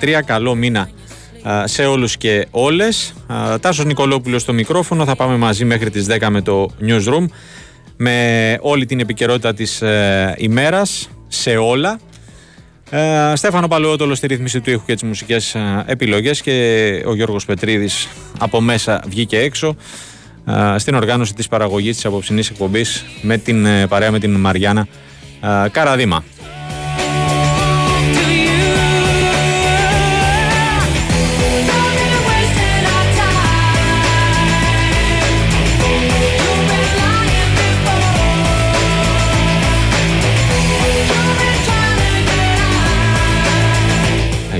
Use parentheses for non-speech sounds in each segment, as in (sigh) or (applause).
2023. Καλό μήνα σε όλους και όλες. Τάσος Νικολόπουλος στο μικρόφωνο. Θα πάμε μαζί μέχρι τις 10 με το Newsroom με όλη την επικαιρότητα της ε, ημέρας σε όλα. Ε, Στέφανο Παλαιότολο στη ρύθμιση του ήχου και τις μουσικές ε, επιλογές και ο Γιώργος Πετρίδης από μέσα βγήκε έξω ε, στην οργάνωση της παραγωγής της απόψινής εκπομπής με την ε, παρέα με την Μαριάννα Καραδίμα.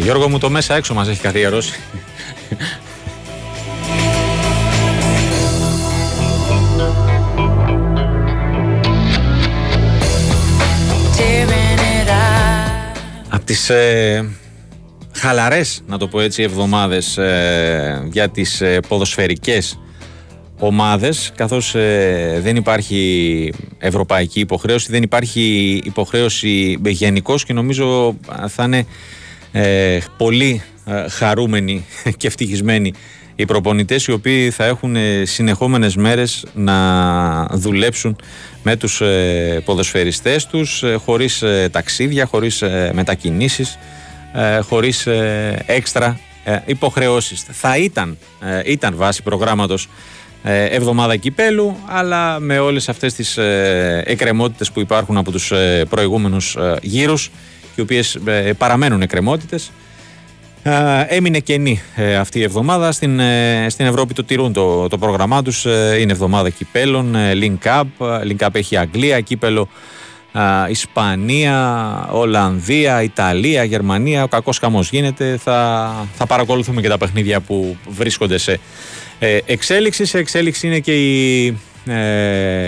Γιώργο μου το μέσα έξω μας έχει καθιερώσει. Από τις ε, χαλαρές, να το πω έτσι, εβδομάδες ε, για τις ε, ποδοσφαιρικές ομάδες καθώς ε, δεν υπάρχει ευρωπαϊκή υποχρέωση, δεν υπάρχει υποχρέωση γενικώς και νομίζω θα είναι ε, πολύ ε, χαρούμενοι (laughs) και ευτυχισμένοι οι προπονητές οι οποίοι θα έχουν ε, συνεχόμενες μέρες να δουλέψουν με τους ε, ποδοσφαιριστές τους χωρίς ταξίδια, χωρίς μετακινήσεις, χωρίς έξτρα υποχρεώσεις. Θα ήταν, ήταν βάση προγράμματος εβδομάδα κυπέλου αλλά με όλες αυτές τις εκκρεμότητες που υπάρχουν από τους προηγούμενους γύρους οι οποίες ε, παραμένουν εκκρεμότητες. Έμεινε κενή ε, αυτή η εβδομάδα. Στην, ε, στην Ευρώπη το τηρούν το, το πρόγραμμά τους. Είναι εβδομάδα κυπέλων, Link Up. Link Up έχει Αγγλία, κύπελο Ισπανία, Ολλανδία, Ιταλία, Γερμανία. Ο κακός χαμός γίνεται. Θα, θα παρακολουθούμε και τα παιχνίδια που βρίσκονται σε εξέλιξη. Σε εξέλιξη είναι και η,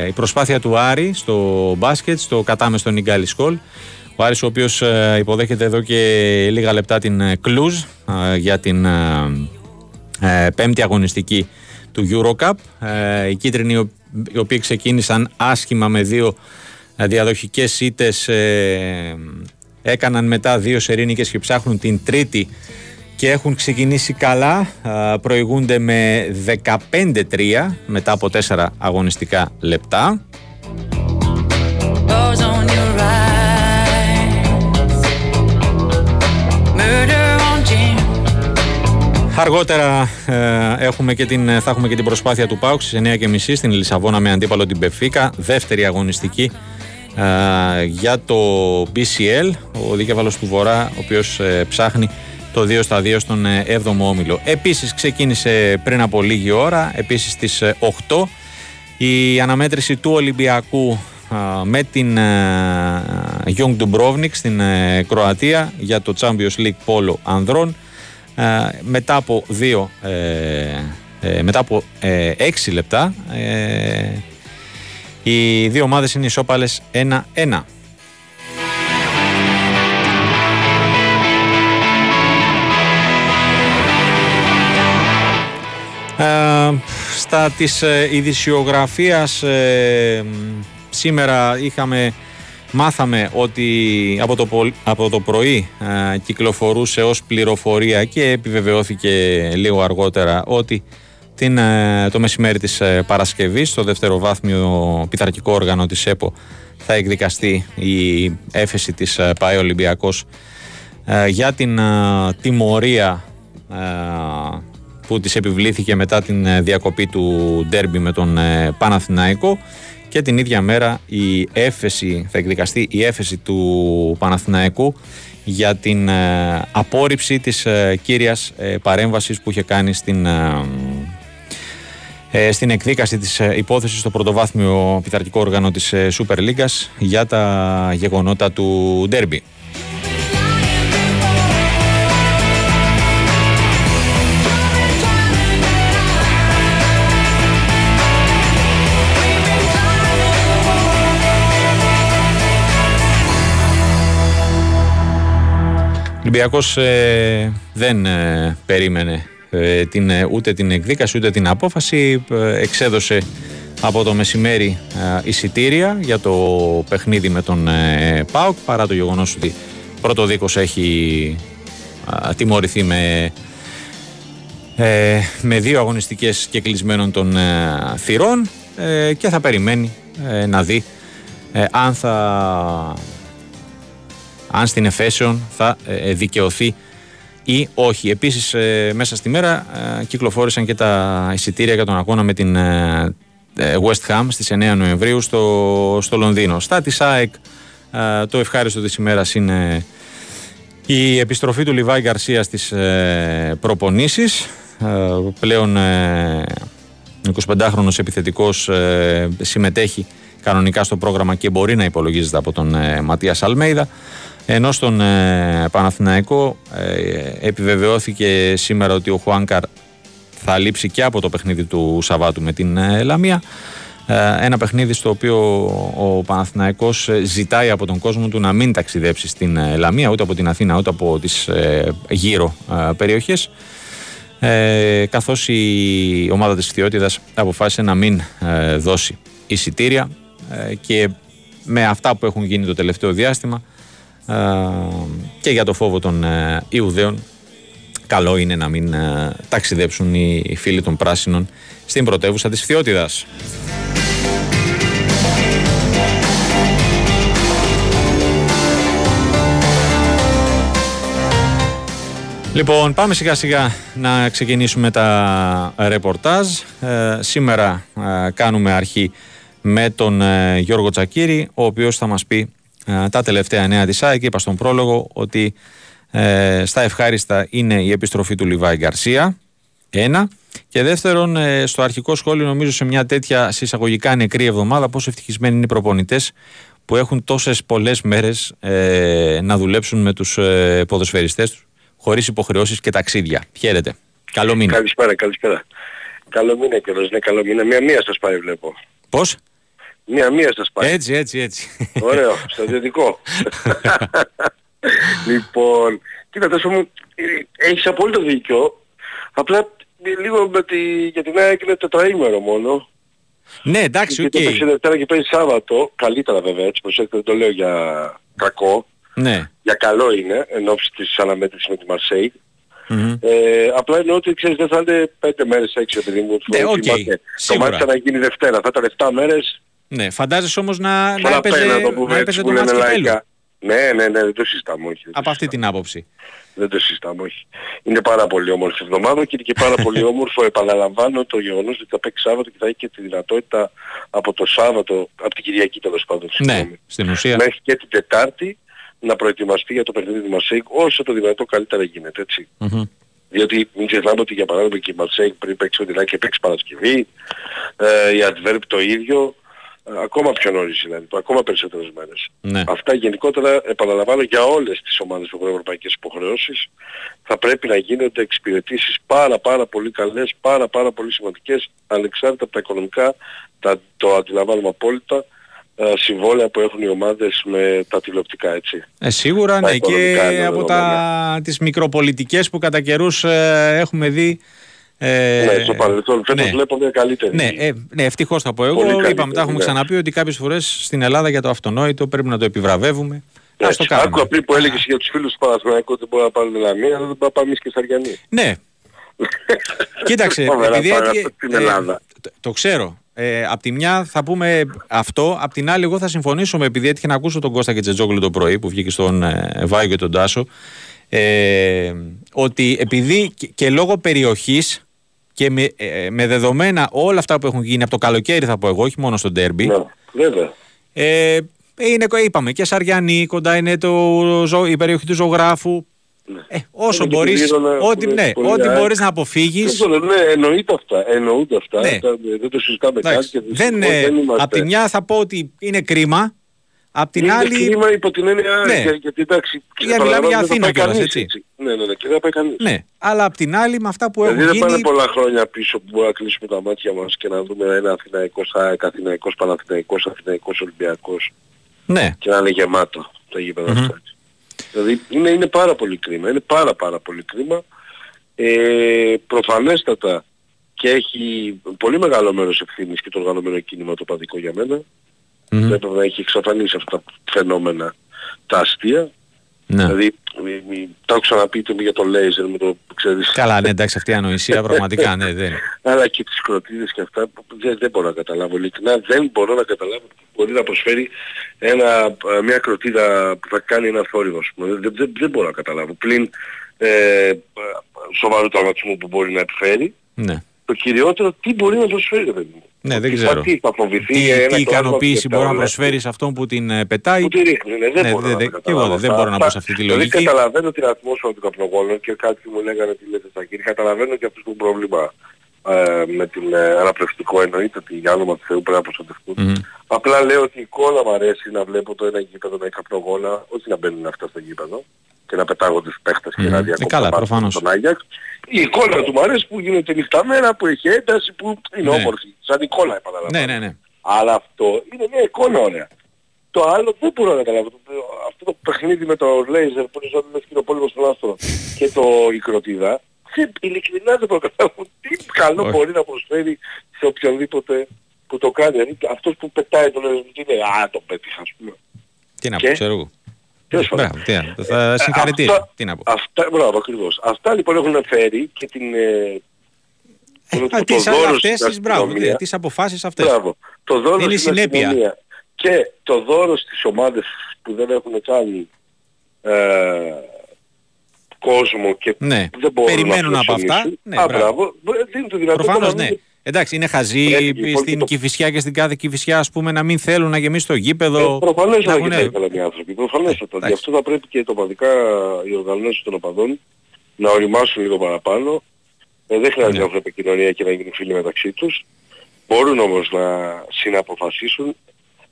η προσπάθεια του Άρη στο μπάσκετ, στο κατάμεστο Νιγκάλι Σκόλ. Ο Άρης ο οποίος ε, υποδέχεται εδώ και λίγα λεπτά την ε, Κλουζ ε, για την πέμπτη αγωνιστική του Eurocup. Οι κίτρινοι οι οποίοι ξεκίνησαν άσχημα με δύο διαδοχικές ήττες έκαναν μετά δύο σερίνικες και ψάχνουν την τρίτη και έχουν ξεκινήσει καλά, προηγούνται με 15-3 μετά από τέσσερα αγωνιστικά λεπτά. Αργότερα ε, έχουμε και την, θα έχουμε και την προσπάθεια του ΠΑΟΚ στις 9.30 στην Λισαβόνα με αντίπαλο την Πεφίκα. Δεύτερη αγωνιστική ε, για το BCL. Ο δίκαιβαλος του Βορρά, ο οποίος ε, ψάχνει το 2 στα 2 στον 7ο όμιλο. Επίσης ξεκίνησε πριν από λίγη ώρα, επίσης στις 8, η αναμέτρηση του Ολυμπιακού με την Young Dubrovnik στην Κροατία για το Champions League Polo Ανδρών. Ε, μετά από δύο, ε, ε, μετά από έξι λεπτά οι δύο ομάδες είναι ισόπαλες 1-1. στα της ειδησιογραφίας σήμερα είχαμε Μάθαμε ότι από το, από το πρωί κυκλοφορούσε ως πληροφορία και επιβεβαιώθηκε λίγο αργότερα ότι την, το μεσημέρι της ε, Παρασκευής στο δευτεροβάθμιο πειθαρχικό όργανο της ΕΠΟ θα εκδικαστεί η έφεση της ε, ΠΑΕ Ολυμπιακός ε, για την τιμωρία που της επιβλήθηκε μετά την διακοπή του ντέρμπι με τον Παναθηναϊκό και την ίδια μέρα η έφεση, θα εκδικαστεί η έφεση του Παναθηναϊκού για την ε, απόρριψη της ε, κύριας ε, παρέμβασης που είχε κάνει στην, στην εκδίκαση της υπόθεσης στο πρωτοβάθμιο πειθαρχικό όργανο της Super League για τα γεγονότα του ντέρμπι. Ολυμπιακός ε, δεν ε, περίμενε ε, την, ούτε την εκδίκαση ούτε την απόφαση. Εξέδωσε από το μεσημέρι εισιτήρια για το παιχνίδι με τον ΠΑΟΚ παρά το γεγονός ότι πρώτο δίκος έχει τιμωρηθεί με, ε, με δύο αγωνιστικές και κλεισμένων των ε, θυρών ε, και θα περιμένει να δει αν θα αν στην Εφέσεων θα δικαιωθεί ή όχι. Επίσης μέσα στη μέρα κυκλοφόρησαν και τα εισιτήρια για τον αγώνα με την West Ham στις 9 Νοεμβρίου στο, στο Λονδίνο. Στα της ΑΕΚ το ευχάριστο της ημέρας είναι η επιστροφή του Λιβάη Γκαρσία στις προπονήσεις ε, πλέον 25χρονος ε, επιθετικός ε, συμμετέχει κανονικά στο πρόγραμμα και μπορεί να υπολογίζεται από τον Ματίας Αλμέιδα. Ενώ στον Παναθηναϊκό επιβεβαιώθηκε σήμερα ότι ο Χουάνκαρ θα λείψει και από το παιχνίδι του Σαββάτου με την Λαμία. Ένα παιχνίδι στο οποίο ο Παναθηναϊκός ζητάει από τον κόσμο του να μην ταξιδέψει στην Λαμία ούτε από την Αθήνα ούτε από τις γύρω περιοχές ε, καθώς η ομάδα της Φθιώτιδας αποφάσισε να μην ε, δώσει εισιτήρια ε, και με αυτά που έχουν γίνει το τελευταίο διάστημα ε, και για το φόβο των Ιουδαίων καλό είναι να μην ταξιδέψουν οι φίλοι των πράσινων στην πρωτεύουσα της Φθιώτιδας. Λοιπόν, πάμε σιγά σιγά να ξεκινήσουμε τα ρεπορτάζ. Ε, σήμερα ε, κάνουμε αρχή με τον ε, Γιώργο Τσακύρη, ο οποίος θα μας πει τα τελευταία νέα της ΑΕΚ. Είπα στον πρόλογο ότι στα ευχάριστα είναι η επιστροφή του Λιβάη Γκαρσία, ένα. Και δεύτερον, στο αρχικό σχόλιο νομίζω σε μια τέτοια συσσαγωγικά νεκρή εβδομάδα πόσο ευτυχισμένοι είναι οι προπονητές που έχουν τόσες πολλές μέρες να δουλέψουν με τους ποδοσφαιριστές τους χωρίς υποχρεώσεις και ταξίδια. Χαίρετε. Καλό μήνα. Καλησπέρα, καλησπέρα. Καλό μήνα κιόλας, ναι καλό μήνα. Μία-μία σας πάει βλέπω. Πώς; Μία-μία σας πάει. Έτσι, έτσι, έτσι. Ωραίο, (laughs) στρατιωτικό. λοιπόν, κοίτα Τάσο μου, έχεις απόλυτο δίκιο. Απλά λίγο με τη, για την ΑΕΚ είναι τετραήμερο μόνο. Ναι, εντάξει, OK. Okay. Και Δευτέρα και παίζει Σάββατο, καλύτερα βέβαια έτσι, προσέξτε, δεν το λέω για κακό. Ναι. Για καλό είναι, εν ώψη της αναμέτρησης με τη Μαρσέη. Mm-hmm. Ε, απλά εννοώ ότι ξέρεις δεν θα είναι πέντε μέρες έξι επειδή μου ναι, okay. Το μάτι θα να γίνει Δευτέρα, θα ήταν 7 μέρες. Ναι, φαντάζεσαι όμως να, να έπαιζε, να, το, να έπαιζε το μάτι Ναι, ναι, ναι, δεν το συζητάμε, όχι. Από αυτή την άποψη. Δεν το συζητάμε, όχι. Είναι πάρα πολύ όμορφη εβδομάδα και είναι και πάρα πολύ (laughs) όμορφο, επαναλαμβάνω, το γεγονός ότι θα παίξει Σάββατο και θα έχει και τη δυνατότητα από το Σάββατο, από την Κυριακή τέλος πάντων, ναι, στην ουσία. μέχρι και την Τετάρτη, να προετοιμαστεί για το παιχνίδι του Μαρσέικ όσο το δυνατό καλύτερα γίνεται, έτσι. Mm-hmm. Διότι μην ξεχνάμε ότι για παράδειγμα και η Μαρσέικ πριν παίξει ο και παίξει Παρασκευή, ε, η Αντβέρπ το ίδιο, ε, ακόμα πιο νωρίς δηλαδή, ακόμα περισσότερες μέρες. Ναι. Αυτά γενικότερα επαναλαμβάνω για όλες τις ομάδες που έχουν ευρωπαϊκές υποχρεώσεις θα πρέπει να γίνονται εξυπηρετήσεις πάρα πάρα πολύ καλές, πάρα πάρα πολύ σημαντικές ανεξάρτητα από τα οικονομικά, τα, το αντιλαμβάνουμε απόλυτα, ε, συμβόλαια που έχουν οι ομάδες με τα τηλεοπτικά έτσι. Ε, σίγουρα ναι και από τα, τις μικροπολιτικές που κατά καιρούς ε, έχουμε δει ε, ναι, στο παρελθόν φέτος ναι. βλέπω μια καλύτερη. Ναι, ε, ναι ευτυχώς θα πω εγώ. Είπαμε, τα έχουμε ναι. ξαναπεί ότι κάποιες φορές στην Ελλάδα για το αυτονόητο πρέπει να το επιβραβεύουμε. Ναι, Ας το κάνουμε. Άκουα πριν που έλεγες για τους φίλους του Παναθηναϊκού ότι μπορεί να πάρουν Λαμία, αλλά δεν μπορεί να πάμε εμείς και Σαριανοί. Ναι. (laughs) Κοίταξε, επειδή έτσι, ε, το, το ξέρω, ε, απ' τη μια θα πούμε αυτό, απ' την άλλη εγώ θα συμφωνήσω με επειδή έτυχε να ακούσω τον Κώστα και Τζετζόγλου το πρωί που βγήκε στον ε, Βάιο και τον Τάσο ε, ότι επειδή και, λόγω περιοχής και με, ε, με, δεδομένα όλα αυτά που έχουν γίνει από το καλοκαίρι θα πω εγώ, όχι μόνο στο ντέρμπι ναι, βέβαια. Ε, είναι, είπαμε και Σαριανή, κοντά είναι το, η περιοχή του ζωγράφου ναι. Ε, όσο μπορείς, ό,τι, ναι, ό,τι μπορείς να αποφύγεις. Ναι, εννοείται αυτά. Εννοούνται αυτά. Ναι. Δεν το συζητάμε καν. Δεν, δεν, δεν είμαστε... Απ' τη μια θα πω ότι είναι κρίμα. Απ' την είναι άλλη... κρίμα υπό την έννοια... Ναι. γιατί εντάξει... Για μιλάμε για Αθήνα κιόλας, έτσι. έτσι. Ναι, ναι, ναι, και δεν πάει κανείς. Ναι, αλλά απ' την άλλη με αυτά που δηλαδή έχουν γίνει... Δεν πάνε πολλά χρόνια πίσω που μπορούμε να κλείσουμε τα μάτια μας και να δούμε ένα Αθηναϊκός ΑΕΚ, Αθηναϊκός Παναθηναϊκός, Αθηναϊκός Ολυμπιακός. Ναι. Και να είναι γεμάτο τα γήπεδα mm-hmm. αυτά. Δηλαδή είναι, είναι πάρα πολύ κρίμα, είναι πάρα πάρα πολύ κρίμα. Ε, προφανέστατα και έχει πολύ μεγάλο μέρος ευθύνης και το οργανωμένο κίνημα το παδικό για μένα. Mm-hmm. Πρέπει να έχει εξαφανίσει αυτά τα φαινόμενα τα αστεία. Ναι. Δηλαδή, το έχω ξαναπεί για το λέιζερ με το ξέρεις. Καλά, ναι, εντάξει, αυτή η ανοησία πραγματικά, ναι, δεν. (laughs) Αλλά και τις κροτίδες και αυτά δεν, δεν μπορώ να καταλάβω. Ειλικρινά δεν μπορώ να καταλάβω μπορεί να προσφέρει ένα, μια κροτίδα που θα κάνει ένα θόρυβο. Δεν, δεν, δεν μπορώ να καταλάβω. Πλην ε, σοβαρού τραυματισμού που μπορεί να επιφέρει. Ναι. Το κυριότερο τι μπορεί να προσφέρει, παιδί μου. Ναι, δεν ξέρω. Τι, θα φοβηθεί, τι, τι ικανοποίηση μπορεί να προσφέρεις σε αυτόν που την ε, πετάει; Που τη ρίχνει, ναι, δεν ναι, μπορώ δε, να και εγώ δεν μπορώ να πω σε αυτή τη λογική. Δηλαδή καταλαβαίνω την ατμόσφαιρα του καπνογόνου και κάτι μου λέγανε τι λέτε στα κύρια. Καταλαβαίνω και αυτούς που πρόβλημα ε, με την ε, αναπληκτικό εννοείται ότι για όνομα του Θεού πρέπει να προστατευτούν. Mm-hmm. Απλά λέω ότι η εικόνα μου αρέσει να βλέπω το ένα γήπεδο με καπνογόνα, όχι να μπαίνουν αυτά στο γήπεδο και να πετάγονται τους παίχτες mm. και να διακόψουν ε, τον Άγιαξ. Η εικόνα του μου αρέσει που γίνεται νυχτα μέρα, που έχει ένταση, που είναι ναι. όμορφη. Σαν εικόνα επαναλαμβάνω. Ναι, ναι, ναι. Αλλά αυτό είναι μια εικόνα ωραία. Το άλλο δεν μπορώ να καταλάβω. Αυτό το παιχνίδι με το λέιζερ που είναι σαν λες και το πόλεμο στον άστρο και το η κροτίδα, ειλικρινά δεν μπορώ να καταλάβω τι καλό Όχι. μπορεί να προσφέρει σε οποιονδήποτε που το κάνει. Δηλαδή αυτός που πετάει το λέιζερ, τι λέει, α, το πέτυχα ας πούμε. Τι να πω, ξέρω εγώ. Μπράβο, τι να πω. Θα ε, συγχαρητήρια. Τι να πω. Αυτά, μπράβο, ακριβώς. Αυτά λοιπόν έχουν φέρει και την... Ε, ε, τις, αυτές τις, μπράβο, τις αποφάσεις αυτές. Μπράβο. Το δώρο είναι συνέπεια. Και το δώρο στις ομάδες που δεν έχουν κάνει ε, κόσμο και ναι. δεν μπορούν Περιμένουν να από αυτά. Ναι, Α, μπράβο. Δίνουν τη δυνατότητα Προφανώς, ναι. Εντάξει, είναι χαζοί στην το... Κηφισιά και στην κάθε Κηφισιά ας πούμε να μην θέλουν να γεμίσει το γήπεδο. Ε, προφανώς θα έχουν οι άνθρωποι. Προφανώς θα Γι' αυτό θα πρέπει και το οπαδικά οι οργανώσεις των οπαδών να οριμάσουν λίγο παραπάνω. Ε, δεν χρειάζεται ναι. να έχουν επικοινωνία και να γίνουν φίλοι μεταξύ τους. Μπορούν όμως να συναποφασίσουν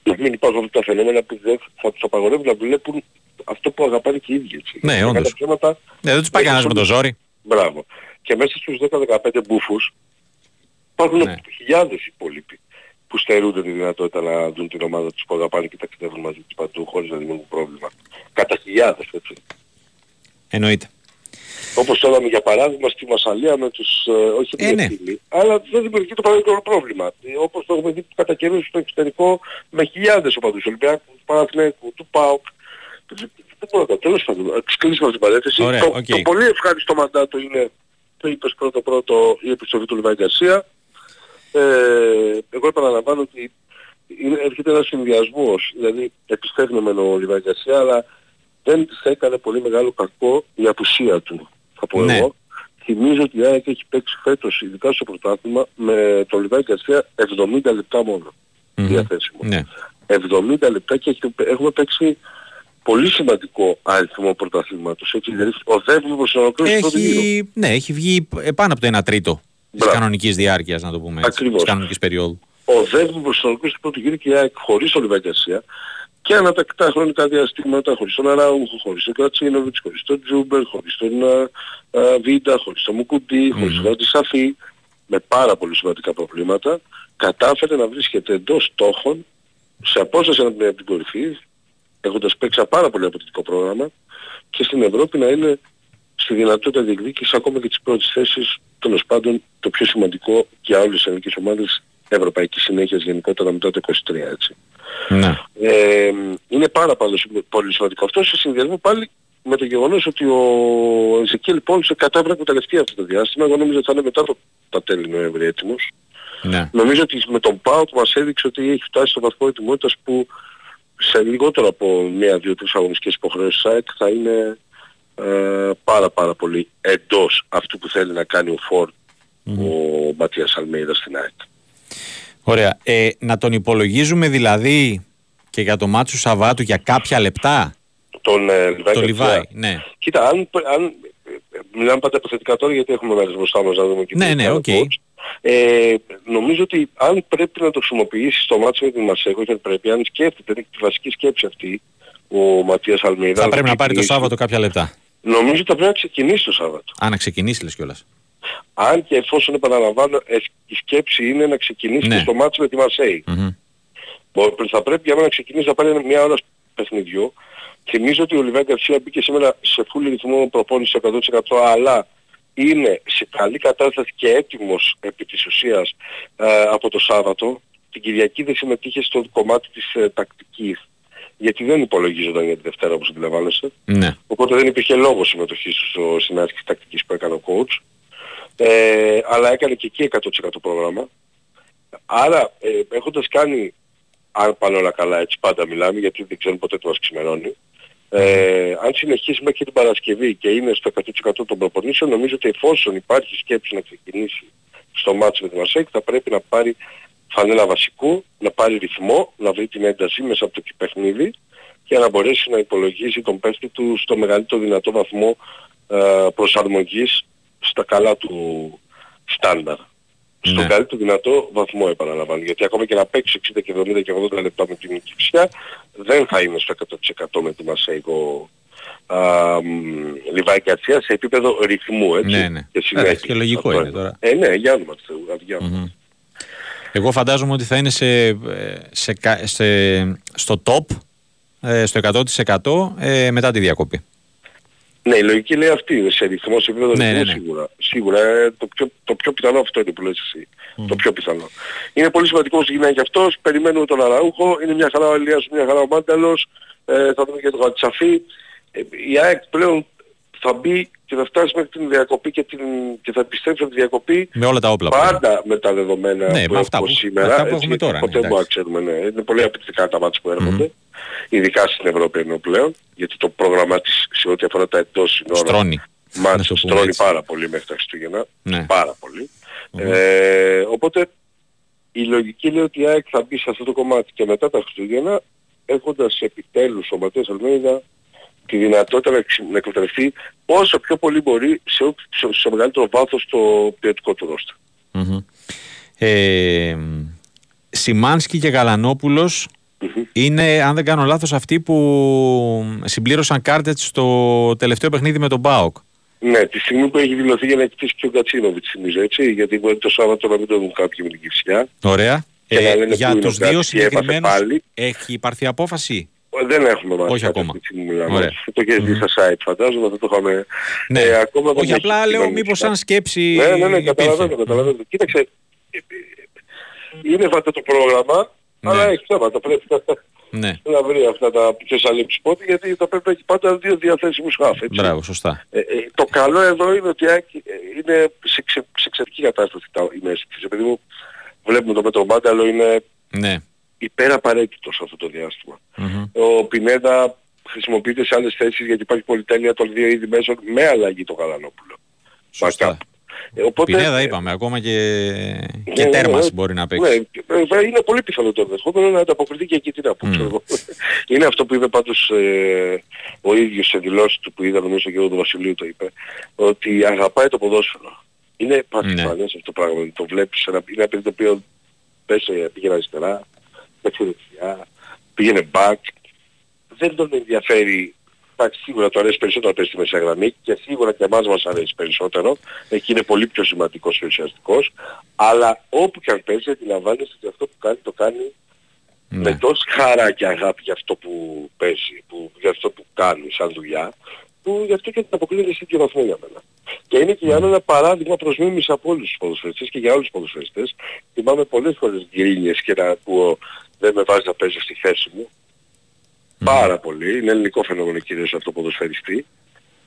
να μην υπάρχουν αυτά τα φαινόμενα που δεν θα τους απαγορεύουν να βλέπουν αυτό που αγαπάνε και οι ίδιοι. Έτσι. Ναι, όντως. Ψέματα, ναι, δεν τους πάει κανένας με το ζόρι. Μπράβο. Και μέσα στους 10-15 μπούφους υπάρχουν ναι. χιλιάδες υπόλοιποι που στερούνται τη δυνατότητα να δουν την ομάδα τους που αγαπάνε και ταξιδεύουν μαζί τους παντού χωρίς να δημιουργούν πρόβλημα. Κατά χιλιάδες έτσι. Εννοείται. Όπως τώρα για παράδειγμα στη Μασαλία με τους, ε, όχι ε, ναι. αλλά δεν δημιουργεί το παραδείγμα πρόβλημα. Ε, όπως το έχουμε δει κατά καιρούς στο εξωτερικό με χιλιάδες οπαδούς Ολυμπιακούς, του Παναθηναϊκούς, του ΠΑΟΚ. Δεν μπορώ να τέλος πάντων. Κλείσουμε την παρέθεση. Ωραία, το, okay. το, πολύ ευχάριστο μαντάτο είναι το είπες πρώτο πρώτο η επιστροφή του Λιβάη Γκαρσία. Ε, εγώ επαναλαμβάνω ότι είναι, έρχεται ένας συνδυασμός, δηλαδή επιστρέφουμε με ο Λιβάη Γκαρσία, αλλά δεν της έκανε πολύ μεγάλο κακό η απουσία του θα πω ναι. εγώ. Θυμίζω ότι η ΑΕΚ έχει παίξει φέτος, ειδικά στο πρωτάθλημα, με το Λιβάη Γκαρσία 70 λεπτά μόνο mm-hmm. διαθέσιμο. Ναι. 70 λεπτά και έχουμε παίξει πολύ σημαντικό αριθμό πρωταθλήματος. Έτσι, δηλαδή οδεύουμε προς τον ολοκλήρωση έχει... Ναι, έχει βγει πάνω από το 1 τρίτο της Μπράβο. κανονικής διάρκειας, να το πούμε έτσι, Ακριβώς. της κανονικής περίοδου. Οδεύουμε προς τον ολοκλήρωση του πρώτου γύρου και η ΑΕΚ χωρίς το Λιβάη Γκαρσία και ανατακτά χρονικά διαστήματα χωρίς τον Αραούχο, χωρίς τον Κρατσίνοβιτς, χωρίς τον Τζούμπερ, χωρίς τον α, Βίντα, χωρίς τον Μουκουντή, χωρίς τον Αντισαφή, με πάρα πολύ σημαντικά προβλήματα, κατάφερε να βρίσκεται εντός στόχων, σε απόσταση από την κορυφή, έχοντας παίξει πάρα πολύ αποτελεσματικό πρόγραμμα και στην Ευρώπη να είναι στη δυνατότητα διεκδίκησης ακόμα και τις πρώτες θέσεις, τέλος πάντων το πιο σημαντικό για όλες τις ελληνικές ομάδες ευρωπαϊκής συνέχειας γενικότερα μετά το 23 έτσι. Ναι. Ε, είναι πάρα πολύ, πολύ σημαντικό αυτό σε συνδυασμό πάλι με το γεγονός ότι ο Εζεκίλ Πόλσε κατάφερε να εκμεταλλευτεί αυτό το διάστημα. Εγώ νομίζω ότι θα είναι μετά το, τα τέλη Νοέμβρη έτοιμος. Ναι. Νομίζω ότι με τον ΠΑΟΚ μας έδειξε ότι έχει φτάσει στο βαθμό ετοιμότητας που σε λιγότερο από μία-δύο-τρεις αγωνιστικές υποχρεώσεις ΑΕΚ θα είναι ε, πάρα πάρα πολύ εντός αυτού που θέλει να κάνει ο Φόρ mm-hmm. ο Ματίας Αλμέιδας στην ΑΕΚ. Ωραία. Ε, να τον υπολογίζουμε δηλαδή και για το μάτσο Σαββάτου για κάποια λεπτά; Τον ε, Λιβάη. Το Λιβάη, ναι. Κοίτα, αν, αν μιλάμε πάντα υποθετικά τώρα γιατί έχουμε μέρες μπροστά μας να δούμε και ναι, ναι, okay. ε, νομίζω ότι αν πρέπει να το χρησιμοποιήσει στο μάτσο με την Μασέκο, δεν πρέπει, αν σκέφτεται, έχει τη βασική σκέψη αυτή ο Ματίας Αλμίδα. Θα πρέπει να πάρει το Σάββατο κάποια λεπτά. Νομίζω ότι θα πρέπει να ξεκινήσει το Σάββατο. Α, να ξεκινήσει λες κιόλας. Αν και εφόσον επαναλαμβάνω η σκέψη είναι να ξεκινήσει ναι. στο μάτσο με τη Μαρσέη. Mm-hmm. Θα πρέπει για μένα να ξεκινήσει να πάρει μια ώρα παιχνιδιού. Θυμίζω ότι ο Λιβάη Γκαρσία μπήκε σήμερα σε φούλη ρυθμό προπόνηση 100% αλλά είναι σε καλή κατάσταση και έτοιμος επί της ουσίας ε, από το Σάββατο. Την Κυριακή δεν συμμετείχε στο κομμάτι της ε, τακτικής γιατί δεν υπολογίζονταν για τη Δευτέρα όπως αντιλαμβάνεσαι. Ναι. Οπότε δεν υπήρχε λόγος συμμετοχής στο συνάρτηση τακτικής που έκανε ο coach. Ε, αλλά έκανε και εκεί 100% πρόγραμμα. Άρα ε, έχοντας κάνει, αν πάνε όλα καλά έτσι πάντα μιλάμε γιατί δεν ξέρουμε ποτέ τι μας ξημερώνει, ε, αν συνεχίσει μέχρι την Παρασκευή και είναι στο 100% των προπονήσεων, νομίζω ότι εφόσον υπάρχει σκέψη να ξεκινήσει στο μάτσο με τη Μασέκ θα πρέπει να πάρει φανέλα βασικού, να πάρει ρυθμό, να βρει την ένταση μέσα από το παιχνίδι και να μπορέσει να υπολογίσει τον παίχτη του στο μεγαλύτερο δυνατό βαθμό ε, προσαρμογής στα καλά του στάνταρ. Ναι. Στον καλύτερο δυνατό βαθμό επαναλαμβάνω. Γιατί ακόμα και να παίξει 60 και 70 και 80 λεπτά με την Κυψιά δεν θα είναι στο 100% με τη Μασέικο Λιβάη Κατσία σε επίπεδο ρυθμού έτσι. Ναι, ναι. Και, συνέχεια, και λογικό είναι τώρα. Ε, ναι, για όνομα του Εγώ φαντάζομαι ότι θα είναι σε, σε, σε, στο top, ε, στο 100% ε, μετά τη διακοπή. Ναι, η λογική λέει αυτή, σε ρυθμό, σε επίπεδο ναι, ναι, ναι. σίγουρα. Σίγουρα, ε, το, πιο, το πιο πιθανό αυτό είναι που λες εσύ. Το πιο πιθανό. Είναι πολύ σημαντικό που γυναίκα και αυτός, περιμένουμε τον Αραούχο, είναι μια χαρά ο Ελίας, μια χαρά ο Μάνταλος, ε, θα δούμε και τον Κατσαφή. Ε, η ΑΕΚ πλέον θα μπει και θα φτάσει μέχρι την διακοπή και, την, και θα επιστρέψει από τη διακοπή με όλα τα όπλα πάντα με τα δεδομένα ναι, που έχουμε σήμερα. Αυτά που έχουμε τώρα. Ποτέ ναι, μπορούμε να ξέρουμε. Ναι. Είναι πολύ απαιτητικά τα μάτια που έρχονται. Mm. Ειδικά στην Ευρώπη ενώ πλέον. Γιατί το πρόγραμμα της σε ό,τι αφορά τα εντός σύνορα στρώνει. Μάτια στρώνει πάρα πολύ μέχρι τα Χριστούγεννα. Ναι. Πάρα πολύ. Mm. Ε, οπότε η λογική λέει ότι η ΑΕΚ θα μπει σε αυτό το κομμάτι και μετά τα Χριστούγεννα έχοντας επιτέλους ο Ματίας Αλμέιδα τη δυνατότητα να εκμεταλλευτεί όσο πιο πολύ μπορεί σε, σε, σε μεγαλύτερο βάθος το ποιοτικό του ρόστα. Mm-hmm. Ε, Σιμάνσκι και γαλανοπουλος είναι, αν δεν κάνω λάθος, αυτοί που συμπλήρωσαν κάρτετ στο τελευταίο παιχνίδι με τον ΠΑΟΚ. Ναι, τη στιγμή που έχει δηλωθεί για να εκτίσει και ο Κατσίνοβιτς νομίζω έτσι, γιατί μπορεί το Σάββατο να μην το δουν κάποιοι με την Κυψιά. Ωραία. Ε, για τους δύο συγκεκριμένους έχει υπάρθεί απόφαση; Δεν έχουμε μάθει. Όχι ακόμα. Ωραία. Το έχει δει στα site φαντάζομαι, θα το είχαμε. Ναι. Ε, ακόμα Όχι απλά λέω μήπως σαν σκέψη Ναι, ναι, ναι, καταλαβαίνω, καταλαβαίνω. Κοίταξε, είναι βατό το πρόγραμμα, ναι. αλλά έχει θέματα. Πρέπει ναι. να βρει αυτά τα ποιος θα λείψει πότε, γιατί θα πρέπει να έχει πάντα δύο διαθέσιμους χάφ. Μπράβο, σωστά. Ε, ε, το καλό εδώ είναι ότι είναι σε, ξε, σε εξαιρετική κατάσταση τα, η μέση της. Επειδή μου βλέπουμε το μέτρο Μάνταλο είναι ναι υπεραπαραίτητος αυτό το διαστημα Ο Πινέδα χρησιμοποιείται σε άλλες θέσεις γιατί υπάρχει πολυτέλεια των δύο είδη μέσων με αλλαγή το Γαλανόπουλο. Σωστά. Ε, οπότε, Πινέδα είπαμε, ακόμα και, ναι, και ναι, τέρμας ναι, μπορεί να παίξει. Ναι, είναι πολύ πιθανό το ενδεχόμενο να ανταποκριθεί και εκεί τι να πω. Mm. (laughs) είναι αυτό που είπε πάντως ε, ο ίδιος σε δηλώσεις του που είδα νομίζω και ο του Βασιλείου το είπε, ότι αγαπάει το ποδόσφαιρο. Είναι παθηφανές αυτό το πράγμα, το βλέπεις, ένα, είναι ένα παιδί το οποίο πέσε, πήγαινε αριστερά, παίξει δεξιά, πήγαινε back. Δεν τον ενδιαφέρει Εντάξει, σίγουρα του αρέσει περισσότερο να παίζει στη μεσαία γραμμή και σίγουρα και εμάς μας αρέσει περισσότερο. Εκεί είναι πολύ πιο σημαντικός και ουσιαστικός. Αλλά όπου και αν παίζει αντιλαμβάνεσαι ότι αυτό που κάνει το κάνει ναι. με τόση χαρά και αγάπη για αυτό που παίζει, που, για αυτό που κάνει σαν δουλειά, που γι' αυτό και την αποκλείεται σε ίδιο βαθμό για μένα. Και είναι και για μένα ένα παράδειγμα προς μίμηση από όλους τους ποδοσφαιριστές και για όλους τους ποδοσφαιριστές. Θυμάμαι πολλές φορές γκρίνιες και να ακούω δεν με βάζει να παίζω στη θέση μου. Mm. Πάρα πολύ. Είναι ελληνικό φαινόμενο κυρίως αυτό το ποδοσφαιριστή.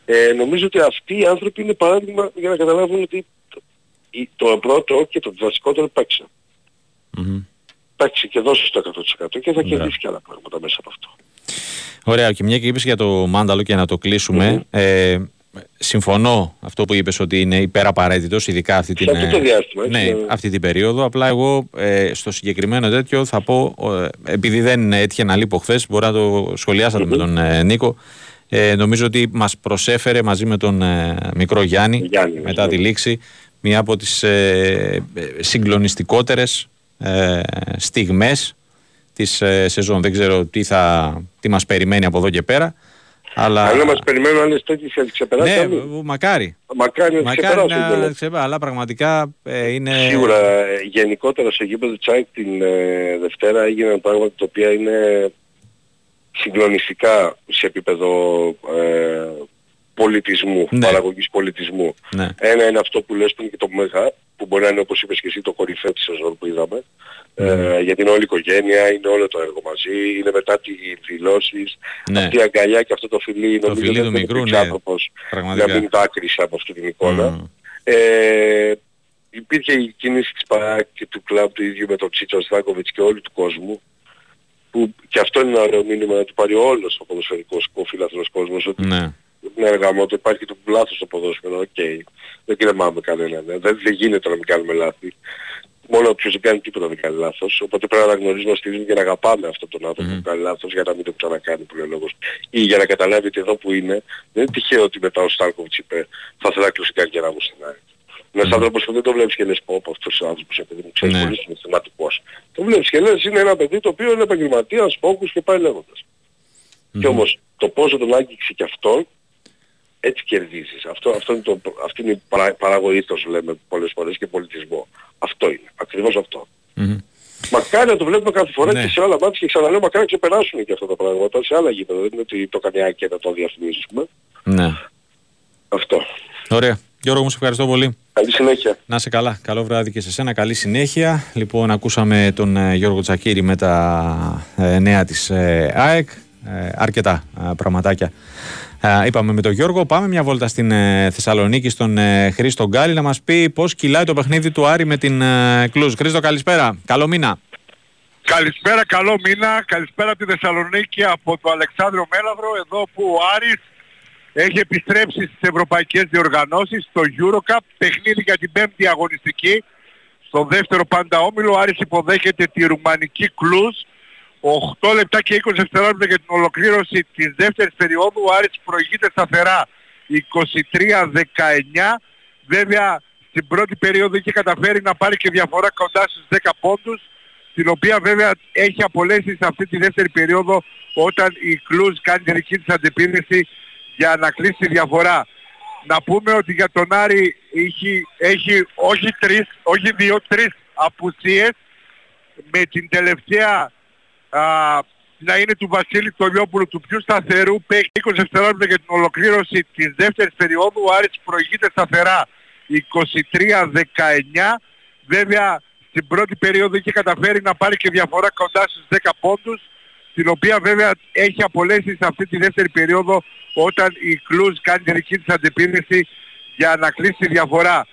Ε, νομίζω ότι αυτοί οι άνθρωποι είναι παράδειγμα για να καταλάβουν ότι το, το πρώτο και το βασικότερο παίξε. Mm-hmm. Παίξε και δώσει το 100% και θα κερδίσει και άλλα πράγματα μέσα από αυτό. Ωραία, και μια και είπες για το Μάνταλο και να το κλεισουμε ε, συμφωνώ αυτό που είπες ότι είναι υπεραπαραίτητος ειδικά αυτή την, αυτό το διάστημα, ναι, ναι, αυτή την περίοδο. Απλά εγώ ε, στο συγκεκριμένο τέτοιο θα πω ε, επειδή δεν έτυχε να λείπω χθες, μπορεί να το σχολιασατε με τον ε, Νίκο. Ε, νομίζω ότι μας προσέφερε μαζί με τον ε, μικρό Γιάννη, μετά τη λήξη μία από τις ε, συγκλονιστικότερες στιγμές της σεζόν. Δεν ξέρω τι, θα, τι μας περιμένει από εδώ και πέρα αλλά... Αλλά μας περιμένουν άλλες τέτοιες να ξεπεράσει. Ναι, μακάρι. Μακάρι, μακάρι να ξεπεράσει. Αλλά πραγματικά ε, είναι... Σίγουρα ε, γενικότερα στο γήπεδο Τσάικ την ε, Δευτέρα έγιναν πράγματα τα οποία είναι συγκλονιστικά σε επίπεδο ε, πολιτισμού, ναι. παραγωγής πολιτισμού. Ναι. Ένα είναι αυτό που λες που είναι και το ΜΕΓΑ, που μπορεί να είναι όπως είπες και εσύ το κορυφαίο της σεζόν που είδαμε. Ε, για την όλη οικογένεια, είναι όλο το έργο μαζί, είναι μετά τις δηλώσεις, ναι. αυτή η αγκαλιά και αυτό το φιλί, το νομίζω φιλί του μικρού, ναι, άνθρωπος να μην δάκρυσε από αυτή την εικόνα. Ε, υπήρχε η κίνηση της ΠΑΡΑΚ και του κλαμπ του ίδιου με τον Τσίτσο Στάκοβιτς και όλου του κόσμου που και αυτό είναι ένα ωραίο μήνυμα να του πάρει όλος ο ποδοσφαιρικός ο φιλάθλος κόσμος ότι ναι. Ναι, γάμο, ότι υπάρχει το λάθος στο ποδόσφαιρο, οκ. Okay. Δεν κρεμάμε κανέναν. Ναι. Δεν, δεν γίνεται να μην κάνουμε λάθη. Μόνο όποιος δεν κάνει τίποτα δεν κάνει λάθος. Οπότε πρέπει να γνωρίζουμε στη και να αγαπάμε αυτόν τον άνθρωπο mm. που κάνει λάθος για να μην το ξανακάνει που λέει λόγος. Ή για να καταλάβει ότι εδώ που είναι δεν είναι τυχαίο ότι μετά ο Στάλκοβιτς είπε θα ήθελα να κλείσει η καριέρα μου στην ΑΕΚ. Ένας mm. άνθρωπος που δεν το βλέπεις και λες πω από αυτός ο άνθρωπος επειδή μου ξέρεις ναι. πολύ συναισθηματικός. Το βλέπεις και λες είναι ένα παιδί το οποίο είναι επαγγελματίας, φόκους και πάει λέγοντας. Mm. Και όμως το πόσο τον άγγιξε και αυτόν έτσι κερδίζεις. Αυτό, αυτό είναι το, αυτή είναι η παρα, παραγωγή του λέμε πολλές φορές και πολιτισμό. Αυτό είναι. Ακριβώς αυτό. Mm-hmm. Μακάρι να το βλέπουμε κάθε φορά ναι. και σε άλλα μάτια και ξαναλέω μακάρι να ξεπεράσουν και αυτά τα πράγματα σε άλλα γήπεδα. Δεν είναι ότι το κάνει και να το διαφημίσουμε. Ναι. Αυτό. Ωραία. Γιώργο μου, σε ευχαριστώ πολύ. Καλή συνέχεια. Να σε καλά. Καλό βράδυ και σε σένα. Καλή συνέχεια. Λοιπόν, ακούσαμε τον ε, Γιώργο Τσακύρη με τα ε, νέα της ε, ΑΕΚ. αρκετά πραγματάκια είπαμε με τον Γιώργο. Πάμε μια βόλτα στην ε, Θεσσαλονίκη στον ε, Χρήστο Γκάλη να μας πει πώς κυλάει το παιχνίδι του Άρη με την ε, Κλουζ. Χρήστο, καλησπέρα. Καλό μήνα. Καλησπέρα, καλό μήνα. Καλησπέρα από τη Θεσσαλονίκη από το Αλεξάνδριο Μέλαβρο, εδώ που ο Άρης έχει επιστρέψει στις ευρωπαϊκές διοργανώσεις, στο Eurocup, παιχνίδι για την πέμπτη αγωνιστική. Στο δεύτερο πάντα όμιλο, ο Άρης υποδέχεται τη ρουμανική Κλουζ 8 λεπτά και 20 δευτερόλεπτα για την ολοκλήρωση της δεύτερης περίοδου. Ο Άρης προηγείται σταθερά 23-19. Βέβαια στην πρώτη περίοδο είχε καταφέρει να πάρει και διαφορά κοντά στους 10 πόντους την οποία βέβαια έχει απολέσει σε αυτή τη δεύτερη περίοδο όταν η Κλούζ κάνει τη δική της αντεπίδεση για να κλείσει τη διαφορά. Να πούμε ότι για τον Άρη έχει, έχει όχι τρεις, όχι δύο, τρεις απουσίες με την τελευταία α, να είναι του Βασίλη Τολιόπουλου του πιο σταθερού παίχτη 20 δευτερόλεπτα για την ολοκλήρωση της δεύτερης περίοδου ο Άρης προηγείται σταθερά 23-19 βέβαια στην πρώτη περίοδο είχε καταφέρει να πάρει και διαφορά κοντά στους 10 πόντους την οποία βέβαια έχει απολέσει σε αυτή τη δεύτερη περίοδο όταν η Κλούζ κάνει τη δική της αντεπίδεση για να κλείσει τη διαφορά.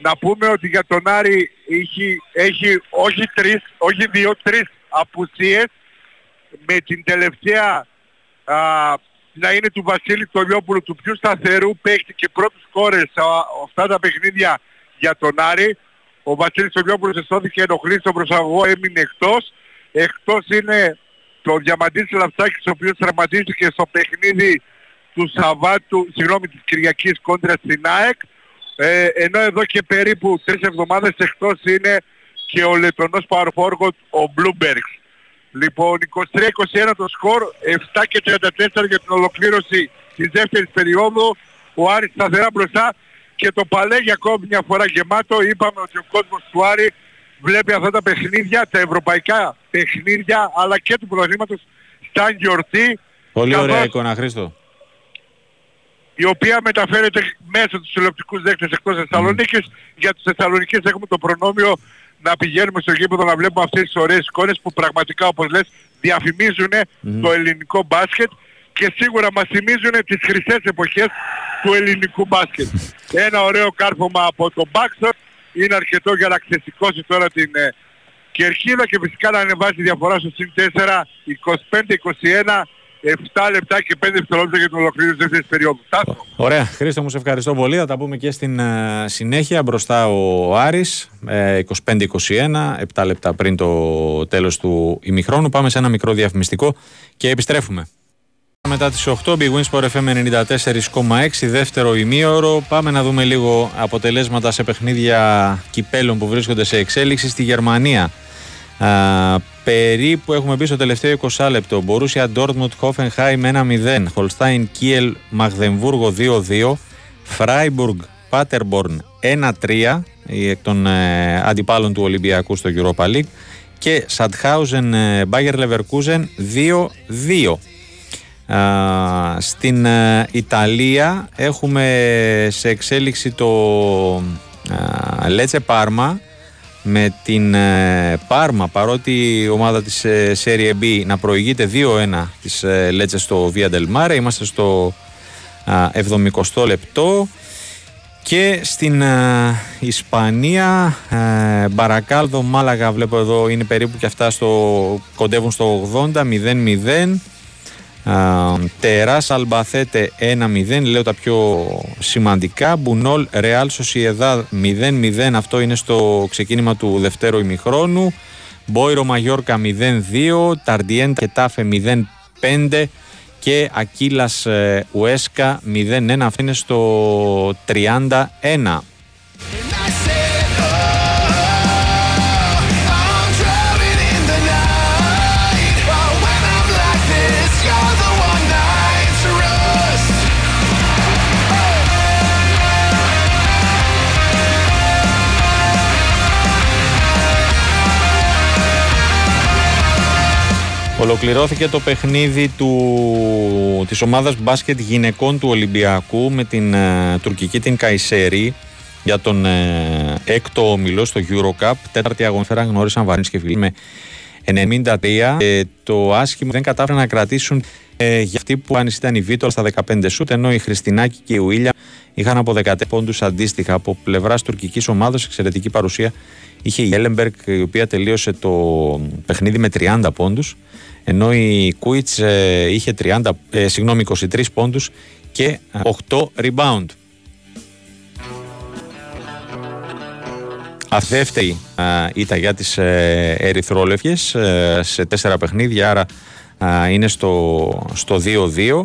Να πούμε ότι για τον Άρη έχει, έχει όχι τρεις, όχι δύο, τρεις απουσίες με την τελευταία α, να είναι του Βασίλη Τολιόπουλου του πιο σταθερού παίχτη και πρώτους κόρες αυτά τα παιχνίδια για τον Άρη. Ο Βασίλης Τολιόπουλος αισθώθηκε ενοχλή στον προσαγωγό, έμεινε εκτός. Εκτός είναι το Διαμαντής Λαψάκης ο οποίος τραυματίστηκε στο παιχνίδι του Σαββάτου, συγγνώμη της Κυριακής κόντρα στην ΑΕΚ. Ε, ενώ εδώ και περίπου τρεις εβδομάδες εκτός είναι και ο Λετωνός Παρφόργο, ο Bloomberg. Λοιπόν, 23-21 το σκορ, 7 και 34 για την ολοκλήρωση της δεύτερης περίοδου. Ο Άρης σταθερά μπροστά και το παλέ ακόμη μια φορά γεμάτο. Είπαμε ότι ο κόσμος του Άρη βλέπει αυτά τα παιχνίδια, τα ευρωπαϊκά παιχνίδια, αλλά και του πρωταθλήματος σαν γιορτή. Πολύ ωραία εικόνα, Χρήστο. Η οποία μεταφέρεται μέσω τους τηλεοπτικούς δέκτες εκτός Θεσσαλονίκης. Mm. Για τους Θεσσαλονικείς έχουμε το προνόμιο να πηγαίνουμε στο γήπεδο να βλέπουμε αυτές τις ωραίες εικόνες που πραγματικά όπως λες διαφημίζουν το ελληνικό μπάσκετ και σίγουρα μας θυμίζουν τις χρυσές εποχές του ελληνικού μπάσκετ. (laughs) Ένα ωραίο κάρφωμα από το Baxter είναι αρκετό για να ξεσηκώσει τώρα την ε, κερχίδα και φυσικά να ανεβάσει τη διαφορά στο συν 4 25-21 7 λεπτά και 5 δευτερόλεπτα για την ολοκλήρωση της δεύτερης περίοδου. Ωραία. Χρήστο μου σε ευχαριστώ πολύ. Θα τα πούμε και στην uh, συνέχεια. Μπροστά ο Άρης, ε, 25-21, 7 λεπτά πριν το τέλος του ημιχρόνου. Πάμε σε ένα μικρό διαφημιστικό και επιστρέφουμε. Μετά τις 8, Big Wins Sport FM 94,6, δεύτερο ημίωρο. Πάμε να δούμε λίγο αποτελέσματα σε παιχνίδια κυπέλων που βρίσκονται σε εξέλιξη στη Γερμανία. Α, περίπου έχουμε πει στο τελευταίο 20 λεπτό. Μπορούσια Ντόρτμουντ Χόφενχάιμ 1-0. Χολστάιν Κίελ Μαγδεμβούργο 2-2. Φράιμπουργκ Πάτερμπορν 1-3 εκ των ε, αντιπάλων του Ολυμπιακού στο Europa League και Σαντχάουζεν Μπάγερ Λεβερκούζεν 2-2. Στην ε, Ιταλία έχουμε σε εξέλιξη το Λέτσε Πάρμα με την ε, Πάρμα παρότι η ομάδα της ε, Serie B να προηγείται 2-1 της ε, Λέτσε στο Via del Mare είμαστε στο 70 λεπτό. Και στην Ισπανία Μπαρακάλδο Μάλαγα βλέπω εδώ είναι περίπου και αυτά στο, κοντεύουν στο 80 0-0 Τεράς Αλμπαθέτε 1-0, λέω τα πιο σημαντικά. Μπουνόλ Ρεάλ Σοσιεδάδ 0-0, αυτό είναι στο ξεκίνημα του δευτέρου ημιχρόνου. Μπόιρο Μαγιόρκα 0-2, Ταρντιέντα και Τάφε 0-5 και Ακύλας ε, Ουέσκα 0-1, αυτό είναι στο 31. Ολοκληρώθηκε το παιχνίδι του, της ομάδας μπάσκετ γυναικών του Ολυμπιακού με την ε, τουρκική την Καϊσέρη για τον ε, έκτο όμιλο στο Eurocup. Τέταρτη αγωνιστέρα γνώρισαν Βαρύνης και Φιλή με 93. Ε, το άσχημο δεν κατάφεραν να κρατήσουν ε, για αυτή που αν ήταν η Βίτολ στα 15 σούτ, ενώ η Χριστινάκη και η Ουίλια είχαν από 14 πόντους αντίστοιχα. Από πλευράς τουρκικής ομάδας, εξαιρετική παρουσία είχε η Έλεμπερκ, η οποία τελείωσε το παιχνίδι με 30 πόντους ενώ η Κουίτς ε, είχε 30, ε, συγγνώμη, 23 πόντους και 8 rebound. Αθεύτερη ήταν για τις ε, ερυθρόλευκες ε, σε τέσσερα παιχνίδια, άρα είναι στο, στο 2-2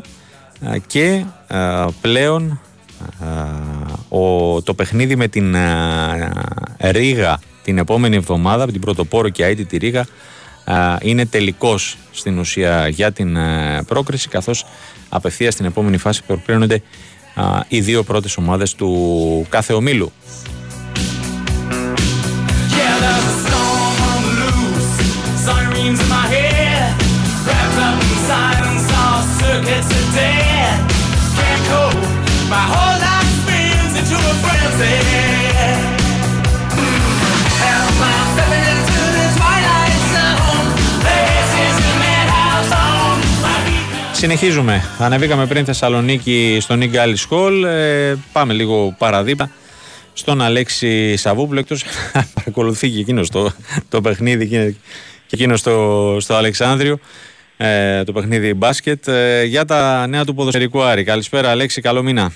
και πλέον ο, το παιχνίδι με την Ρίγα την επόμενη εβδομάδα, με την Πρωτοπόρο και Αίτητη τη Ρίγα, είναι τελικός στην ουσία για την ε, πρόκριση καθώς απευθεία στην επόμενη φάση προκρίνονται οι δύο πρώτες ομάδες του κάθε ομίλου. Συνεχίζουμε. Ανεβήκαμε πριν Θεσσαλονίκη στον Ίγκαλι Σχόλ. Ε, πάμε λίγο παραδίπα στον Αλέξη Σαβούπλο. Εκτός (laughs) παρακολουθεί και εκείνος το, το παιχνίδι και εκείνος στο, στο Αλεξάνδριο. Ε, το παιχνίδι μπάσκετ. Ε, για τα νέα του ποδοσφαιρικού Άρη. Καλησπέρα Αλέξη, καλό μήνα.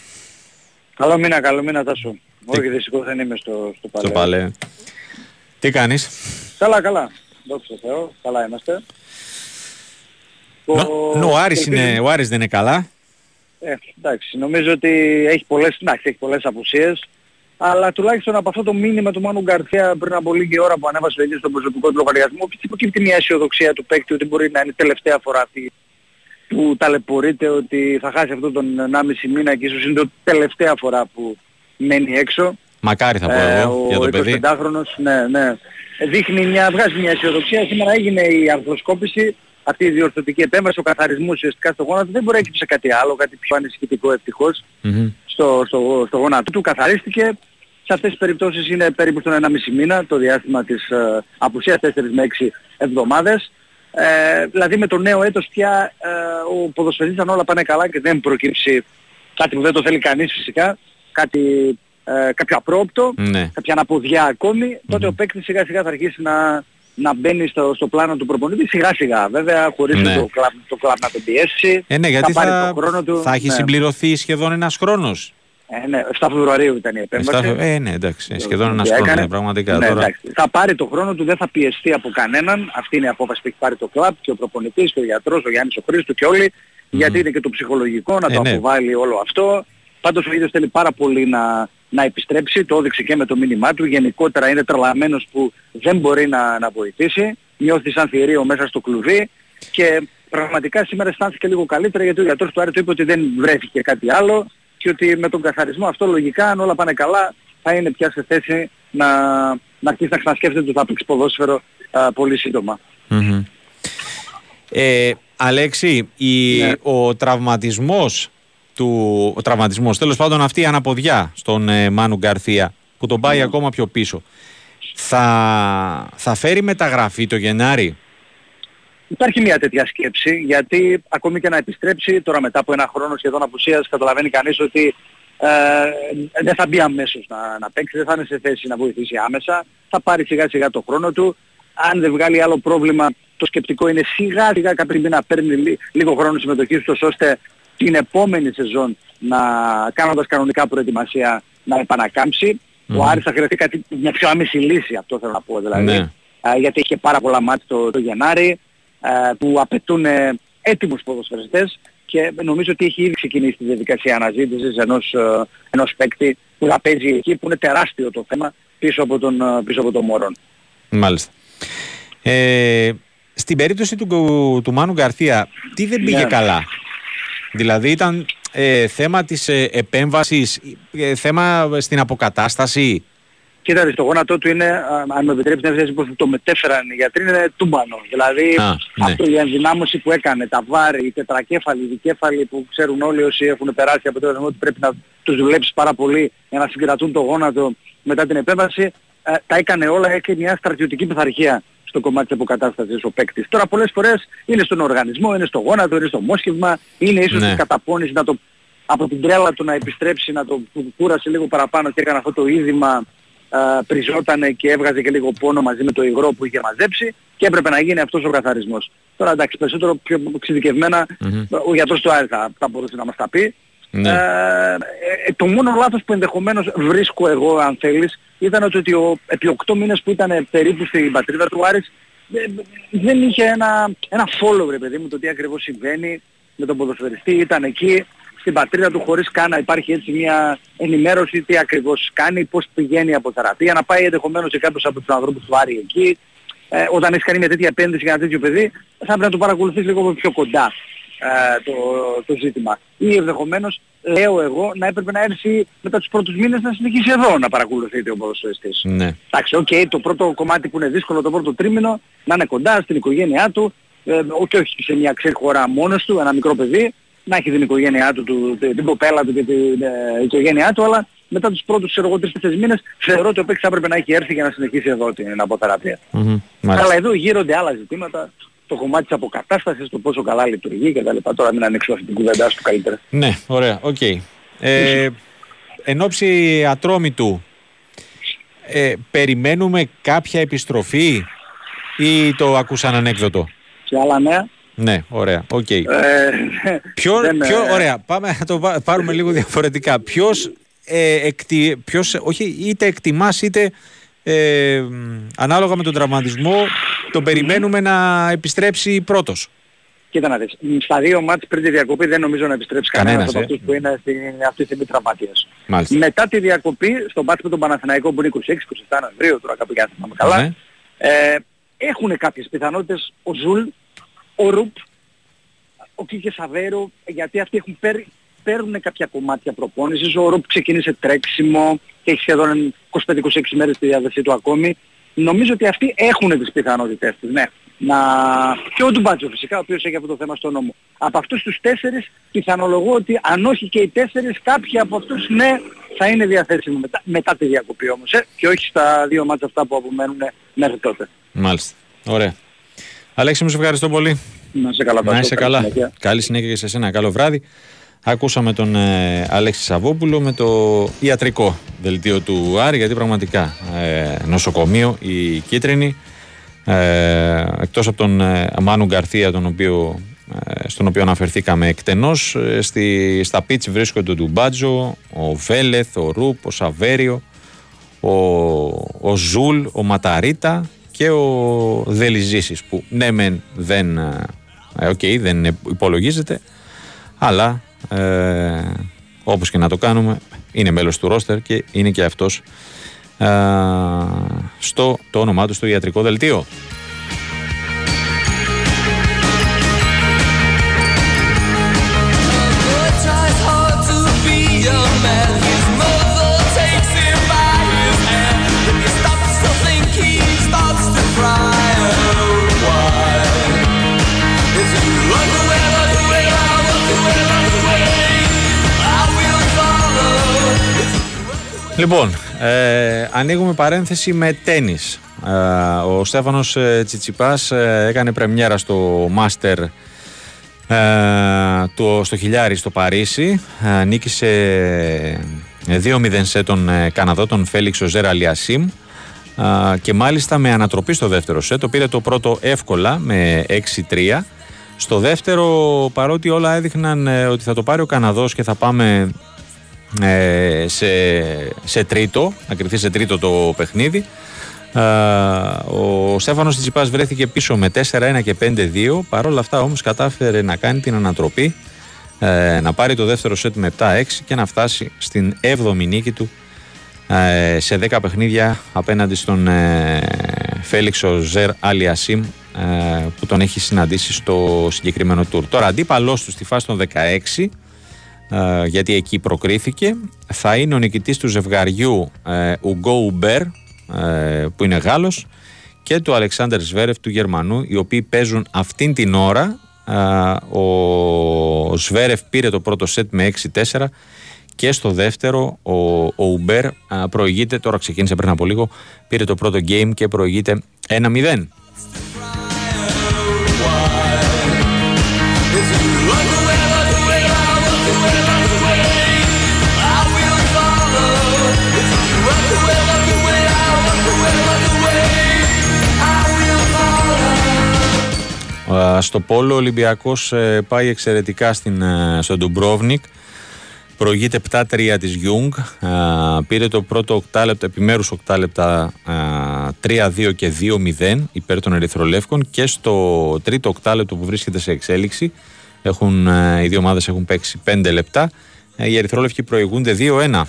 Καλό μήνα, καλό μήνα Τάσο. Όχι δυστυχώς δεν είμαι στο, στο παλέ. Στο παλέ. Τι κάνεις; Καλά, καλά. Δόξα τω Θεώ, καλά είμαστε. Νο, ο, Άρης είναι, ο Άρης δεν είναι καλά. Ε, εντάξει, νομίζω ότι έχει πολλές, εντάξει, έχει πολλές απουσίες, αλλά τουλάχιστον από αυτό το μήνυμα του Μάνου Γκαρθία πριν από λίγη ώρα που ανέβασε εκεί στον προσωπικό του λογαριασμό, υποκύπτει μια αισιοδοξία του παίκτη ότι μπορεί να είναι τελευταία φορά αυτή που ταλαιπωρείται ότι θα χάσει αυτό τον 1,5 μήνα και ίσως είναι το τελευταία φορά που μένει έξω. Μακάρι θα πω ε, εγώ για το παιδί. Ο 25χρονος, ναι, ναι. Δείχνει μια, βγάζει μια αισιοδοξία. Σήμερα έγινε η αρθροσκόπηση αυτή η διορθωτική επέμβαση, ο καθαρισμός ουσιαστικά στο γόνατο δεν μπορεί να σε κάτι άλλο, κάτι πιο ανησυχητικό ευτυχώς mm-hmm. στο, στο, στο γόνατο του. Καθαρίστηκε. Σε αυτές τις περιπτώσεις είναι περίπου στον 1,5 μήνα το διάστημα της ε, απουσίας 4 με 6 εβδομάδες. Ε, δηλαδή με το νέο έτος πια ε, ο ποδοσφαιρής αν όλα πάνε καλά και δεν προκύψει κάτι που δεν το θέλει κανείς φυσικά, κάτι, ε, κάποιο απρόπτο, ναι. κάποια αναποδιά ακόμη, τότε ο παίκτης σιγά σιγά θα αρχίσει να, να μπαίνει στο, στο πλάνο του προπονητή σιγά σιγά βέβαια χωρίς ναι. το, κλαμπ, το κλαμπ να τον πιέσει. Ε, ναι, γιατί θα, θα, το χρόνο του, θα έχει ναι. συμπληρωθεί σχεδόν ένας χρόνος. Ε, ναι, 7 Φεβρουαρίου ήταν η επέμβαση. Ε, ναι, εντάξει, σχεδόν ένας χρόνος, ναι, πραγματικά. Ναι, τώρα... εντάξει. Θα πάρει το χρόνο του, δεν θα πιεστεί από κανέναν. Αυτή είναι η απόφαση που έχει πάρει το κλαμπ και ο προπονητής και ο γιατρός, ο Γιάννης ο Χρήστος και όλοι. Mm. Γιατί είναι και το ψυχολογικό να ε, το ναι. αποβάλει όλο αυτό. Πάντως ο ίδιος θέλει πάρα πολύ να, να επιστρέψει, το έδειξε και με το μήνυμά του. Γενικότερα είναι τρελαμένος που δεν μπορεί να, να βοηθήσει. Νιώθει σαν θηρίο μέσα στο κλουβί και πραγματικά σήμερα αισθάνθηκε λίγο καλύτερα γιατί ο γιατρός του Άρη του είπε ότι δεν βρέθηκε κάτι άλλο και ότι με τον καθαρισμό αυτό λογικά αν όλα πάνε καλά θα είναι πια σε θέση να, να αρχίσει να ξανασκέφτεται ότι θα παίξει ποδόσφαιρο α, πολύ σύντομα. Mm-hmm. Ε, Αλέξη, η, ναι. ο τραυματισμός του ο τραυματισμός, τέλος πάντων αυτή η αναποδιά στον ε, Μάνου Γκαρθία που τον πάει ακόμα πιο πίσω. θα, θα φέρει μεταγραφή το Γενάρη; Υπάρχει μια τέτοια σκέψη γιατί ακόμη και να επιστρέψει τώρα μετά από ένα χρόνο σχεδόν απουσίας καταλαβαίνει κανείς ότι ε, δεν θα μπει αμέσως να, να παίξει, δεν θα είναι σε θέση να βοηθήσει άμεσα, θα πάρει σιγά σιγά το χρόνο του. Αν δεν βγάλει άλλο πρόβλημα το σκεπτικό είναι σιγά σιγά κάποια να παίρνει λίγο χρόνο συμμετοχής τους ώστε την επόμενη σεζόν να κάνοντας κανονικά προετοιμασία να επανακάμψει. Ο Άρης θα χρειαστεί κάτι, μια πιο άμεση λύση, αυτό θέλω να πω δηλαδή. Ναι. γιατί είχε πάρα πολλά μάτια το, το Γενάρη που απαιτούν έτοιμους ποδοσφαιριστές και νομίζω ότι έχει ήδη ξεκινήσει τη διαδικασία αναζήτησης ενός, ενός παίκτη που θα παίζει εκεί που είναι τεράστιο το θέμα πίσω από τον, πίσω από τον Μωρόν. Μάλιστα. Ε, στην περίπτωση του, του Μάνου Γκαρθία, τι δεν πήγε ναι. καλά; Δηλαδή ήταν ε, θέμα της ε, επέμβασης, ε, θέμα στην αποκατάσταση. Κοίτατε, στο γόνατό του είναι, αν με επιτρέψεις να πως το μετέφεραν οι γιατροί, είναι τούμπανος. Δηλαδή Α, ναι. αυτό η ενδυνάμωση που έκανε, τα βάρη, οι τετρακέφαλοι, οι δικέφαλοι που ξέρουν όλοι όσοι έχουν περάσει από το ότι πρέπει να τους δουλέψεις πάρα πολύ για να συγκρατούν το γόνατο μετά την επέμβαση, ε, τα έκανε όλα, έχει μια στρατιωτική πειθαρχία στο κομμάτι της αποκατάστασης ο παίκτης. Τώρα πολλές φορές είναι στον οργανισμό, είναι στο γόνατο, είναι στο μόσχευμα, είναι ίσως ναι. στην καταπώνηση να το, από την τρέλα του να επιστρέψει, να το κούρασε λίγο παραπάνω και έκανε αυτό το είδημα, ε, πριζότανε και έβγαζε και λίγο πόνο μαζί με το υγρό που είχε μαζέψει και έπρεπε να γίνει αυτός ο καθαρισμός. Τώρα εντάξει, περισσότερο πιο εξειδικευμένα mm-hmm. ο γιατρός του Άρη θα, θα μπορούσε να μας τα πει. Ναι. Ε, ε, το μόνο λάθος που ενδεχομένως βρίσκω εγώ αν θέλεις ήταν ότι ο, επί 8 μήνες που ήταν περίπου στην πατρίδα του Άρης δεν είχε ένα, ένα follow ρε παιδί μου το τι ακριβώς συμβαίνει με τον ποδοσφαιριστή. Ήταν εκεί στην πατρίδα του χωρίς καν να υπάρχει έτσι μια ενημέρωση τι ακριβώς κάνει, πώς πηγαίνει από θεραπεία, να πάει ενδεχομένως σε κάποιους από τους ανθρώπους του Άρη εκεί. Ε, όταν έχεις κάνει μια τέτοια επένδυση για ένα τέτοιο παιδί θα πρέπει να το παρακολουθείς λίγο πιο κοντά. Ε, το, το ζήτημα. Ή ενδεχομένως, λέω εγώ, να έπρεπε να έρθει μετά τους πρώτους μήνες να συνεχίσει εδώ να παρακολουθείται ο ποδοσφαιριστής. Ναι. Εντάξει, OK, okay, το πρώτο κομμάτι που είναι δύσκολο, το πρώτο τρίμηνο, να είναι κοντά στην οικογένειά του, ε, και όχι σε μια ξένη χώρα μόνος του, ένα μικρό παιδί, να έχει την οικογένειά του, του την κοπέλα του και την ε, οικογένειά του, αλλά μετά τους πρώτους ξέρω εγώ τρεις μήνες θεωρώ ότι ο παίκτης θα έπρεπε να έχει έρθει για να συνεχίσει εδώ την αποθεραπεία. Mm-hmm. Αλλά εδώ εγείρονται άλλα ζητήματα το κομμάτι της αποκατάστασης, το πόσο καλά λειτουργεί και τα λοιπά. Τώρα μην ανοίξω αυτή την κουβέντα του καλύτερα. Ναι, ωραία, OK. Okay. Ε, εν όψει Ατρομήτου, ε, περιμένουμε κάποια επιστροφή ή το ακούς σαν ανέκδοτο; Και άλλα νέα; Ναι, ωραία, OK. Okay. Ε, ποιο, δεν, ποιο, ωραία, πάμε να το πάρουμε λίγο διαφορετικά. Ποιος, ε, εκτι, ποιος, όχι, είτε εκτιμάς είτε ε, ανάλογα με τον τραυματισμό τον περιμένουμε να επιστρέψει πρώτος. Κοίτα να δεις, στα δύο ματς πριν τη διακοπή δεν νομίζω να επιστρέψει κανένας από ε. αυτούς που είναι στην, αυτή τη στιγμή τραυματίας. Μετά τη διακοπή, στο ματς με τον Παναθηναϊκό που είναι 26-27 Νοεμβρίου, τώρα κάπου για να θυμάμαι καλά, ναι. ε, έχουν κάποιες πιθανότητες ο Ζουλ, ο Ρουπ, ο Κίκε Σαβέριο, γιατί αυτοί έχουν παίρνει παίρνουν κάποια κομμάτια προπόνησης. Ο Ρουπ ξεκίνησε τρέξιμο και έχει σχεδόν 25-26 μέρες στη διάθεσή του ακόμη νομίζω ότι αυτοί έχουν τις πιθανότητες τους, ναι. Να... Και ο Ντουμπάτζο φυσικά, ο οποίος έχει αυτό το θέμα στο νόμο. Από αυτούς τους τέσσερις πιθανολογώ ότι αν όχι και οι τέσσερις, κάποιοι από αυτούς ναι θα είναι διαθέσιμοι μετά, μετά τη διακοπή όμως, ε, και όχι στα δύο μάτια αυτά που απομένουν μέχρι τότε. Μάλιστα. Ωραία. Αλέξη μου σε ευχαριστώ πολύ. Να είσαι καλά. Να είσαι καλά. Καλή συνέχεια και σε εσένα. Καλό βράδυ. Ακούσαμε τον ε, Αλέξη Σαββόπουλο με το ιατρικό δελτίο του Άρη γιατί πραγματικά ε, νοσοκομείο οι Κίτρινοι ε, εκτός από τον ε, Μάνου Γκαρθία τον οποίο, ε, στον οποίο αναφερθήκαμε εκτενώς στη, στα πιτς βρίσκονται ο Οντουμπάτζο, ο Βέλεθ, ο Ρούπ, ο Σαβέριο ο, ο Ζουλ, ο Ματαρίτα και ο Δελιζήσης που ναι μεν δεν, okay, δεν υπολογίζεται αλλά ε, όπως και να το κάνουμε, είναι μέλος του ρόστερ και είναι και αυτός ε, στο το όνομά του στο ιατρικό δελτίο. Λοιπόν, ε, ανοίγουμε παρένθεση με τέννις. Ε, ο Στέφανος ε, Τσιτσιπάς ε, έκανε πρεμιέρα στο Μάστερ το, στο Χιλιάρι στο Παρίσι. νίκησε 2-0 σε τον Καναδό, τον Φέλιξ Οζέρα Αλιασίμ και μάλιστα με ανατροπή στο δεύτερο σετ. Το πήρε το πρώτο εύκολα με 6-3. Στο δεύτερο, παρότι όλα έδειχναν ότι θα το πάρει ο Καναδός και θα πάμε ε, σε, σε τρίτο, να κρυθεί σε τρίτο το παιχνίδι. ο Στέφανος Τσιπάς βρέθηκε πίσω με 4-1 και 5-2. Παρ' όλα αυτά όμως κατάφερε να κάνει την ανατροπή, ε, να πάρει το δεύτερο σετ με 7-6 και να φτάσει στην 7η νίκη του ε, σε 10 παιχνίδια απέναντι στον Φέλιξ Ζερ Αλιασίμ που τον έχει συναντήσει στο συγκεκριμένο τουρ. Τώρα αντίπαλός του στη φάση των 16 ε, γιατί εκεί προκρίθηκε θα είναι ο νικητής του ζευγαριού Ουγκό Ουμπέρ ε, που είναι Γάλλος και του Αλεξάνδρ Σβέρεφ του Γερμανού οι οποίοι παίζουν αυτήν την ώρα ε, ο Σβέρεφ πήρε το πρώτο σετ με 6-4 και στο δεύτερο ο, ο Ουμπέρ προηγείται, τώρα ξεκίνησε πριν από λίγο, πήρε το πρώτο game και προηγείται 1-0. Στο Πόλο ο Ολυμπιακός ε, πάει εξαιρετικά στην, ε, στον Ντουμπρόβνικ. Προηγείται 7-3 της Γιούγκ. Πήρε το πρώτο οκτάλεπτο, επιμέρους οκτάλεπτα 3-2 και 2-0 υπέρ των Ερυθρολεύκων και στο τρίτο οκτάλεπτο που βρίσκεται σε εξέλιξη έχουν, ε, οι δύο ομάδες έχουν παίξει 5 λεπτά. Οι Ερυθρόλευκοι προηγούνται 2-1.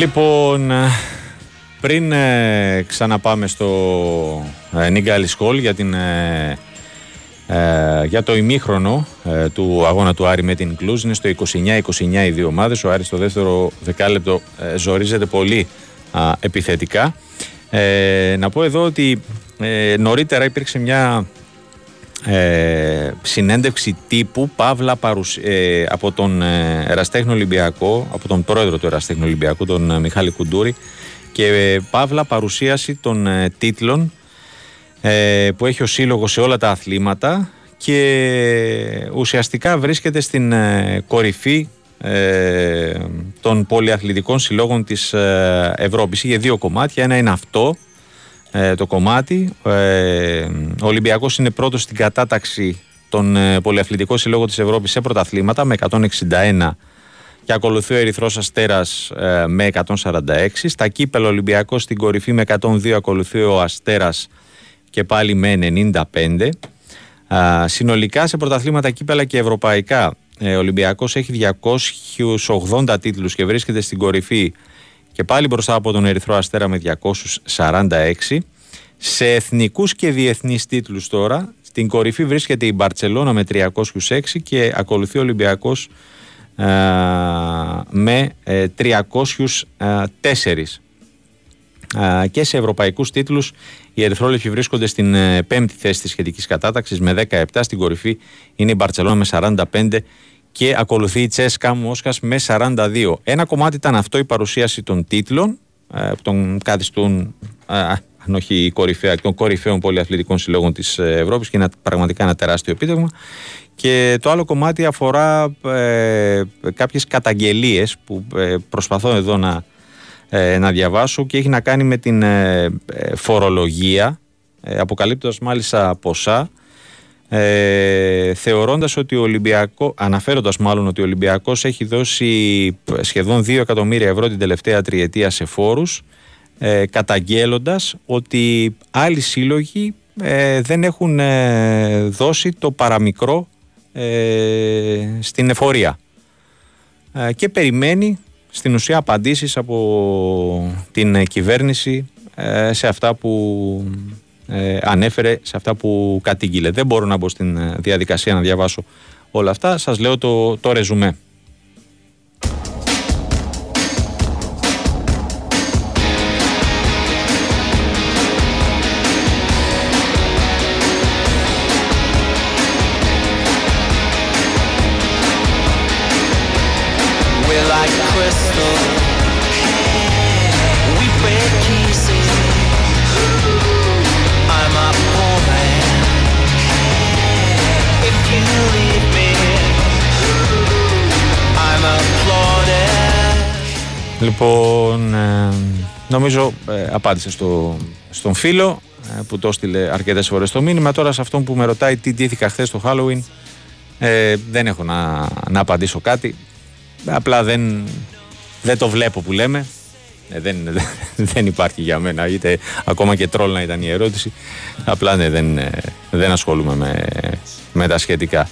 Λοιπόν, ε, πριν ε, ξαναπάμε στο ε, Νίγκαλι Σχόλ για, την, ε, ε, για το ημίχρονο του αγώνα του Άρη με την Κλούζ, είναι στο 29-29 οι δύο ομάδες. Ο Άρης στο δεύτερο δεκάλεπτο ζορίζεται πολύ επιθετικά. να πω εδώ ότι νωρίτερα υπήρξε μια ε, συνέντευξη τύπου Παύλα ε, από τον ε, Εραστέχνο Ολυμπιακό, από τον πρόεδρο του Εραστέχνου Ολυμπιακού, τον ε, Μιχάλη Κουντούρη και ε, Παύλα παρουσίαση των τίτλων που έχει ο σύλλογο σε όλα τα αθλήματα και ουσιαστικά βρίσκεται στην κορυφή των πολυαθλητικών συλλόγων της Ευρώπης. Είχε δύο κομμάτια, ένα είναι αυτό ε, το κομμάτι. Ε, ο Ολυμπιακός είναι πρώτος στην κατάταξη των ε, πολυαθλητικών συλλόγων της Ευρώπης σε πρωταθλήματα με 161 και ακολουθεί ο Ερυθρός Αστέρας ε, με 146. Στα κύπελα Ολυμπιακός στην κορυφή με 102 ακολουθεί ο Αστέρας και πάλι με 95. συνολικά σε πρωταθλήματα κύπελα και ευρωπαϊκά ο Ολυμπιακός έχει 280 τίτλους και βρίσκεται στην κορυφή και πάλι μπροστά από τον Ερυθρό Αστέρα με 246. Σε εθνικούς και διεθνείς τίτλους τώρα, στην κορυφή βρίσκεται η Μπαρτσελώνα με 306 και ακολουθεί ο Ολυμπιακός με 304. Ε, και σε ευρωπαϊκούς τίτλους οι Ερυθρόλευκοι βρίσκονται στην ε, πέμπτη θέση της σχετικής κατάταξης με 17. Στην κορυφή είναι η Μπαρτσελώνα με 45 και ακολουθεί η Τσέσκα Μόσχας με 42. Ένα κομμάτι ήταν αυτό η παρουσίαση των τίτλων ε, που τον καθιστούν ε, αν όχι κορυφαία, των κορυφαίων πολυαθλητικών συλλόγων της Ευρώπης και είναι πραγματικά ένα τεράστιο επίτευγμα. Και το άλλο κομμάτι αφορά ε, κάποιες καταγγελίες που ε, προσπαθώ εδώ να, ε, να διαβάσω και έχει να κάνει με την ε, φορολογία, αποκαλύπτοντας μάλιστα ποσά, ε, θεωρώντας ότι ο Ολυμπιακό, αναφέροντας μάλλον ότι ο Ολυμπιακός έχει δώσει σχεδόν 2 εκατομμύρια ευρώ την τελευταία τριετία σε φόρους ε, καταγγέλλοντας ότι άλλοι σύλλογοι ε, δεν έχουν ε, δώσει το παραμικρό ε, στην εφορία. Και περιμένει στην ουσία απαντήσεις από την κυβέρνηση σε αυτά που ανέφερε, σε αυτά που κατήγγειλε. Δεν μπορώ να μπω στην διαδικασία να διαβάσω όλα αυτά. Σας λέω το, το ρεζουμέ. Λοιπόν, ε, νομίζω ε, απάντησε στο, στον φίλο ε, που το έστειλε αρκετές φορές το μήνυμα. Τώρα σε αυτόν που με ρωτάει τι ντύθηκα χθες το Halloween, ε, δεν έχω να, να απαντήσω κάτι. Απλά δεν, δεν το βλέπω που λέμε. δεν, (laughs) δεν υπάρχει για μένα, είτε ακόμα και τρόλ να ήταν η ερώτηση. Απλά ναι, δεν, δεν ασχολούμαι με, με τα σχετικά.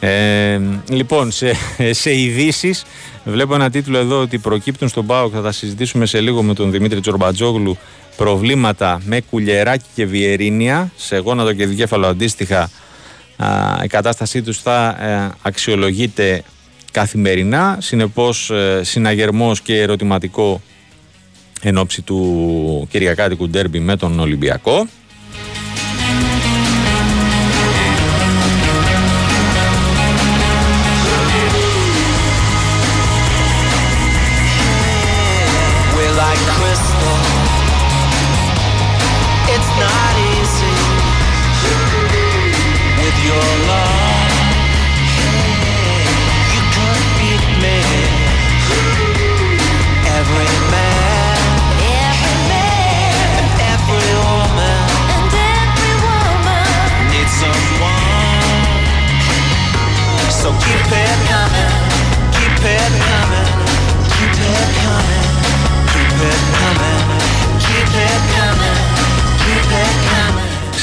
Ε, λοιπόν, σε, σε ειδήσεις, βλέπω ένα τίτλο εδώ ότι προκύπτουν στον ΠΑΟΚ. Θα τα συζητήσουμε σε λίγο με τον Δημήτρη Τζορμπατζόγλου. Προβλήματα με κουλιεράκι και βιερίνια σε γόνατο και δικέφαλο αντίστοιχα. Α, η κατάστασή τους θα ε, αξιολογείται καθημερινά. Συνεπώς, ε, συναγερμός και ερωτηματικό εν ώψη του Κυριακάτικου Ντέρμπι με τον Ολυμπιακό.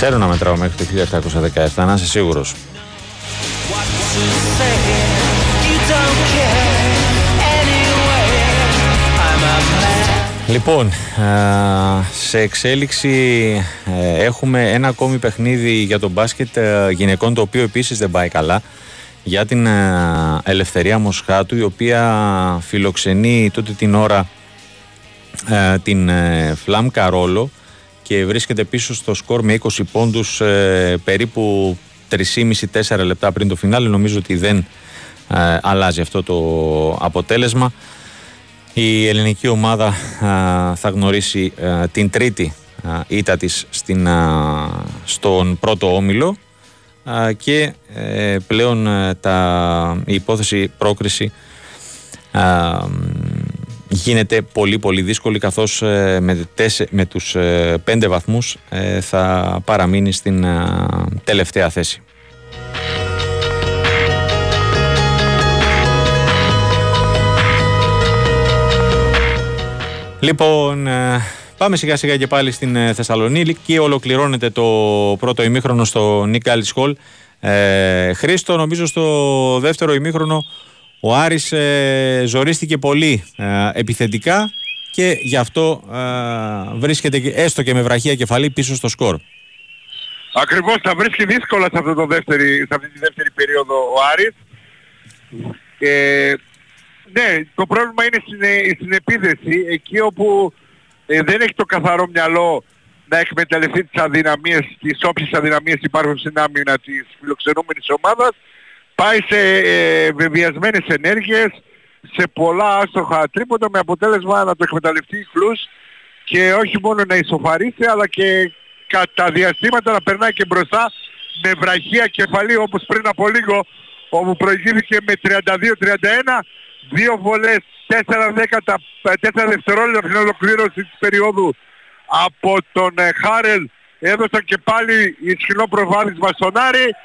Ξέρω να μετράω μέχρι το 1717, να είσαι σίγουρος. Λοιπόν, σε εξέλιξη ε, έχουμε ένα ακόμη παιχνίδι για τον μπάσκετ ε, γυναικών το οποίο επίσης δεν πάει καλά για την ε, Ελευθερία Μοσχάτου η οποία φιλοξενεί τότε την ώρα την Φλάμ Καρόλο και βρίσκεται πίσω στο σκορ με 20 πόντους ε, περίπου 3,5-4 λεπτά πριν το φινάλε. Νομίζω ότι δεν ε, αλλάζει αυτό το αποτέλεσμα. Η ελληνική ομάδα ε, θα γνωρίσει την τρίτη ήττα της στην, στον πρώτο όμιλο και πλέον τα, η υπόθεση πρόκριση γίνεται πολύ πολύ δύσκολη καθώς ε, με, τέσσε, με τους ε, πέντε βαθμούς ε, θα παραμείνει στην τελευταία θέση. Λοιπόν, πάμε σιγά σιγά και πάλι στην Θεσσαλονίκη και ολοκληρώνεται το πρώτο ημίχρονο στο Νίκαλης Χολ. Ε, Χρήστο, νομίζω στο δεύτερο ημίχρονο ο Άρης ε, ζορίστηκε πολύ ε, επιθετικά και γι' αυτό ε, βρίσκεται έστω και με βραχία κεφαλή πίσω στο σκορ. Ακριβώς θα βρίσκει δύσκολα σε, αυτό το δεύτερη, σε αυτή τη δεύτερη περίοδο ο Άρης. Ε, ναι, το πρόβλημα είναι στην, ε, στην επίθεση, εκεί όπου δεν έχει το καθαρό μυαλό να εκμεταλλευτεί τις αδυναμίες, τις όποιες αδυναμίες υπάρχουν στην άμυνα της φιλοξενούμενης ομάδας πάει σε ε, βεβαιασμένες ενέργειες, σε πολλά άστοχα τρίποτα με αποτέλεσμα να το εκμεταλλευτεί η Κλούς και όχι μόνο να ισοφαρίσει αλλά και κατά διαστήματα να περνάει και μπροστά με βραχία κεφαλή όπως πριν από λίγο όπου προηγήθηκε με 32-31 δύο βολές 4, δέκατα, 4 δευτερόλεπτα από την ολοκλήρωση της περίοδου από τον ε, Χάρελ. Έδωσαν και πάλι ισχυρό προβάδισμα στον Άρη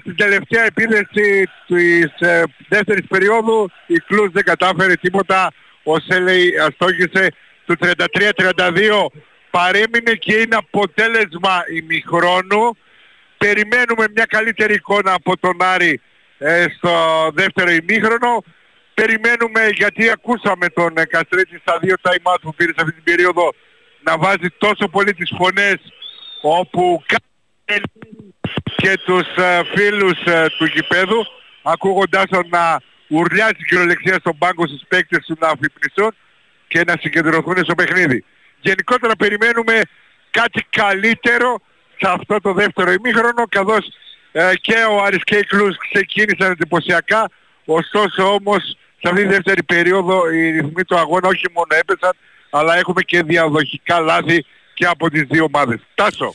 στην τελευταία επίδεση της ε, δεύτερης περίοδου η Κλούς δεν κατάφερε τίποτα. Ο Σέλεϊ αστόχησε του 33-32 παρέμεινε και είναι αποτέλεσμα ημιχρόνου. Περιμένουμε μια καλύτερη εικόνα από τον Άρη ε, στο δεύτερο ημίχρονο. Περιμένουμε γιατί ακούσαμε τον ε, Καστρέτη στα δύο time out που πήρε σε αυτή την περίοδο να βάζει τόσο πολύ τις φωνές όπου και τους ε, φίλους ε, του γηπέδου ακούγοντάς τον να ουρλιάζει κυριολεξία στον πάγκο στους παίκτες του να αφυπνιστούν και να συγκεντρωθούν στο παιχνίδι. Γενικότερα περιμένουμε κάτι καλύτερο σε αυτό το δεύτερο ημίχρονο καθώς ε, και ο Άρης και η Κλούς ξεκίνησαν εντυπωσιακά ωστόσο όμως σε αυτή τη δεύτερη περίοδο οι ρυθμοί του αγώνα όχι μόνο έπεσαν αλλά έχουμε και διαδοχικά λάθη και από τις δύο ομάδες. Τάσο.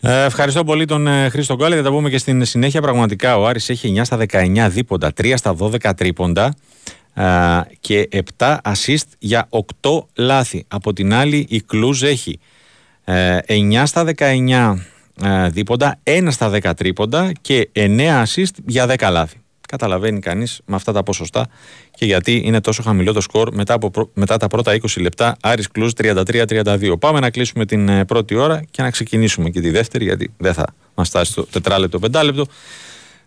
Ε, ευχαριστώ πολύ τον ε, Χρήστο Γκάλη. Θα τα πούμε και στην συνέχεια. Πραγματικά ο Άρης έχει 9 στα 19 δίποντα, 3 στα 12 τρίποντα ε, και 7 assist για 8 λάθη. Από την άλλη η Κλούζ έχει 9 στα 19 δίποντα, 1 στα 10 τρίποντα και 9 assist για 10 λάθη. Καταλαβαίνει κανείς με αυτά τα ποσοστά και γιατί είναι τόσο χαμηλό το σκορ μετά, από, μετά τα πρώτα 20 λεπτά. Άρης Κλούς 33-32. Πάμε να κλείσουμε την ε, πρώτη ώρα και να ξεκινήσουμε και τη δεύτερη, γιατί δεν θα μας φτάσει το τετράλεπτο, πεντάλεπτο.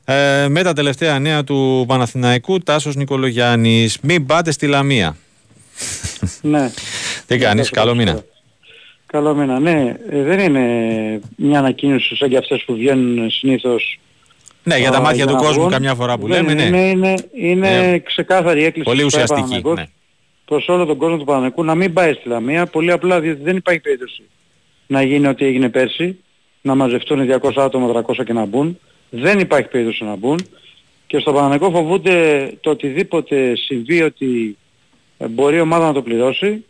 Ε, με τα τελευταία νέα του Παναθηναϊκού, Τάσος Νικολογιάννης. Μην πάτε στη Λαμία. Ναι. (laughs) Τι κάνεις, καλό μήνα. Καλό μήνα, ναι. Ε, δεν είναι μια ανακοίνωση σαν και αυτές που βγαίνουν συνήθως ναι, για τα μάτια του κόσμου καμιά φορά που λέμε, ναι. Είναι, είναι, είναι ε, ξεκάθαρη έκκληση πολύ ουσιαστική, ναι. προς όλο τον κόσμο του Παναγικού να μην πάει στη Λαμία, πολύ απλά διότι δεν υπάρχει περίπτωση να γίνει ό,τι έγινε πέρσι, να μαζευτούν 200 άτομα, 300 και να μπουν. Δεν υπάρχει περίπτωση να μπουν. Και στο Παναγικό φοβούνται το οτιδήποτε συμβεί ότι μπορεί η ομάδα να το πληρωσει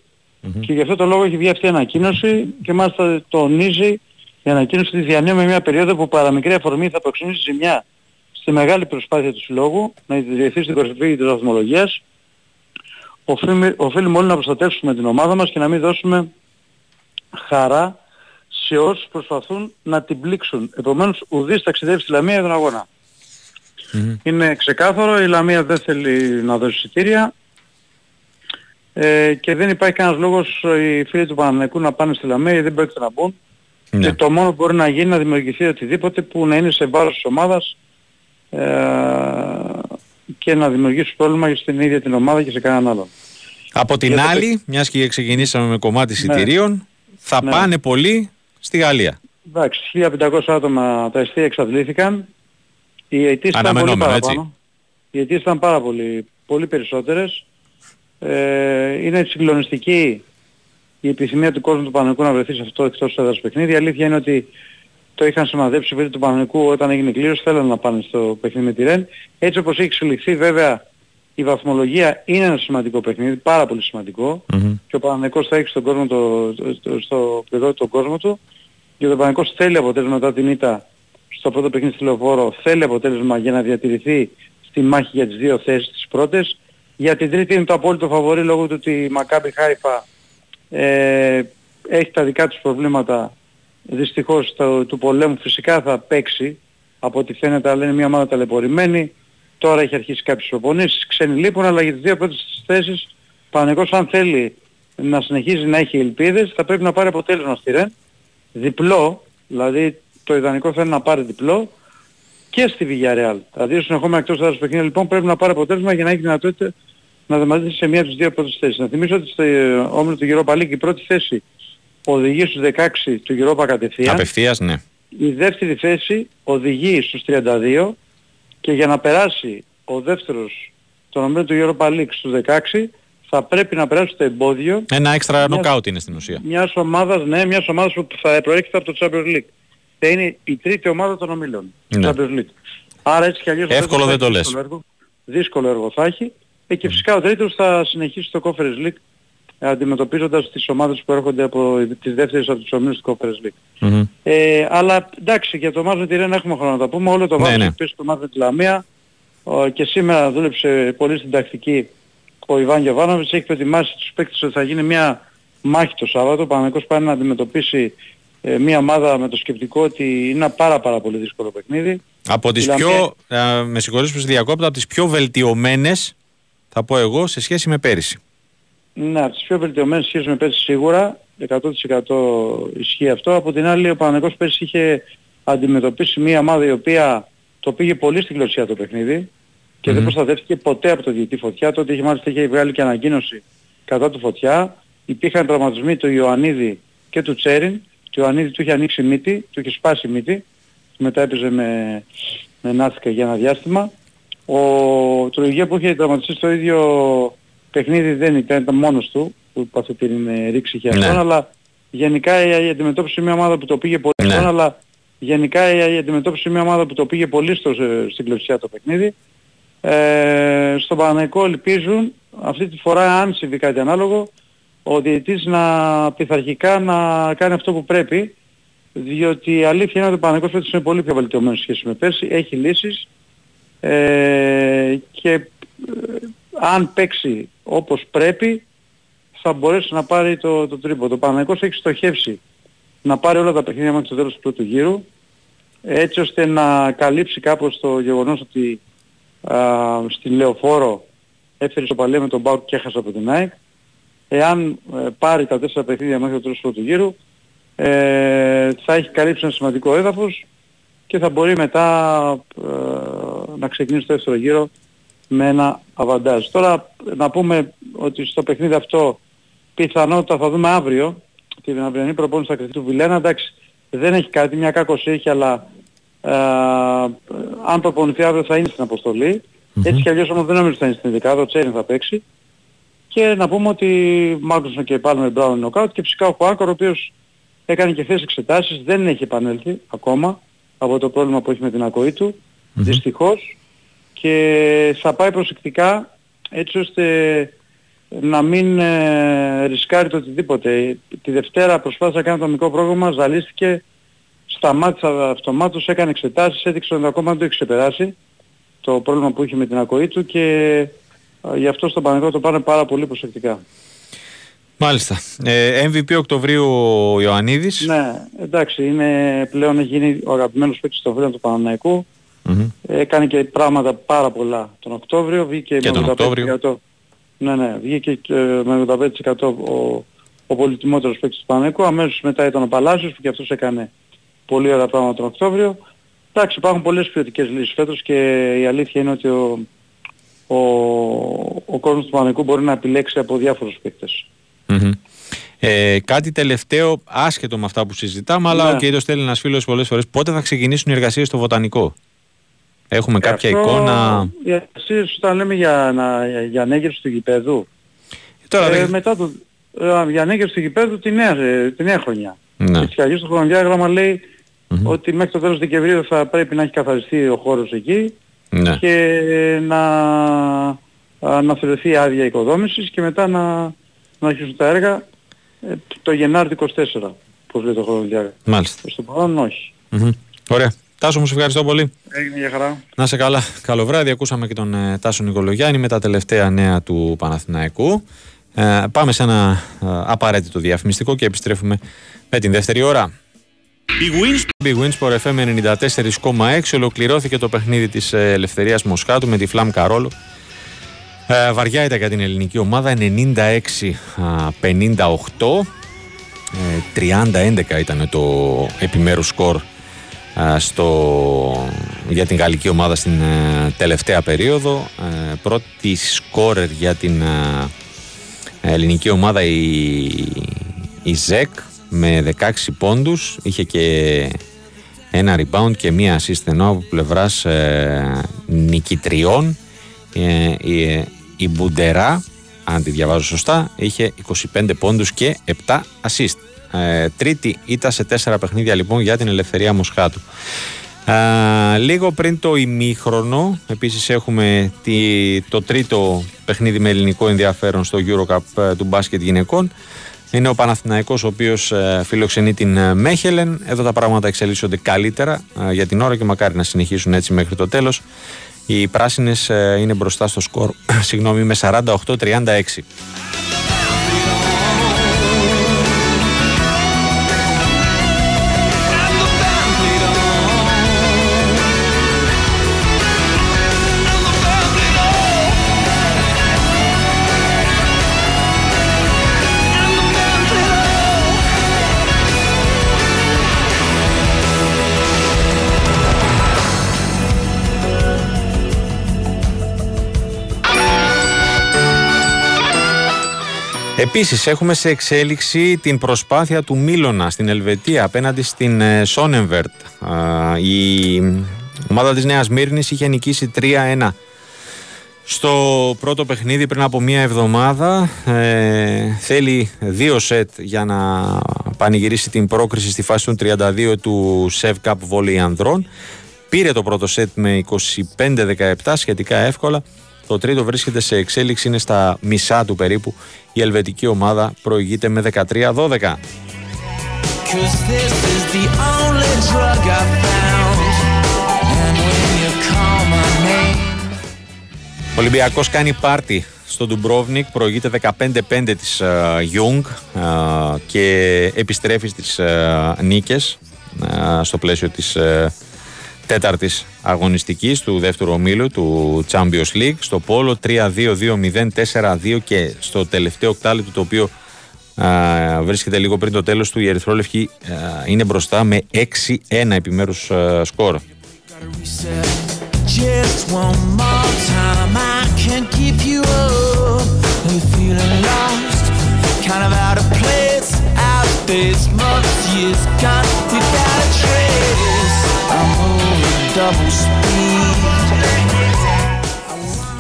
και γι' αυτό το λόγο έχει βγει αυτή η ανακοίνωση και μάλιστα τονίζει η ανακοίνωση της διανύουμε μια περίοδο που παραμικρή αφορμή θα προξενήσει ζημιά στη μεγάλη προσπάθεια του συλλόγου να ιδρυθεί στην κορυφή της βαθμολογίας. Οφείλουμε, οφείλουμε όλοι να προστατεύσουμε την ομάδα μας και να μην δώσουμε χαρά σε όσους προσπαθούν να την πλήξουν. Επομένως, ουδής ταξιδεύει στη Λαμία για τον αγώνα. Είναι ξεκάθαρο, η Λαμία δεν θέλει να δώσει εισιτήρια ε, και δεν υπάρχει κανένας λόγος οι φίλοι του Παναμαϊκού να πάνε στη Λαμία γιατί δεν πρόκειται να μπουν. Ναι. Και το μόνο που μπορεί να γίνει να δημιουργηθεί οτιδήποτε που να είναι σε βάρος της ομάδας ε, και να δημιουργήσει πρόβλημα στην ίδια την ομάδα και σε κανέναν άλλον. Από την άλλη, το... μιας και ξεκινήσαμε με κομμάτι ναι. εισιτηρίων, θα ναι. πάνε πολλοί στη Γαλλία. Εντάξει, 1500 άτομα τα εστία εξαντλήθηκαν. Οι αιτήσεις ήταν πολύ παραπάνω. Οι αιτήσεις ήταν πάρα πολύ, πολύ περισσότερες. Ε, είναι συγκλονιστική η επιθυμία του κόσμου του Παναγικού να βρεθεί σε αυτό το εκτός έδρας παιχνίδι. Η αλήθεια είναι ότι το είχαν σημαδέψει οι του Παναγικού όταν έγινε κλήρωση, θέλανε να πάνε στο παιχνίδι με τη Ρεν. Έτσι όπως έχει εξελιχθεί βέβαια η βαθμολογία είναι ένα σημαντικό παιχνίδι, πάρα πολύ και ο Παναγικός θα έχει στον κόσμο το, το, στο πληρό τον κόσμο του και ο Παναγικός θέλει αποτέλεσμα μετά την ήττα στο πρώτο παιχνίδι στη Λεωφόρο, θέλει αποτέλεσμα για να διατηρηθεί στη μάχη για τις δύο θέσεις τις πρώτες. Για την τρίτη είναι το απόλυτο φαβορή λόγω του ότι η Μακάμπι Χάιφα ε, έχει τα δικά τους προβλήματα. Δυστυχώς το, του πολέμου φυσικά θα παίξει. Από ό,τι φαίνεται αλλά είναι μια ομάδα ταλαιπωρημένη. Τώρα έχει αρχίσει κάποιες προπονήσεις. Ξένοι λείπουν αλλά για τις δύο πρώτες θέσεις. Παναγικός αν θέλει να συνεχίζει να έχει ελπίδες θα πρέπει να πάρει αποτέλεσμα στη ΡΕΝ. Διπλό δηλαδή το ιδανικό θέλει να πάρει διπλό. Και στη Villarreal. Τα δύο συνεχόμενα εκτός έδρας παιχνίδια λοιπόν πρέπει να πάρει αποτέλεσμα για να έχει δυνατότητα να δεμαζίσει σε μία από τις δύο πρώτες θέσεις. Να θυμίσω ότι στο όμιλο του Europa League η πρώτη θέση οδηγεί στους 16 του Europa κατευθείαν. Απευθείας, ναι. Η δεύτερη θέση οδηγεί στους 32 και για να περάσει ο δεύτερος τον ομίλο του Europa League στους 16 θα πρέπει να περάσει το εμπόδιο. Ένα έξτρα νοκάουτ είναι στην ουσία. Μιας ομάδας, ναι, μιας ομάδας που θα προέρχεται από το Champions League. Θα είναι η τρίτη ομάδα των ομίλων. Ναι. Champions League. Άρα έτσι κι αλλιώς Εύκολο δεν το λες. Δύσκολο έργο, δύσκολο έργο θα έχει. Ε, και φυσικά ο τρίτος θα συνεχίσει το Conference League αντιμετωπίζοντας τις ομάδες που έρχονται από τις δεύτερες από τις ομίλους του Conference League. Mm-hmm. Ε, αλλά εντάξει για το Μάζο Τιρένα έχουμε χρόνο να τα πούμε. Όλο το βάρος ναι, ναι. που στο Μάζο τη Λαμία και σήμερα δούλεψε πολύ στην τακτική ο Ιβάν Γεβάνοβιτς έχει προετοιμάσει τους παίκτες ότι θα γίνει μια μάχη το Σάββατο. Ο Παναγικός πάει να αντιμετωπίσει ε, μια ομάδα με το σκεπτικό ότι είναι ένα πάρα πάρα πολύ δύσκολο παιχνίδι. Από τις πιο, ε, με συγχωρείς που διακόπτω, από τις πιο βελτιωμένες θα πω εγώ σε σχέση με πέρυσι. Ναι, από τις πιο βελτιωμένες σχέσεις με πέρυσι σίγουρα, 100% ισχύει αυτό. Από την άλλη ο Παναγικός πέρυσι είχε αντιμετωπίσει μια ομάδα η οποία το πήγε πολύ στην γλωσσία το παιχνίδι και mm-hmm. δεν προστατεύτηκε ποτέ από το διετή φωτιά. Τότε είχε μάλιστα είχε βγάλει και ανακοίνωση κατά του φωτιά. Υπήρχαν τραυματισμοί του Ιωαννίδη και του Τσέριν. Του Ιωαννίδη του είχε ανοίξει μύτη, του είχε σπάσει μύτη. Μετά έπαιζε με, με νάθηκα για ένα διάστημα. Ο Τρογέ που είχε τραυματιστεί στο ίδιο παιχνίδι δεν ήταν, ήταν μόνος του που είπε αυτή την ρήξη και ναι. αλλά γενικά η αντιμετώπιση μια ομάδα που το πήγε πολύ ναι. αλλά γενικά η αντιμετώπιση μια ομάδα που το πήγε πολύ στο, στην κλεψιά το παιχνίδι ε, στον Παναγικό ελπίζουν αυτή τη φορά αν συμβεί κάτι ανάλογο ο διαιτής να πειθαρχικά να κάνει αυτό που πρέπει διότι η αλήθεια είναι ότι ο Παναγικός φέτος είναι πολύ πιο βελτιωμένος σχέση με πέρσι, έχει λύσεις ε, και ε, αν παίξει όπως πρέπει θα μπορέσει να πάρει το, το τρίπο. Το Παναγικός έχει στοχεύσει να πάρει όλα τα παιχνίδια μέχρι το τέλος του πρώτου γύρου έτσι ώστε να καλύψει κάπως το γεγονός ότι στη Λεωφόρο έφερε παλαιό με τον Μπάουκ και έχασε από την ΑΕΚ. Εάν ε, πάρει τα τέσσερα παιχνίδια μέχρι το τέλος του γύρου, ε, θα έχει καλύψει ένα σημαντικό έδαφος και θα μπορεί μετά ε, να ξεκινήσει το δεύτερο γύρο με ένα αβαντάζ. Τώρα να πούμε ότι στο παιχνίδι αυτό πιθανότητα θα δούμε αύριο την αυριανή προπόνηση στα κριτή του Βιλένα. Εντάξει, δεν έχει κάτι, μια κάκωση έχει, αλλά ε, αν προπονηθεί αύριο θα είναι στην αποστολή. Mm-hmm. Έτσι κι αλλιώς όμως δεν νομίζω ότι θα είναι στην δεκάδα, ο Τσέριν θα παίξει. Και να πούμε ότι Μάγνουσον και πάλι με Μπράουν νοκάουτ και φυσικά ο Χουάκορ ο οποίος έκανε και χθες εξετάσεις, δεν έχει επανέλθει ακόμα από το πρόβλημα που έχει με την ακοή του, mm-hmm. δυστυχώς. Και θα πάει προσεκτικά έτσι ώστε να μην ε, ρισκάρει το οτιδήποτε. Τη Δευτέρα προσπάθησε να κάνει το μικρό πρόγραμμα, ζαλίστηκε σταμάτησε αυτομάτως, έκανε εξετάσεις, έδειξε ότι ακόμα δεν το έχει ξεπεράσει το πρόβλημα που είχε με την ακοή του και γι' αυτό στο Παναγικό το πάνε πάρα πολύ προσεκτικά. Μάλιστα. Ε, MVP Οκτωβρίου ο Ιωαννίδης. Ναι, εντάξει, είναι πλέον γίνει ο αγαπημένος παίκτης του Οκτωβρίου του Παναναϊκού. Mm-hmm. Έκανε και πράγματα πάρα πολλά τον Οκτώβριο, βγήκε και με τον Οκτώβριο. Ναι, ναι, βγήκε με 85% ο, ο πολυτιμότερος παίκτης του Παναναϊκού. Αμέσως μετά ήταν ο Παλάσιος που και αυτός έκανε πολύ ωραία πράγματα τον Οκτώβριο. Εντάξει, υπάρχουν πολλές ποιοτικές λύσεις φέτος και η αλήθεια είναι ότι ο, ο, ο κόσμος του Παναγικού μπορεί να επιλέξει από διάφορους παίκτες. Ε, κάτι τελευταίο, άσχετο με αυτά που συζητάμε, αλλά ναι. ο Κέντος θέλει ένας φίλος πολλές φορές. Πότε θα ξεκινήσουν οι εργασίες στο Βοτανικό; Έχουμε ε, κάποια αυτό, εικόνα; Οι εργασίες όταν λέμε για, να, για, για ανέγερση του γηπέδου. Ε, τώρα, ε, μετά το, ε, για ανέγερση του γηπέδου τη νέα, τη νέα χρονιά. Ναι. Έτσι κι αλλιώς το χρονοδιάγραμμα λέει ότι μέχρι το τέλος Δεκεμβρίου θα πρέπει να έχει καθαριστεί ο χώρος εκεί ναι. και να, να θεωρηθεί άδεια οικοδόμησης και μετά να, να αρχίσουν τα έργα ε, το Γενάρη 24, πώς λέει το χρονοδιάγραμμα. Μάλιστα. Στο παρόν όχι. Ωραία. Τάσο μου, σε ευχαριστώ πολύ. Έγινε για χαρά. Να σε καλά. Καλό βράδυ. Ακούσαμε και τον ε, Τάσο Νικολογιάννη με τα τελευταία νέα του Παναθηναϊκού. Ε, πάμε σε ένα ε, απαραίτητο διαφημιστικό και επιστρέφουμε με την δεύτερη ώρα. Big Wins Big FM 94,6 ολοκληρώθηκε το παιχνίδι της ε, Ελευθερίας Μοσχάτου με τη Φλαμ Καρόλο. Ε, βαριά ήταν για την ελληνική ομάδα 96-58 30-11 ήταν το επιμέρους σκορ στο, για την γαλλική ομάδα στην τελευταία περίοδο. Πρώτη σκόρερ για την ελληνική ομάδα η, η ΖΕΚ με 16 πόντους. Είχε και ένα rebound και μία assist ενώ από πλευράς ε, νικητριών. ε, η, η Μπουντερά αν τη διαβάζω σωστά είχε 25 πόντους και 7 assist ε, τρίτη ήταν σε 4 παιχνίδια λοιπόν για την ελευθερία Μοσχάτου λίγο πριν το ημίχρονο, επίσης έχουμε τη, το τρίτο παιχνίδι με ελληνικό ενδιαφέρον στο Eurocup ε, του μπάσκετ γυναικών. Είναι ο Παναθηναϊκός ο οποίος ε, φιλοξενεί την ε, Μέχελεν. Εδώ τα πράγματα εξελίσσονται καλύτερα για την ώρα και μακάρι να συνεχίσουν έτσι μέχρι το τέλος. Οι πράσινες είναι μπροστά στο σκορ (coughs) συγγνώμη, με 48-36. Επίσης έχουμε σε εξέλιξη την προσπάθεια του Μίλωνα στην Ελβετία απέναντι στην ε, Σόνεμβερτ. Η ομάδα της Νέας Μύρνης είχε νικήσει 3-1 στο πρώτο παιχνίδι πριν από μία εβδομάδα. Ε, θέλει δύο σετ για να πανηγυρίσει την πρόκριση στη φάση των 32 του Sev Cup Volley Ανδρών. Πήρε το πρώτο σετ με 25-17 σχετικά εύκολα. Το τρίτο βρίσκεται σε εξέλιξη, είναι στα μισά του περίπου. Η ελβετική ομάδα προηγείται με 13-12. Ο Ολυμπιακός κάνει πάρτι στο Ντουμπρόβνικ, προηγείται 15-5 της Γιούγκ uh, uh, και επιστρέφει στις uh, νίκες στο πλαίσιο της τέταρτης αγωνιστικής του δεύτερου ομίλου του Champions League. Στο Πόλο 3-2-2-0-4-2 και στο τελευταίο οκτάλεπτο το οποίο α, βρίσκεται λίγο πριν το τέλος του η Ερυθρόλευκη είναι μπροστά με 6-1 επιμέρους α, σκορ.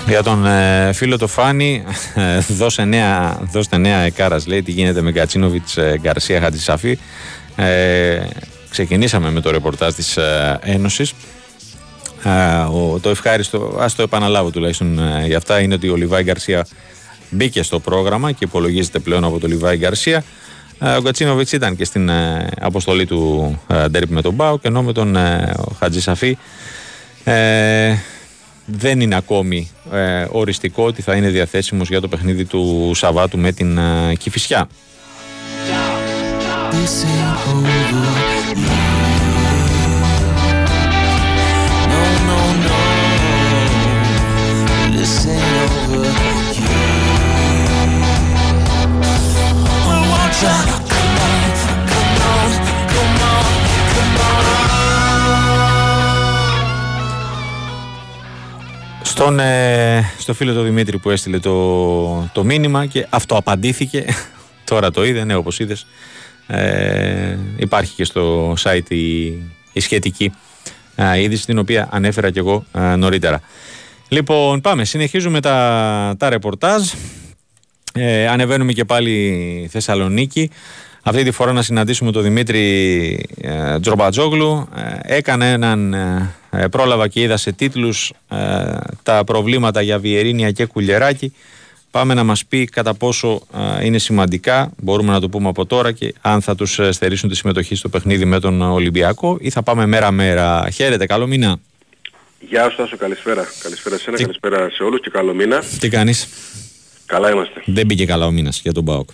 Για τον ε, φίλο το Φάνη, ε, (laughs) δώσε νέα, δώστε νέα εκάρας λέει τι γίνεται με Γκατσίνοβιτς ε, Γκαρσία Χατζησαφή. Ε, ξεκινήσαμε με το ρεπορτάζ της ε, Ένωσης. ο, το ευχάριστο, ας το επαναλάβω τουλάχιστον για αυτά, είναι ότι ο Λιβάη Γκαρσία μπήκε στο πρόγραμμα και υπολογίζεται πλέον από το Λιβάη Γκαρσία. Ο Γκατσίνοβιτς ήταν και στην αποστολή του ντέρπι με τον Μπάου και ενώ με τον Χατζησαφή ε, δεν είναι ακόμη ε, οριστικό ότι θα είναι διαθέσιμος για το παιχνίδι του Σαββάτου με την ε, Κηφισιά. Στον, ε, στο φίλο του Δημήτρη που έστειλε το, το μήνυμα και αυτό απαντήθηκε. (laughs) Τώρα το είδε, ναι, όπως είδες. Ε, υπάρχει και στο site η, η σχετική ε, είδηση την οποία ανέφερα και εγώ ε, νωρίτερα. Λοιπόν, πάμε. Συνεχίζουμε τα, τα ρεπορτάζ. Ε, ανεβαίνουμε και πάλι Θεσσαλονίκη. Αυτή τη φορά να συναντήσουμε τον Δημήτρη ε, Τζρομπατζόγλου. Ε, έκανε έναν, ε, ε, πρόλαβα και είδα σε τίτλους τα προβλήματα για Βιερίνια και Κουλιεράκη. Πάμε να μας πει κατά πόσο είναι σημαντικά, μπορούμε να το πούμε από τώρα και αν θα τους στερήσουν τη συμμετοχή στο παιχνίδι με τον Ολυμπιακό ή θα πάμε μέρα-μέρα. Χαίρετε, καλό μήνα. Γεια σου Τάσο, καλησπέρα. Καλησπέρα σε ένα, καλησπέρα σε όλους και καλό μήνα. Τι κάνεις; Καλά είμαστε. Δεν μπήκε καλά ο μήνας για τον ΠΑΟΚ.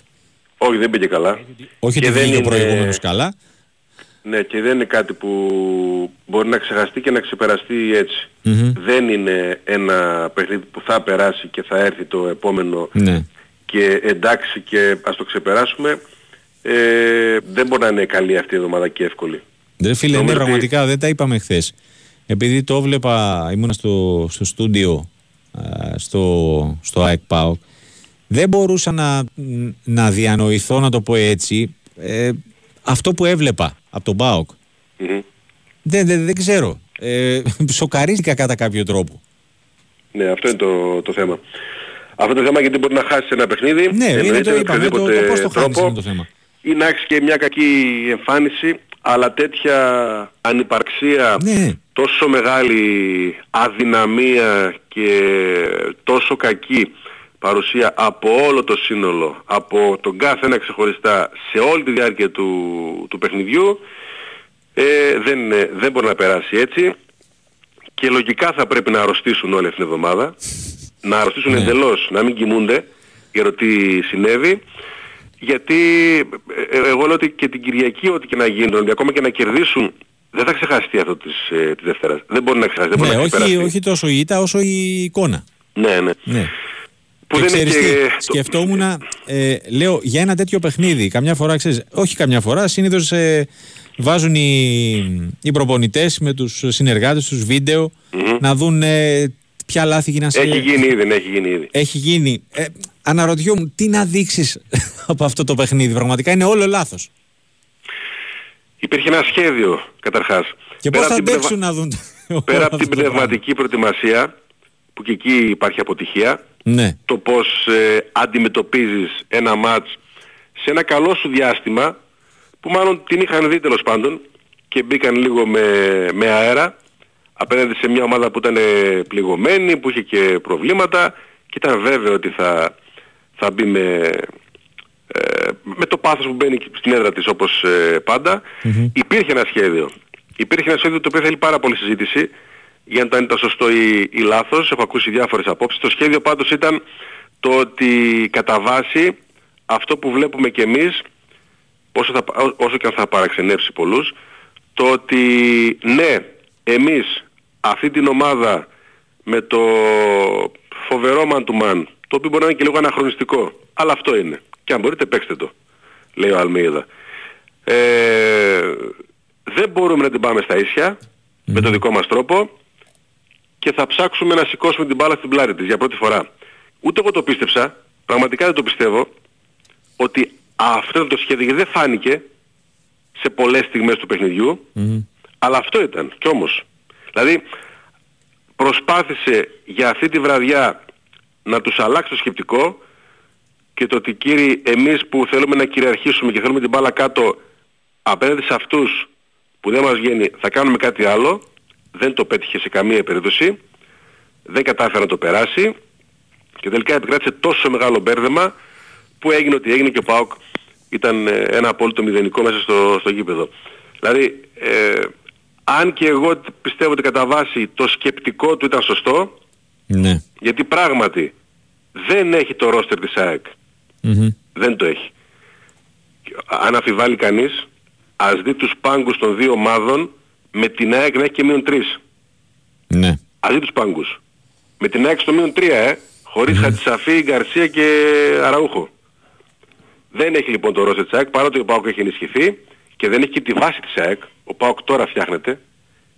Όχι, δεν πήγε καλά. Όχι ότι δεν είναι ο προηγούμενος καλά. Ναι, και δεν είναι κάτι που μπορεί να ξεχαστεί και να ξεπεραστεί Δεν είναι ένα παιχνίδι που θα περάσει και θα έρθει το επόμενο ναι. και εντάξει και ας το ξεπεράσουμε. Ε, δεν μπορεί να είναι καλή αυτή η εβδομάδα και εύκολη. Δεν φίλε, ναι, πραγματικά δεν τα είπαμε χθες. Επειδή το έβλεπα, ήμουν στο, στο στούντιο στο, στο ΑΕΚ δεν μπορούσα να, να διανοηθώ, να το πω έτσι, ε, αυτό που έβλεπα από τον ΠΑΟΚ. Δεν, δεν, δεν ξέρω. Ε, σοκαρίστηκα κατά κάποιο τρόπο. Ναι, αυτό είναι το, το θέμα. Αυτό το θέμα γιατί μπορεί να χάσεις ένα παιχνίδι. Ναι, είναι το είπαμε, το, το, πώς το τρόπο, είναι το θέμα. Ή να έχεις και μια κακή εμφάνιση, αλλά τέτοια ανυπαρξία ναι. τόσο μεγάλη αδυναμία και τόσο κακή παρουσία από όλο το σύνολο, από τον κάθε ένα ξεχωριστά σε όλη τη διάρκεια του, του παιχνιδιού ε, δεν, δεν μπορεί να περάσει έτσι και λογικά θα πρέπει να αρρωστήσουν όλη αυτήν την εβδομάδα να αρρωστήσουν ναι. εντελώς, να μην κοιμούνται για το τι συνέβη γιατί ε, ε, εγώ λέω ότι και την Κυριακή ό,τι και να γίνουν, ακόμα και να κερδίσουν δεν θα ξεχαστεί αυτό της, ε, της Δευτέρας. Δεν μπορεί να ξεχαστεί. Ναι, όχι, όχι τόσο η ήττα όσο η εικόνα. Ναι, ναι. ναι. Που και δεν ξέρεις και... σκεφτόμουν, ε, λέω, για ένα τέτοιο παιχνίδι, καμιά φορά, ξέρεις, όχι καμιά φορά, συνήθως ε, βάζουν οι, οι προπονητές με τους συνεργάτες τους βίντεο mm-hmm. να δουν ε, ποια λάθη γίνανε. Έχει γίνει ήδη, ναι, έχει γίνει ήδη. Έχει γίνει. Ε, αναρωτιόμουν, τι να δείξεις (laughs) από αυτό το παιχνίδι, πραγματικά είναι όλο λάθος. Υπήρχε ένα σχέδιο καταρχάς. Και πώς θα αντέξουν να δουν. Πέρα (laughs) από την πνευματική προετοιμασία, που και εκεί υπάρχει αποτυχία, ναι. το πώς ε, αντιμετωπίζεις ένα μάτς σε ένα καλό σου διάστημα, που μάλλον την είχαν δει τέλος πάντων και μπήκαν λίγο με, με αέρα, απέναντι σε μια ομάδα που ήταν πληγωμένη, που είχε και προβλήματα και ήταν βέβαιο ότι θα, θα μπει με, ε, με το πάθος που μπαίνει στην έδρα της όπως ε, παντα Υπήρχε ένα σχέδιο. Υπήρχε ένα σχέδιο το οποίο θέλει πάρα πολύ συζήτηση για να το αν ήταν σωστό ή, ή λάθος. Έχω ακούσει διάφορες απόψεις. Το σχέδιο πάντως ήταν το ότι κατά βάση αυτό που βλέπουμε και εμείς όσο, θα, όσο και αν θα παραξενεύσει πολλούς το ότι ναι εμείς αυτή την ομάδα με το φοβερό man to man το οποίο μπορεί να είναι και λίγο αναχρονιστικό αλλά αυτό είναι και αν μπορείτε παίξτε το, λέει ο Αλμίδα. Ε, δεν μπορούμε να την πάμε στα ίσια με τον δικό μας τρόπο και θα ψάξουμε να σηκώσουμε την μπάλα στην πλάτη της για πρώτη φορά. Ούτε εγώ το πίστεψα, πραγματικά δεν το πιστεύω, ότι αυτό ήταν το σχέδιο γιατί δεν φάνηκε σε πολλές στιγμές του παιχνιδιού, αλλά αυτό ήταν. Κι όμως, δηλαδή προσπάθησε για αυτή τη βραδιά να τους αλλάξει το σκεπτικό και το ότι κύριοι εμείς που θέλουμε να κυριαρχήσουμε και θέλουμε την μπάλα κάτω απέναντι σε αυτούς που δεν μας βγαίνει θα κάνουμε κάτι άλλο δεν το πέτυχε σε καμία περίπτωση δεν κατάφερε να το περάσει και τελικά επικράτησε τόσο μεγάλο μπέρδεμα που έγινε ότι έγινε και ο ΠΑΟΚ ήταν ε, ένα απόλυτο μηδενικό μέσα στο, στο γήπεδο. Δηλαδή, ε, αν και εγώ πιστεύω ότι κατά βάση το σκεπτικό του ήταν σωστό, ναι. γιατί πράγματι δεν έχει το ρόστερ της ΑΕΚ δεν το έχει. Αν αφιβάλλει κανείς, ας δει τους πάγκους των δύο ομάδων με την ΑΕΚ να έχει και μείον τρεις. Ναι. Ας δει τους πάγκους. Με την ΑΕΚ στο μείον τρία, ε. Χωρίς mm-hmm. Χατσαφή, Γκαρσία και Αραούχο. Δεν έχει λοιπόν το ρόστερ της ΑΕΚ, παρότι ο ΠΑΟΚ έχει ενισχυθεί και δεν έχει και τη βάση της ΑΕΚ. Ο ΠΑΟΚ τώρα φτιάχνεται.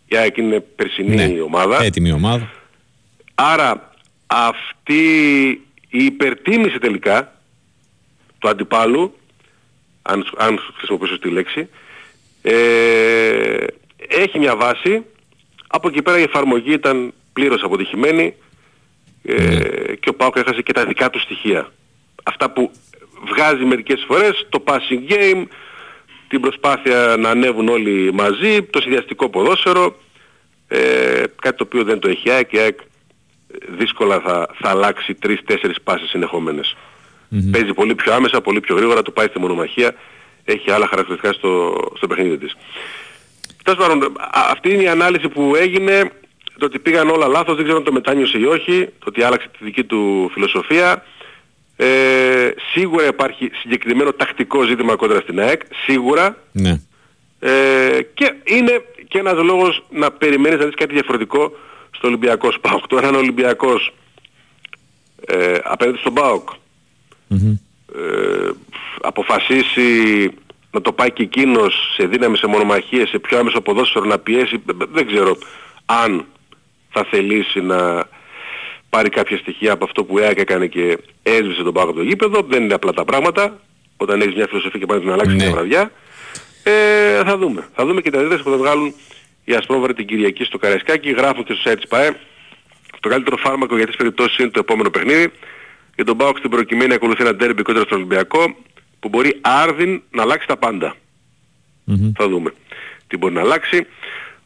Η ΑΕΚ είναι περσινή ναι. ομάδα. Έτοιμη ομάδα. Άρα αυτή η υπερτίμηση τελικά του αντιπάλου, αν, αν χρησιμοποιήσω τη λέξη, ε, έχει μια βάση, από εκεί πέρα η εφαρμογή ήταν πλήρως αποτυχημένη ε, ναι. και ο Πάοκ έχασε και τα δικά του στοιχεία. Αυτά που βγάζει μερικές φορές, το passing game, την προσπάθεια να ανέβουν όλοι μαζί, το συνδυαστικό ποδόσφαιρο, ε, κάτι το οποίο δεν το έχει ΑΕΚ, η ΑΕΚ δύσκολα θα, θα αλλάξει τρεις-τέσσερις πάσες συνεχόμενες. Mm-hmm. Παίζει πολύ πιο άμεσα, πολύ πιο γρήγορα, του πάει στη μονομαχία, έχει άλλα χαρακτηριστικά στο, στο παιχνίδι της. Τέλος πάντων, αυτή είναι η ανάλυση που έγινε, το ότι πήγαν όλα λάθος, δεν ξέρω αν το μετάνιωσε ή όχι, το ότι άλλαξε τη δική του φιλοσοφία. Ε, σίγουρα υπάρχει συγκεκριμένο τακτικό ζήτημα κόντρα στην ΑΕΚ, σίγουρα. Ναι. Ε, και είναι και ένας λόγος να περιμένεις να δεις κάτι διαφορετικό στο Ολυμπιακό ΣΠΑΟΚ. Τώρα αν ο Ολυμπιακός ε, απέναντι στον ΠΑΟΚ ε, αποφασίσει να το πάει και εκείνος σε δύναμη, σε μονομαχίες, σε πιο άμεσο ποδόσφαιρο να πιέσει, δεν ξέρω αν θα θελήσει να πάρει κάποια στοιχεία από αυτό που έκανε και έσβησε τον πάγο από το γήπεδο. Δεν είναι απλά τα πράγματα. Όταν έχεις μια φιλοσοφία και πάνε να αλλάξει ναι. μια βραδιά. Ε, θα δούμε. Θα δούμε και τα δίδες που θα βγάλουν οι Ασπρόβαροι την Κυριακή στο Καραϊσκάκι. Γράφουν και στο site ΠΑΕ. Το καλύτερο φάρμακο για τις περιπτώσεις είναι το επόμενο παιχνίδι και τον Πάοκ στην προκειμένη ακολουθεί ένα τέρμπι κόντρα στον Ολυμπιακό που μπορεί άρδιν να αλλάξει τα παντα Θα δούμε τι μπορεί να αλλάξει.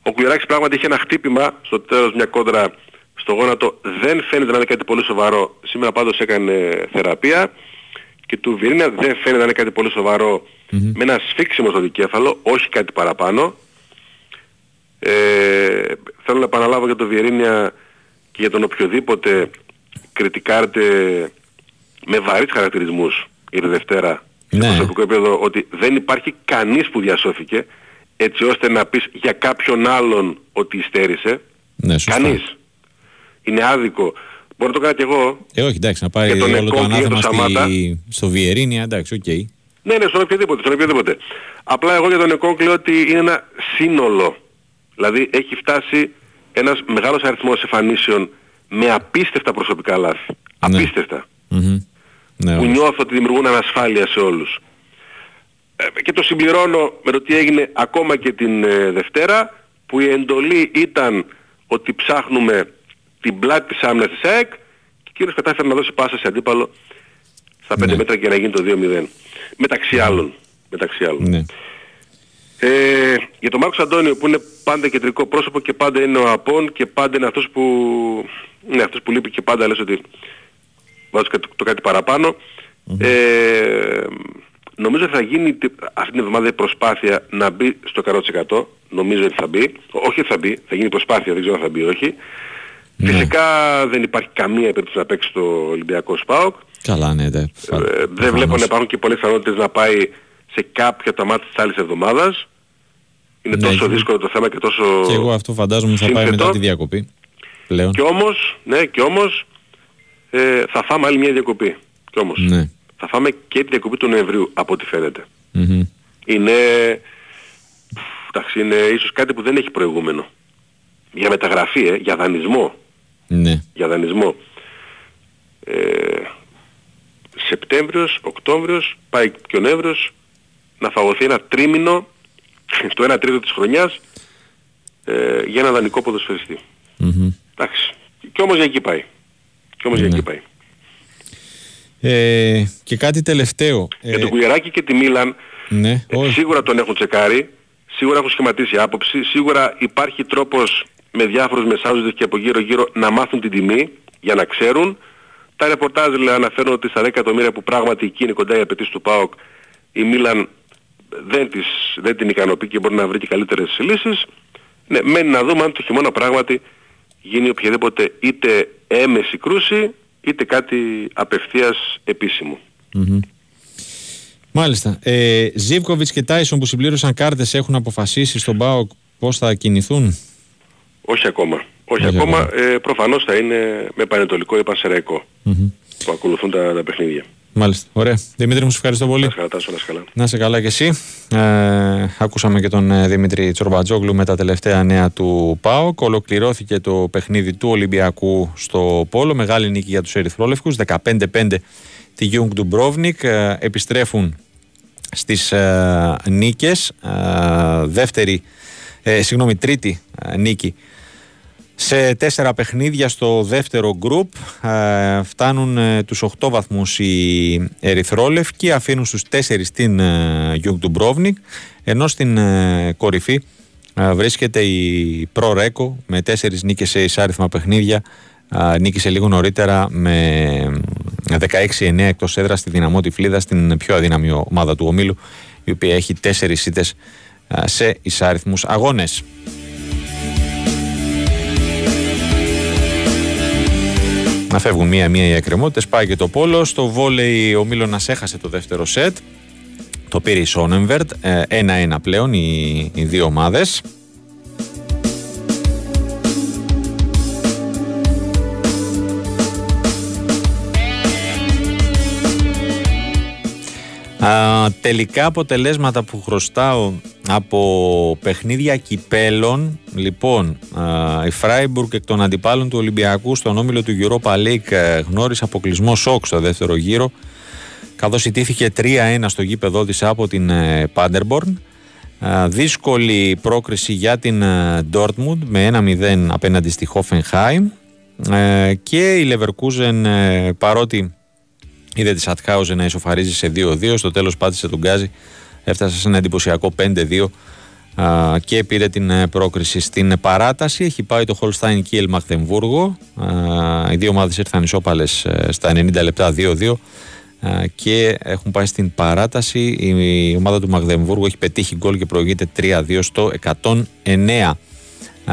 Ο Κουγεράκης πράγματι είχε ένα χτύπημα στο τέλος μια κόντρα στο γόνατο. Δεν φαίνεται να είναι κάτι πολύ σοβαρό. Σήμερα πάντως έκανε θεραπεία. Και του Βιερίνια δεν φαίνεται να είναι κάτι πολύ με ένα σφίξιμο στο δικέφαλο, όχι κάτι παραπάνω. Ε, θέλω να επαναλάβω για το Βιερίνια και για τον οποιοδήποτε κριτικάρτε με βαρύς χαρακτηρισμούς η Δευτέρα ναι. στο προσωπικό επίπεδο ότι δεν υπάρχει κανείς που διασώθηκε έτσι ώστε να πεις για κάποιον άλλον ότι υστέρησε. Ναι, κανείς. Είναι άδικο. Μπορώ να το κάνω κι εγώ. Ε, όχι, εντάξει, να πάει τον όλο το ανάθεμα στη... στο Βιερίνια, εντάξει, OK. Okay. Ναι, ναι, στον οποιοδήποτε, στον οποιοδήποτε. Απλά εγώ για τον Εκόνγκ λέω ότι είναι ένα σύνολο. Δηλαδή έχει φτάσει ένας μεγάλος αριθμός εμφανίσεων με απίστευτα προσωπικά λάθη. Ναι. Απίστευτα. Mm-hmm. Ναι, που νιώθω ότι δημιουργούν ανασφάλεια σε όλους. Ε, και το συμπληρώνω με το τι έγινε ακόμα και την ε, Δευτέρα που η εντολή ήταν ότι ψάχνουμε την πλάτη της άμυνας της ΑΕΚ και εκείνος κατάφερε να δώσει πάσα σε αντίπαλο στα 5 ναι. μέτρα για να γίνει το 2-0. Μεταξύ άλλων. Μεταξύ άλλων. Ναι. Ε, για τον Μάρκος Αντώνιο που είναι πάντα κεντρικό πρόσωπο και πάντα είναι ο Απών και πάντα είναι αυτός που, είναι αυτός που λείπει και πάντα λες ότι βάζω το, το κάτι παραπάνω. Mm-hmm. Ε, νομίζω ότι θα γίνει αυτή την εβδομάδα η προσπάθεια να μπει στο 100%. Νομίζω ότι θα μπει. Όχι ότι θα μπει, θα γίνει προσπάθεια, δεν ξέρω αν θα μπει ή όχι. Ναι. Φυσικά δεν υπάρχει καμία περίπτωση να παίξει στο Ολυμπιακό ΣΠΑΟΚ. Καλά, ναι, ναι. Ε, δεν βλέπω να υπάρχουν και πολλές πιθανότητες να πάει σε κάποια τα μάτια της άλλης εβδομάδας. Είναι ναι, τόσο δύσκολο το θέμα και τόσο Και εγώ αυτό φαντάζομαι θα πάει μετά τη διακοπή. Πλέον. Και όμως, ναι, και όμως ε, θα φάμε άλλη μια διακοπή. Και όμως ναι. θα φάμε και τη διακοπή του Νοεμβρίου από ό,τι φαίνεται. Mm-hmm. Είναι, εντάξει, είναι ίσως κάτι που δεν έχει προηγούμενο. Για μεταγραφή, ε, για δανεισμό. Ναι. Για δανεισμό. Ε, Σεπτέμβριος, Οκτώβριος, πάει και ο Νεύρος να φαγωθεί ένα τρίμηνο, (laughs) το ένα τρίτο της χρονιάς, ε, για ένα δανεικό ποδοσφαιριστή. Mm-hmm. Εντάξει. Και όμως για εκεί πάει. Και όμως για εκεί ναι. πάει. Ε, και κάτι τελευταίο. Για τον Κουγεράκη και τη Μίλαν ναι, ε, σίγουρα τον έχουν τσεκάρει, σίγουρα έχουν σχηματίσει άποψη, σίγουρα υπάρχει τρόπος με διάφορους μεσάζοντες και από γύρω γύρω να μάθουν την τιμή για να ξέρουν. Τα ρεπορτάζ λέει, αναφέρουν ότι στα 10 εκατομμύρια που πράγματι εκεί είναι κοντά η απαιτήση του ΠΑΟΚ η Μίλαν δεν, της, δεν την ικανοποιεί και μπορεί να βρει και καλύτερες λύσεις. Ναι, μένει να δούμε αν το χειμώνα πράγματι γίνει οποιαδήποτε είτε έμεση κρούση είτε κάτι απευθείας επίσημο. Μάλιστα. Ε, Ζίβκοβιτς και Τάισον που συμπλήρωσαν κάρτες έχουν αποφασίσει στον ΠΑΟΚ πώς θα κινηθούν; Όχι ακόμα. Όχι, ακόμα. Ε, προφανώς θα είναι με πανετολικό ή πασεραϊκό mm-hmm. που ακολουθούν τα, τα παιχνίδια. Μάλιστα. Ωραία. Δημήτρη, μου σε ευχαριστώ πολύ. Να 'σαι καλά, καλά. Να 'σαι καλά και εσύ. Ε, ακούσαμε και τον ε, Δημήτρη Τσορμπατζόγλου με τα τελευταία νέα του ΠΑΟΚ. Ολοκληρώθηκε το παιχνίδι του Ολυμπιακού στο Πόλο. Μεγάλη νίκη για τους Ερυθρόλευκους. 15-5 τη Γιούγκ Ντουμπρόβνικ. Ε, επιστρέφουν στις ε, νίκες. Ε, δεύτερη, ε, συγγνώμη, τρίτη ε, νίκη σε τέσσερα παιχνίδια στο δεύτερο γκρουπ ε, φτάνουν ε, τους 8 βαθμούς οι Ερυθρόλευκοι, αφήνουν στους 4 στην ε, Γιούγκ Ντουμπρόβνικ, ενώ στην ε, κορυφή ε, βρίσκεται η Προ Ρέκο με 4 νίκες σε ισάριθμα παιχνίδια, ε, νίκησε λίγο νωρίτερα με 16-9 εκτός έδρας τη Δυναμό Τιφλίδας, στην πιο αδύναμη ομάδα του ομίλου, η οποία έχει 4 ήττες σε εισάριθμους αγώνες. Να φεύγουν μία-μία οι εκκρεμότητες. Πάει και το πόλο. Στο βόλεϊ ο Μίλωνας έχασε το δεύτερο σετ. Το πήρε η Σόνεμβερτ. 1-1 πλέον οι, οι δύο ομάδες. Α, τελικά αποτελέσματα που χρωστάω από παιχνίδια κυπέλων λοιπόν η Φράιμπουργκ εκ των αντιπάλων του Ολυμπιακού στον όμιλο του Europa League ε, γνώρισε αποκλεισμό σοκ στο δεύτερο γύρο καθώς ιτήθηκε 3-1 στο γήπεδό της από την Πάντερμπορν δύσκολη πρόκριση για την Dortmund με 1-0 απέναντι στη Hoffenheim. Ε, και η Leverkusen ε, παρότι είδε τη Σατχάουζε να ισοφαρίζει σε 2-2 στο τέλος πάτησε τον Γκάζι έφτασε σε ένα εντυπωσιακό 5-2 και πήρε την ε, πρόκριση στην παράταση. Έχει πάει το Holstein Kiel Μαχτεμβούργο. Οι δύο ομάδες ήρθαν ισόπαλες ε, στα 90 λεπτά 2-2 και έχουν πάει στην παράταση. Η ομάδα του Μαγδεμβούργου έχει πετύχει γκολ και προηγείται 3-2 στο 109.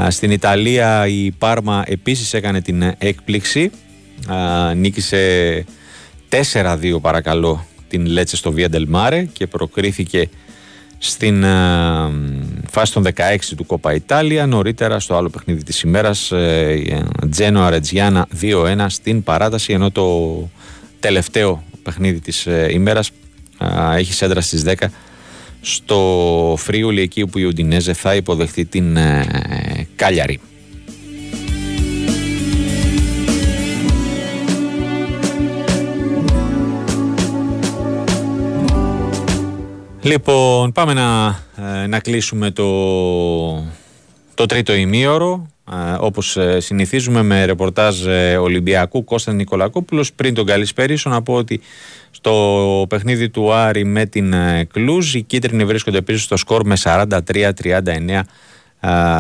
Στην Ιταλία η Πάρμα επίσης έκανε την έκπληξη. Νίκησε 4-2 παρακαλώ την Λέτσε στο Via del Mare και προκρίθηκε στην φάση των 16 του Κόπα Ιτάλια. Νωρίτερα στο άλλο παιχνίδι της ημέρας Τζένο Αρετζιάνα 2-1 στην παράταση ενώ το τελευταίο παιχνίδι της ε, ημέρας έχει σέντρα στις 10 στο Φρίουλι εκεί όπου η Ουντινέζε θα υποδεχθεί την ε, Κάλιαρη. Λοιπόν, πάμε να, ε, να κλείσουμε το, το τρίτο ημίωρο όπως ε, συνηθίζουμε με ρεπορτάζ ε, Ολυμπιακού Κώστα Νικολακόπουλος πριν τον καλησπέρισο να πω ότι στο παιχνίδι του Άρη με την Κλούζ οι κίτρινοι βρίσκονται πίσω στο σκορ με 43-39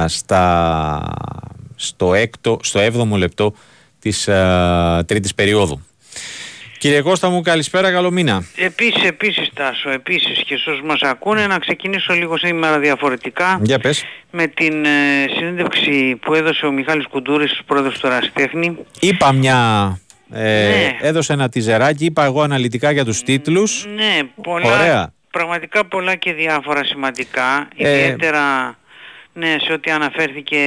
στα, στο, έκτο, στο 7ο λεπτό της τρίτης περίοδου. Κύριε Κώστα μου, καλησπέρα, καλό μήνα. Επίσης, επίσης Τάσο, επίσης και στους μας ακούνε να ξεκινήσω λίγο σήμερα διαφορετικά. Για πες. Με την ε, συνέντευξη που έδωσε ο Μιχάλης Κουντούρης, πρόεδρος του Ραστέχνη. Είπα μια... Ε, ναι. Έδωσε ένα τιζεράκι, είπα εγώ αναλυτικά για τους τίτλους. Ναι, πολλά, Ωραία. πραγματικά πολλά και διάφορα σημαντικά, ε, ιδιαίτερα ναι, σε ό,τι αναφέρθηκε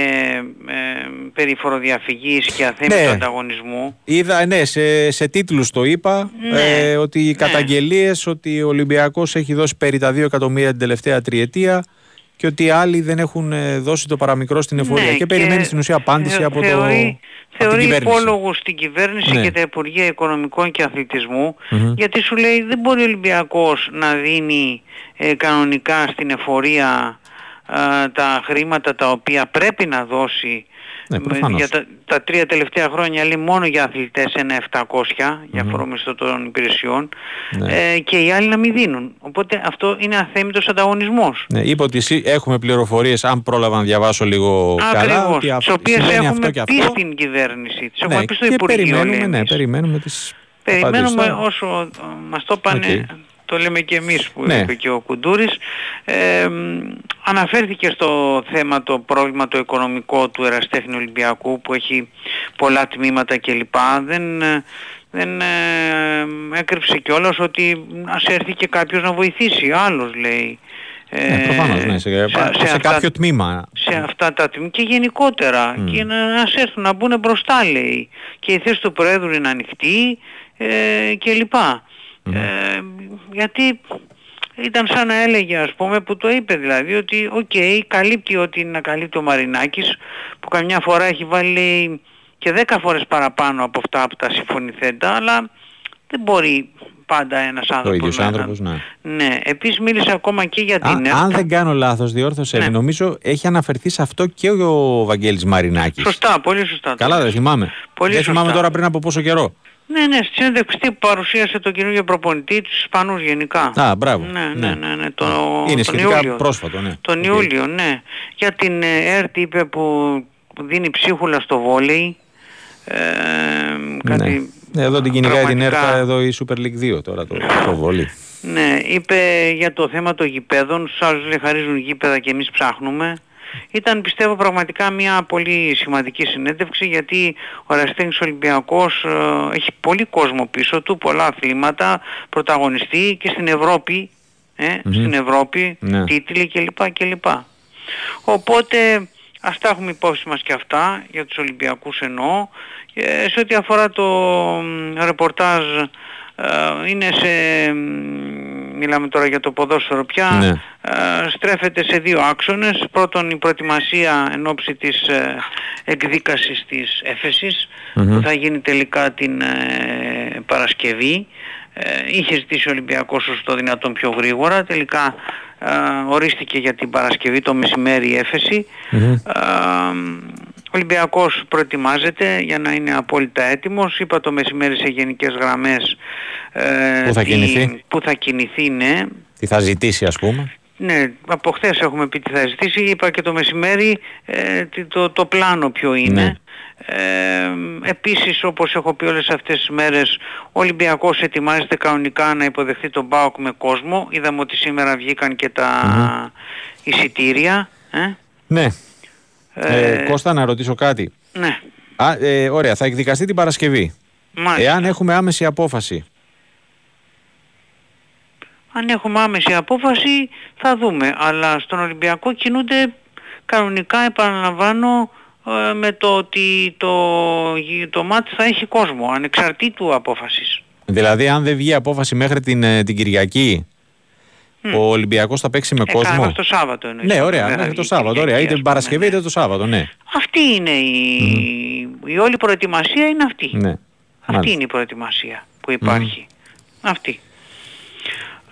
ε, περί φοροδιαφυγής και αθέμητου ναι. ανταγωνισμού. Είδα, ναι, σε, σε τίτλους το είπα, ναι. ε, ότι οι ναι. καταγγελίες ότι ο Ολυμπιακός έχει δώσει περί τα 2 εκατομμύρια την τελευταία τριετία και ότι άλλοι δεν έχουν ε, δώσει το παραμικρό στην εφορία. Ναι, και, περιμένει στην ουσία απάντηση από, θεωρεί, το, θεωρεί την κυβέρνηση. στην κυβέρνηση ναι. και τα Υπουργεία Οικονομικών και αθλητισμου γιατί σου λέει δεν μπορεί ο Ολυμπιακός να δίνει ε, κανονικά στην εφορία τα χρήματα τα οποία πρέπει να δώσει ναι, για τα, τα, τρία τελευταία χρόνια λέει μόνο για αθλητές ένα 700 για φορομισθό των υπηρεσιών ναι. ε, και οι άλλοι να μην δίνουν. Οπότε αυτό είναι αθέμητος ανταγωνισμός. Ναι, είπε ότι έχουμε πληροφορίες, αν πρόλαβα να διαβάσω λίγο Ακριβώς, καλά, ότι τις οποίες έχουμε πει στην κυβέρνηση, τις έχουμε πει στο Υπουργείο. Περιμένουμε, ναι, περιμένουμε τις Περιμένουμε όσο μας το πάνε το λέμε και εμείς που ναι. είπε και ο Κουντούρης, ε, αναφέρθηκε στο θέμα το πρόβλημα το οικονομικό του Εραστέχνη Ολυμπιακού που έχει πολλά τμήματα κλπ. Δεν, δεν ε, έκρυψε κιόλας ότι ας έρθει και κάποιος να βοηθήσει, άλλος λέει. Ναι, προφανώς, ναι, σε, σε, σε, κάποιο τμήμα. Σε αυτά τα τμήματα και γενικότερα. Mm. Και να, να έρθουν να μπουν μπροστά λέει. Και η θέση του Προέδρου είναι ανοιχτή ε, και ε, γιατί ήταν σαν να έλεγε ας πούμε που το είπε δηλαδή ότι OK okay, καλύπτει ότι είναι να καλύπτει ο Μαρινάκης που καμιά φορά έχει βάλει και δέκα φορές παραπάνω από αυτά από τα συμφωνηθέντα αλλά δεν μπορεί πάντα ένας άνθρωπος. Ο ίδιος άνθρωπος, ναι. Ναι, επίσης μίλησε ακόμα και για την Αν δεν κάνω λάθος, διόρθωσε, ναι. νομίζω έχει αναφερθεί σε αυτό και ο Βαγγέλης Μαρινάκης. Σωστά, πολύ σωστά. Καλά δεν θυμάμαι. Πολύ δεν θυμάμαι τώρα πριν από πόσο καιρό. Ναι, ναι, στη συνέντευξη που παρουσίασε τον καινούργιο προπονητή τους Ισπανούς γενικά. Α, μπράβο. Ναι, ναι, ναι, ναι, το, Είναι τον σχετικά Ιούλιο. πρόσφατο, ναι. Τον okay. Ιούλιο, ναι. Για την ΕΡΤ είπε που δίνει ψίχουλα στο βόλεϊ. Ε, κάτι ναι. Εδώ την κυνηγάει την ΕΡΤ, εδώ η Super League 2 τώρα το, το βόλεϊ. Ναι, είπε για το θέμα των γηπέδων, στους άλλους λέει χαρίζουν γήπεδα και εμείς ψάχνουμε. Ήταν πιστεύω πραγματικά μια πολύ σημαντική συνέντευξη γιατί ο Αραστέχνης Ολυμπιακός ε, έχει πολύ κόσμο πίσω του, πολλά αθλήματα, πρωταγωνιστεί και στην Ευρώπη, ε, στην Ευρώπη, ναι. τίτλοι κλπ. κλπ. Οπότε ας τα έχουμε υπόψη μας και αυτά για τους Ολυμπιακούς εννοώ. Ε, σε ό,τι αφορά το ρεπορτάζ ε, είναι σε μιλάμε τώρα για το ποδόσφαιρο πια, ναι. ε, στρέφεται σε δύο άξονες. Πρώτον η προετοιμασία εν ώψη της ε, εκδίκασης της εφεσης που θα γίνει τελικά την ε, Παρασκευή. Ε, είχε ζητήσει ο Ολυμπιακός όσο το δυνατόν πιο γρήγορα. Τελικά ορίστηκε για την Παρασκευή το μεσημέρι η εφεση ο Ολυμπιακός προετοιμάζεται για να είναι απόλυτα έτοιμος. Είπα το μεσημέρι σε γενικές γραμμές ε, που, θα τι, κινηθεί; που θα κινηθεί, ναι. Τι θα ζητήσει ας πούμε; Ναι, από χθες έχουμε πει τι θα ζητήσει. Είπα και το μεσημέρι ε, το, το πλάνο ποιο είναι. Ναι. Ε, επίσης όπως έχω πει όλες αυτές τις μέρες ο Ολυμπιακός ετοιμάζεται κανονικά να υποδεχθεί τον ΠΑΟΚ με κόσμο. Είδαμε ότι σήμερα βγήκαν και τα εισιτήρια. Ε. Ναι. Ε, ε, Κώστα να ρωτήσω κάτι. Ναι. Α, ε, ωραία, θα εκδικαστεί την Παρασκευή. Μάλιστα. Εάν έχουμε άμεση απόφαση αν έχουμε άμεση απόφαση θα δούμε. Αλλά στον Ολυμπιακό κινούνται κανονικά επαναλαμβάνω ε, με το ότι το, το μάτι θα έχει κόσμο ανεξαρτήτου απόφασης. Δηλαδή αν δεν βγει απόφαση μέχρι την, ε, την Κυριακή ο Ολυμπιακός θα παίξει με ε, κόσμο; Καλά, το Σάββατο εννοείς. Ναι, ωραία, μέχρι το Σάββατο. Ωραία. Είτε την Παρασκευή ναι. είτε το Σάββατο, ναι. Αυτή είναι η, η όλη προετοιμασία είναι αυτή. Ναι. Αυτή είναι η προετοιμασία που υπάρχει. Αυτή.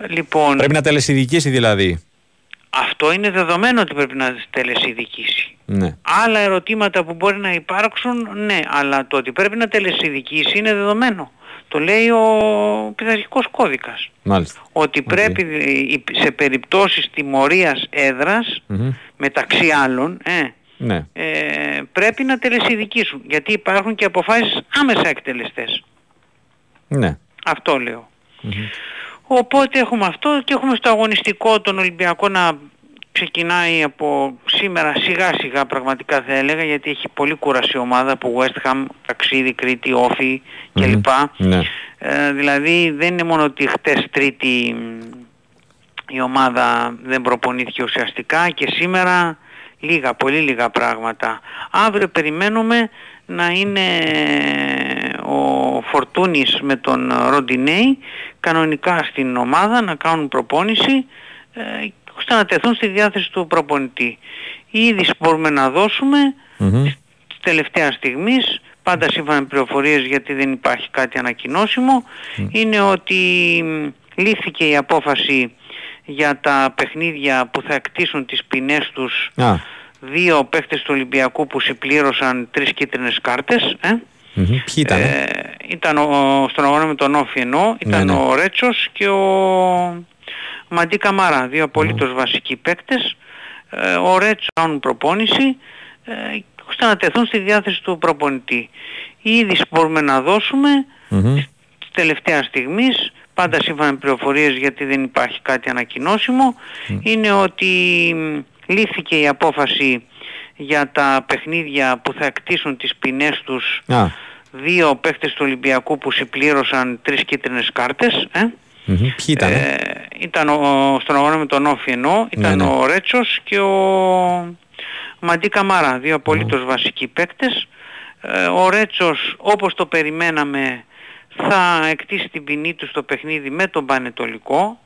Λοιπόν, πρέπει να τελεσυδικήσει δηλαδή. Αυτό είναι δεδομένο ότι πρέπει να τελεσυδικήσει. Ναι. Άλλα ερωτήματα που μπορεί να υπάρξουν, ναι, αλλά το ότι πρέπει να τελεσυδικήσει είναι δεδομένο. Το λέει ο πειθαρχικός κώδικας. Μάλιστα. Ότι πρέπει σε περιπτώσεις τιμωρίας μεταξύ άλλων, ε, ναι. ε, πρέπει να τελεσυδικήσουν. Γιατί υπάρχουν και αποφάσεις άμεσα εκτελεστές. Ναι. Αυτό Οπότε έχουμε αυτό και έχουμε στο αγωνιστικό τον Ολυμπιακό να ξεκινάει από σήμερα σιγά σιγά πραγματικά θα έλεγα γιατί έχει πολύ κούραση ομάδα από West Ham, Ταξίδι, Κρήτη, Όφη κλπ. Ναι. Ε, δηλαδή δεν είναι μόνο ότι χτες Τρίτη η ομάδα δεν προπονήθηκε ουσιαστικά και σήμερα λίγα, πολύ λίγα πράγματα. Αύριο περιμένουμε να είναι ο Φορτούνης με τον Ροντινέη κανονικά στην ομάδα να κάνουν προπόνηση ε, ώστε να τεθούν στη διάθεση του προπονητή. Η είδηση που μπορούμε να δώσουμε mm-hmm. τελευταίας στιγμής, πάντα σύμφωνα με πληροφορίες γιατί δεν υπάρχει κάτι είναι ότι λήφθηκε η απόφαση για τα παιχνίδια που θα εκτίσουν τις ποινές τους δύο παίχτες του Ολυμπιακού που συμπλήρωσαν τρεις κίτρινες κάρτες. Ε; Mm-hmm. Ποιοι ήταν, ε, ήταν ο, στον αγώνα με τον Όφι ενώ, ήταν ναι, ναι. ο Ρέτσος και ο Μαντί Καμάρα, δύο απολύτως mm. βασικοί παίκτες. Ε, ο Ρέτσος κάνουν προπόνηση ε, ώστε να τεθούν στη διάθεση του προπονητή. Η είδηση που μπορούμε να δώσουμε mm-hmm. τελευταία στιγμής, πάντα σύμφωνα με πληροφορίες γιατί δεν υπάρχει κάτι ανακοινώσιμο, είναι ότι λήφθηκε η απόφαση για τα παιχνίδια που θα εκτίσουν τις ποινές τους δύο παίχτες του Ολυμπιακού που συμπλήρωσαν τρεις κίτρινες κάρτες. Ε; Ποιοι ήταν. Ε, ήταν ο, στον αγώνα με τον Όφι ενώ, ήταν ναι, ναι. ο Ρέτσος και ο Μαντί Καμάρα, δύο απολύτως βασικοί παίκτες. Ε, ο Ρέτσος όπως το περιμέναμε θα εκτίσει την ποινή του στο παιχνίδι με τον πανετολικο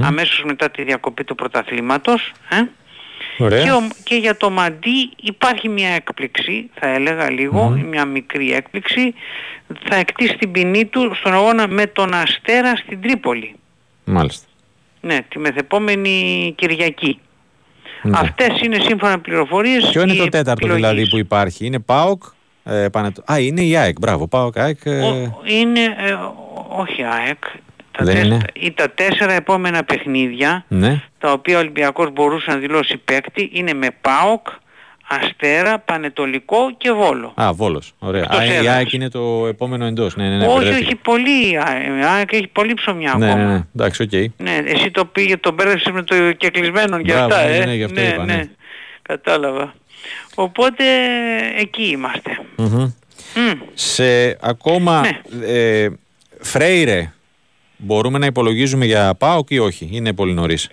αμέσως μετά τη διακοπή του πρωταθλήματος. Ε; Και, για το Μαντί υπάρχει μια έκπληξη, θα έλεγα μια μικρή έκπληξη. Θα εκτίσει την ποινή του στον αγώνα με τον Αστέρα στην Τρίπολη. Μάλιστα. Ναι, τη μεθεπόμενη Κυριακή. Ναι. Αυτές είναι σύμφωνα πληροφορίες. Ποιο είναι το τέταρτο δηλαδή που υπάρχει, είναι ΠΑΟΚ, ε, Α, είναι η ΑΕΚ, μπράβο, ΠΑΟΚ, ΑΕΚ. Ε... είναι, ε, όχι ΑΕΚ, τα, τέσσερα, ή τα τέσσερα επόμενα παιχνίδια ναι. τα οποία ο Ολυμπιακός μπορούσε να δηλώσει παίκτη είναι με ΠΑΟΚ, Αστέρα, Πανετολικό και Βόλο. Α, Βόλος. Ωραία. Α, η ΑΕΚ είναι το επόμενο εντός. Ναι, ναι, ναι, όχι, όχι, πολύ. Η ΑΕΚ έχει πολύ ψωμιά ναι, ακόμα. Ναι, ναι, εντάξει, ok. Okay. Ναι, εσύ το πήγε, τον πέρασες με το κεκλεισμένο για αυτά, ναι, ε; Ναι, γι' αυτό ναι, είπα, ναι. ναι. Κατάλαβα. Οπότε εκεί είμαστε. Mm-hmm. Mm. Σε ακόμα ναι. ε, Φρέιρε Μπορούμε να υπολογίζουμε για ΠΑΟΚ ή όχι, είναι πολύ νωρίς.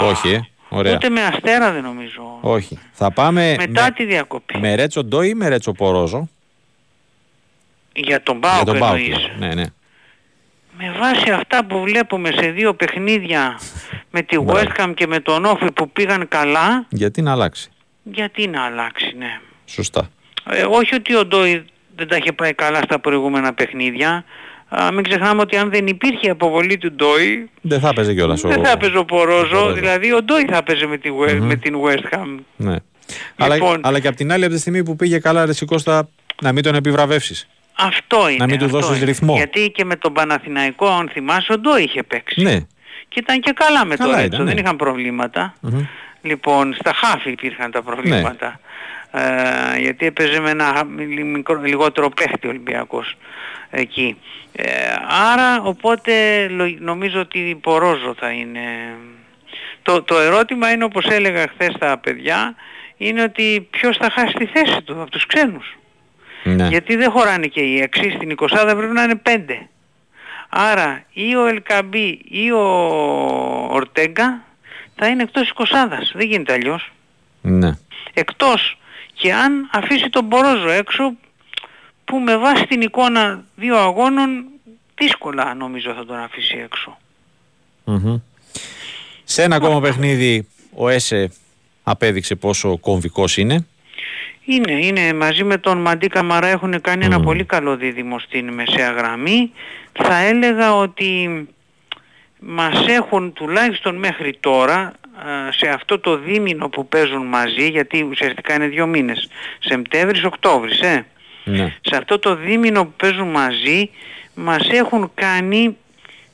Όχι, ε. Ωραία. Ούτε με αστέρα δεν νομίζω. Όχι. Θα πάμε μετά με, τη διακοπή. Με Ρέτσο Ντό ή με Ρέτσο Πορόζο; Για τον ΠΑΟΚ Για τον ναι, ναι. Με βάση αυτά που βλέπουμε σε δύο παιχνίδια με τη West Ham και με τον Όφη που πήγαν καλά. Γιατί να αλλάξει; Γιατί να αλλάξει, ναι. Σωστά. Ε, όχι ότι ο Ντόι δεν τα είχε πάει καλά στα προηγούμενα παιχνίδια. Α, μην ξεχνάμε ότι αν δεν υπήρχε αποβολή του Ντόι δεν θα έπαιζε κιόλας δεν θα έπαιζε ο Πορόζο, δηλαδή ο Ντόι θα έπαιζε με, τη, mm-hmm. με την West Ham ναι. αλλά, λοιπόν- αλλά και από την άλλη από τη στιγμή που πήγε καλά ρε Κώστα να μην τον επιβραβεύσεις αυτό είναι. Να μην του δώσεις είναι. ρυθμό. Γιατί και με τον Παναθηναϊκό, αν θυμάσαι, ο Ντόι είχε παίξει. Ναι. και ήταν και καλά με καλά το Ρέτσο, δεν ναι. είχαν Λοιπόν, στα χάφη υπήρχαν τα προβλήματα. Ναι. Ε, γιατί έπαιζε με ένα μικρό, λιγότερο παίχτη ο Ολυμπιακός εκεί. Ε, άρα, οπότε νομίζω ότι Πορόζο θα είναι. Το, το ερώτημα είναι όπως έλεγα χθες τα παιδιά, είναι ότι ποιος θα χάσει τη θέση του από τους ξένους. Ναι. Γιατί δεν χωράνε και οι έξι, στην 20 πρέπει να είναι πέντε. Άρα ή ο Ελκαμπή ή ο Ορτέγκα θα είναι εκτός 20 Δεν γίνεται αλλιώς. Ναι. Εκτός και αν αφήσει τον Μπορόζο έξω που με βάση την εικόνα δύο αγώνων δύσκολα νομίζω θα τον αφήσει Σε ένα ακόμα παιχνίδι ο Έσε απέδειξε πόσο κομβικός είναι. Είναι, είναι μαζί με τον Μαντί Καμαρά έχουν κάνει ένα πολύ καλό δίδυμο στην μεσαία γραμμή. Θα έλεγα ότι μας έχουν τουλάχιστον μέχρι τώρα σε αυτό το δίμηνο που παίζουν μαζί, γιατί ουσιαστικά είναι δύο μήνες, Σεπτέμβρης, Οκτώβρης, ε. Ναι. Σε αυτό το δίμηνο που παίζουν μαζί μας έχουν κάνει,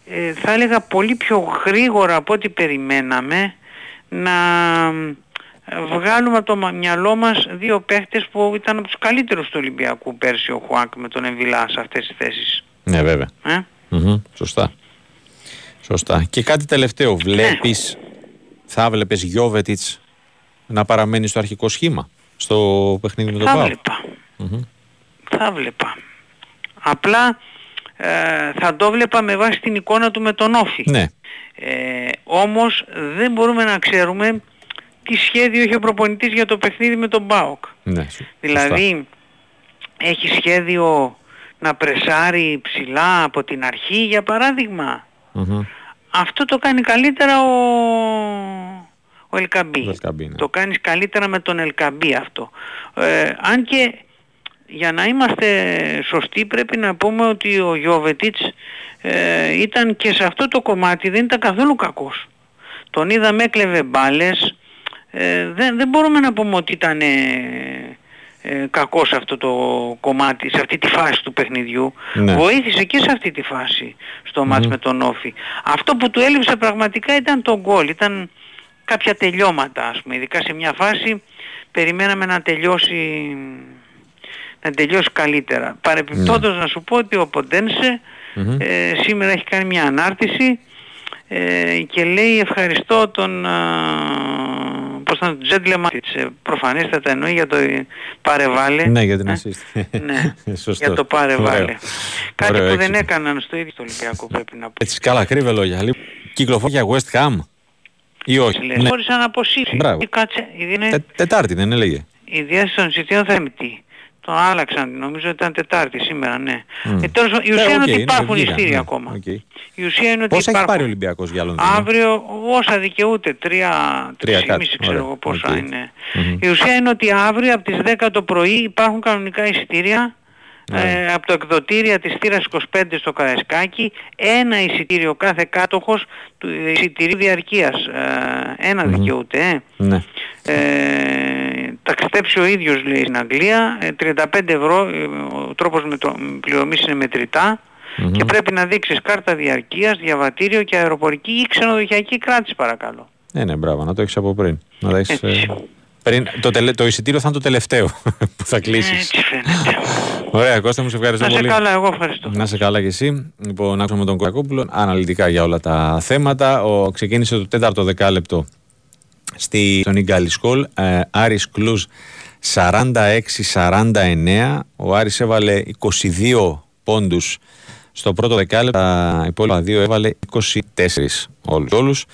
ε, θα έλεγα πολύ πιο γρήγορα από ό,τι περιμέναμε, να βγάλουμε από το μυαλό μας δύο παίχτες που ήταν από τους καλύτερους του Ολυμπιακού πέρσι ο Χουάκ με τον Εμβιλά σε αυτές τις θέσεις. Ναι βέβαια. Ε; Σωστά. Σωστά. Και κάτι τελευταίο. Βλέπεις, ναι. θα βλέπεις Γιώβετιτς να παραμένει στο αρχικό σχήμα στο παιχνίδι με τον Πάο; Θα βλέπα. Απλά ε, θα το βλέπα με βάση την εικόνα του με τον Όφη. Ναι. Ε, όμως δεν μπορούμε να ξέρουμε τι σχέδιο έχει ο προπονητής για το παιχνίδι με τον Μπάοκ. Ναι, δηλαδή έχει σχέδιο να πρεσάρει ψηλά από την αρχή για παραδειγμα Αυτό το κάνει καλύτερα ο, ο Ελκαμπή. Ναι. Το κάνεις καλύτερα με τον Ελκαμπή αυτό. Ε, αν και για να είμαστε σωστοί πρέπει να πούμε ότι ο Γιώβετιτς ε, ήταν και σε αυτό το κομμάτι δεν ήταν καθόλου κακός. Τον είδαμε έκλεβε μπάλες, ε, δεν, δεν μπορούμε να πούμε ότι ήταν ε, ε, κακός σε αυτό το κομμάτι, σε αυτή τη φάση του παιχνιδιού. Ναι. Βοήθησε και σε αυτή τη φάση στο mm με τον Όφη. Αυτό που του έλειψε πραγματικά ήταν το γκολ, ήταν κάποια τελειώματα ας πούμε, ειδικά σε μια φάση περιμέναμε να τελειώσει να τελειώσει καλύτερα. Παρεπιπτόντως ναι. να σου πω ότι ο ποντενσε ε, σήμερα έχει κάνει μια ανάρτηση ε, και λέει ευχαριστώ τον πώς ήταν, Τζέντλε Μάτιτς, προφανέστατα εννοεί για το παρεβάλε. Ναι, για την ε, ναι, (laughs) για το παρεβάλε. Κάτι που δεν έκαναν στο ίδιο το Ολυμπιακό πρέπει να πω. Έτσι καλά κρύβε λόγια. Κυκλοφορία για West Ham ή όχι; Λες, ναι. να αποσύρει. Μπράβο. Κάτσε, είναι... τετάρτη δεν έλεγε. Η διάσταση των εισιτήριων θα είναι τι. Το άλλαξαν, νομίζω ήταν Τετάρτη σήμερα, ναι. Mm. Ε, τέλος, η ουσία okay, είναι ότι υπάρχουν ειστήρια ναι, ακόμα. Okay. Η ουσία είναι ότι πόσα υπάρχουν. έχει πάρει ο Ολυμπιακός για Λονδίνο; Αύριο όσα δικαιούται, τρία, τρία τρεις ξέρω εγώ πόσα okay. είναι. Mm-hmm. Η ουσία είναι ότι αύριο από τις 10 το πρωί υπάρχουν κανονικά εισιτήρια ε, από το εκδοτήρια της θύρας 25 στο Καραϊσκάκι ένα εισιτήριο κάθε κάτοχος του εισιτηρίου διαρκείας ε, ένα mm-hmm. δικαιούται ε. Ναι. Ε, ταξιδέψει ο ίδιος λέει στην Αγγλία 35 ε, ευρώ ε, ο τρόπος με το πληρωμής είναι μετρητά mm-hmm. και πρέπει να δείξεις κάρτα διαρκείας, διαβατήριο και αεροπορική ή ξενοδοχειακή κράτηση παρακαλώ. Ναι, ναι, μπράβο, να το έχεις από πριν. Να το έχεις, πριν, το, τελε, το εισιτήριο θα είναι το τελευταίο (laughs) που θα κλείσεις. Έτσι φαίνεται. Ωραία, Κώστα μου, σε ευχαριστώ πολύ. Να σε καλά, εγώ ευχαριστώ. Να σε καλά κι εσύ. Λοιπόν, άκουσα με τον Κοκακόπουλο αναλυτικά για όλα τα θέματα. Ο, ξεκίνησε το τέταρτο δεκάλεπτο στη, στον Ιγκάλι Σκόλ. Ε, Άρης Κλουζ 46-49. Ο Άρης έβαλε 22 πόντους στο πρώτο δεκάλεπτο. Τα υπόλοιπα δύο έβαλε 24 όλους. όλους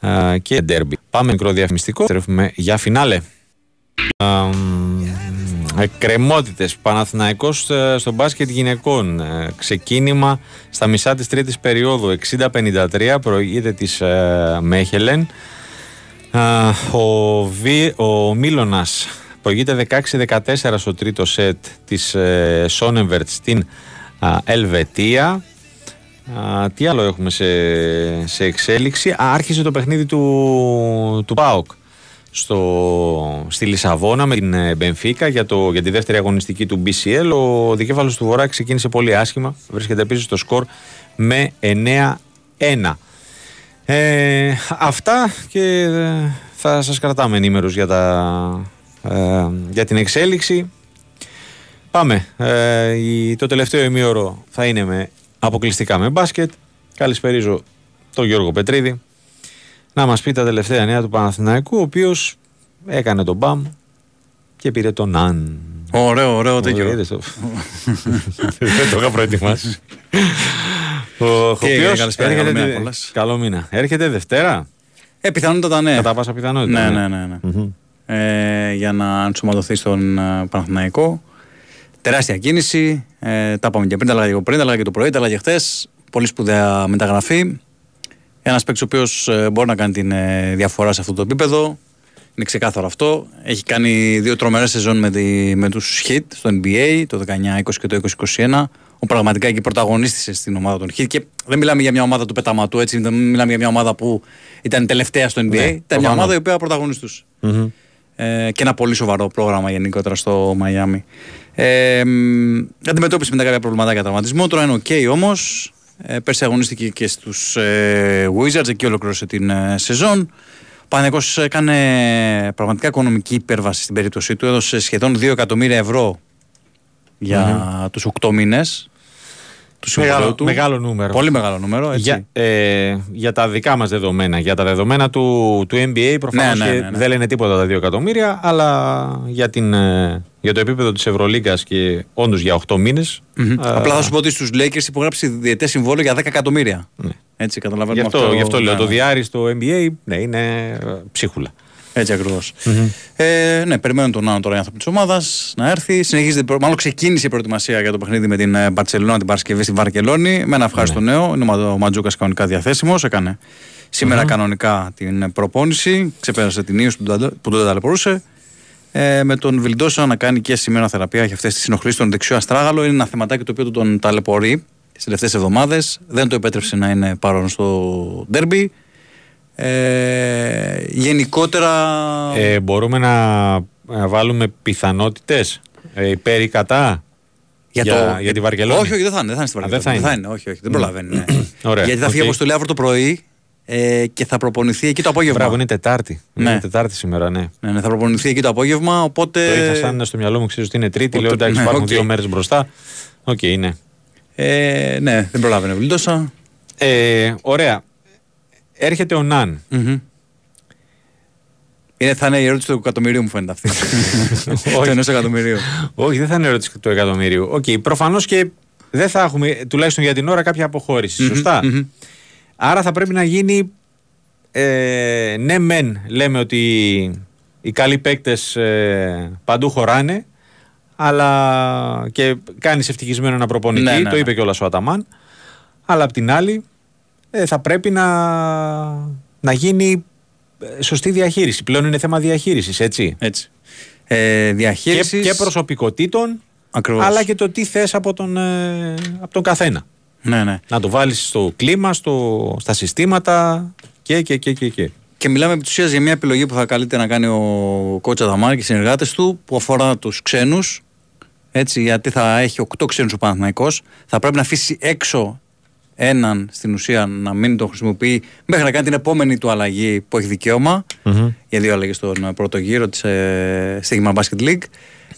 ε, και ντέρμπι. Πάμε μικρό διαφημιστικό. Τρέφουμε για φινάλε. Εκκρεμότητες Παναθηναϊκός ε, στο μπάσκετ γυναικών ε, ξεκίνημα στα μισά της τρίτης περίοδου 60-53 προηγείται της ε, Μέχελεν ο, Βι, ο Μίλωνας προηγείται 16-14 στο τρίτο σετ της Σόνεβερτ στην Ελβετία τι άλλο έχουμε σε, σε εξέλιξη; Άρχισε το παιχνίδι του, του ΠΑΟΚ στο, στη Λισαβόνα με την ε, Μπενφίκα για, το, για τη δεύτερη αγωνιστική του BCL. Ο δικέφαλος του Βορρά ξεκίνησε πολύ άσχημα. Βρίσκεται επίσης στο σκορ με 9-1. Ε, αυτά και ε, θα σας κρατάμε ενήμερους για, τα, ε, για την εξέλιξη. Πάμε. Ε, το τελευταίο ημίωρο θα είναι με, αποκλειστικά με μπάσκετ. Καλησπερίζω τον Γιώργο Πετρίδη να μας πει τα τελευταία νέα του Παναθηναϊκού ο οποίος έκανε τον μπαμ και πήρε τον Αν. Ωραίο, ωραίο τέτοιο. (laughs) Δεν το είχα προετοιμάσει. Ο οποίος έρχεται... Καλό μήνα. Έρχεται Δευτέρα. Ε, πιθανότατα ναι. Κατά πάσα πιθανότητα. Ναι, ναι, ναι. ναι. ναι. Ε, για να ενσωματωθεί στον ε, Παναθηναϊκό. Τεράστια κίνηση. Ε, τα είπαμε και πριν, τα έλεγα και πριν, τα έλεγα και το πρωί, τα έλεγα και χθες. Πολύ σπουδαία μεταγραφή. Ένας παίκτης ο οποίος ε, μπορεί να κάνει την ε, διαφορά σε αυτό το επίπεδο. Είναι ξεκάθαρο αυτό. Έχει κάνει δύο τρομερές σεζόν με, με τους Hit στο NBA το 19-20 και το 20-21. Ο πραγματικά εκεί πρωταγωνίστησε στην ομάδα των Hit. Και δεν μιλάμε για μια ομάδα του πεταματού, έτσι. Δεν μιλάμε για μια ομάδα που ήταν τελευταία στο NBA. Ναι, ήταν μια ομάδα η οποία Ε, και ένα πολύ σοβαρό πρόγραμμα γενικότερα στο Μαϊάμι. Ε, αντιμετώπισε μετά κάποια προβληματάκια τραυματισμό. Τώρα είναι OK όμως. Ε, πέρσι αγωνίστηκε και στους ε, Wizards, εκεί ολοκλήρωσε την ε, σεζόν. Ο Παναγικός έκανε πραγματικά οικονομική υπέρβαση στην περίπτωσή του. Έδωσε σχεδόν 2 εκατομμύρια ευρώ για mm-hmm. τους 8 μήνες του μεγάλο, του. Μεγάλο νούμερο. Πολύ μεγάλο νούμερο. Έτσι. Για, ε, για τα δικά μας δεδομένα. Για τα δεδομένα του, του NBA προφανώς ναι, ναι, ναι, ναι, δεν λένε τίποτα τα 2 εκατομμύρια, αλλά για, την, ε, για το επίπεδο της Ευρωλίγκας και όντως για 8 μήνες. Mm-hmm. Απλά θα σου πω ότι στους Lakers υπογράψει διαιτές συμβόλαιο για 10 εκατομμύρια. Ναι. Έτσι καταλαβαίνουμε γι αυτό. αυτό, γι αυτό λέω. Το διάρρη στο NBA ναι, είναι ε, ψίχουλα. Έτσι ακριβώς. Mm-hmm. Ε, ναι, περιμένουν τον Άνω τώρα οι άνθρωποι της ομάδας να έρθει. Συνεχίζεται, μάλλον ξεκίνησε η προετοιμασία για το παιχνίδι με την Μπαρσελόνα την Παρασκευή στη Βαρκελόνη. Με ένα ευχάριστο ναι. νέο. Είναι ο Ματζούκας κανονικά διαθέσιμος. Έκανε σήμερα mm-hmm. κανονικά την προπόνηση. Ξεπέρασε την ίωση που τον ταλαιπωρούσε. Ε, με τον Βιλντόσα να κάνει και σήμερα θεραπεία για αυτές τις συνοχλήσεις των δεξιό αστράγαλο. Είναι ένα θεματάκι το οποίο τον ταλαιπωρεί τις τελευταίες εβδομάδες. Δεν το επέτρεψε να είναι παρόν στο ντέρμπι. Ε, γενικότερα... Ε, μπορούμε να, βάλουμε πιθανότητες ε, υπέρ ή κατά; Για, για, το... για τη Βαρκελόνη. Όχι, όχι, δεν θα είναι, δεν θα είναι στη Βαρκελόνη. δεν, θα είναι. όχι, όχι, δεν προλαβαίνει. Ναι. (clears throat) Ωραία, Γιατί θα okay. φύγει αποστολή αύριο το πρωί ε, και θα προπονηθεί εκεί το απόγευμα. Μπράβο, είναι Τετάρτη. Ναι. Είναι Τετάρτη σήμερα, ναι. ναι. ναι. θα προπονηθεί εκεί το απόγευμα. Οπότε... Το είχα σαν στο μυαλό μου, ξέρεις ότι είναι Τρίτη. Λέω εντάξει, ναι, υπάρχουν okay. δύο μέρες μπροστά. Οκ, okay, ναι. Ε, ναι, δεν προλάβαινε Βλήτωσα. Ε, ωραία έρχεται ο Ναν. Mm-hmm. Είναι, θα είναι η ερώτηση του εκατομμυρίου μου φαίνεται αυτή. (laughs) Όχι. ενός εκατομμυρίου. Όχι, δεν θα είναι η ερώτηση του εκατομμυρίου. Ok, okay, προφανώς και δεν θα έχουμε, τουλάχιστον για την ώρα, κάποια αποχώρηση. Mm-hmm, σωστά; Mm-hmm. Άρα θα πρέπει να γίνει. Ε, ναι, μεν λέμε ότι οι καλοί παίκτες ε, παντού χωράνε, αλλά και κάνεις ευτυχισμένο ένα προπονητή. Ναι, ναι, το είπε ναι. κιόλας ο Αταμάν. Αλλά απ' την άλλη, ε, θα πρέπει να, να γίνει ε, σωστή διαχείριση. Πλέον είναι θέμα διαχείρισης, έτσι. έτσι. Ε, διαχείρισης... και, και προσωπικότητων, αλλά και το τι θες από τον, ε, από τον καθένα. Ναι, ναι. Να το βάλεις στο κλίμα, στο, στα συστήματα και, και, και, και, και. Και μιλάμε επί ουσίας για μια επιλογή που θα καλείται να κάνει ο κότσα Δαμάρ και οι συνεργάτες του που αφορά τους ξένους έτσι, γιατί θα έχει οκτώ ξένους ο Παναθηναϊκός θα πρέπει να αφήσει έξω έναν στην ουσία να μην τον χρησιμοποιεί μέχρι να κάνει την επόμενη του αλλαγή που έχει δικαίωμα mm-hmm. για δύο αλλαγές στον πρώτο γύρο της ε, Sigma Basket League.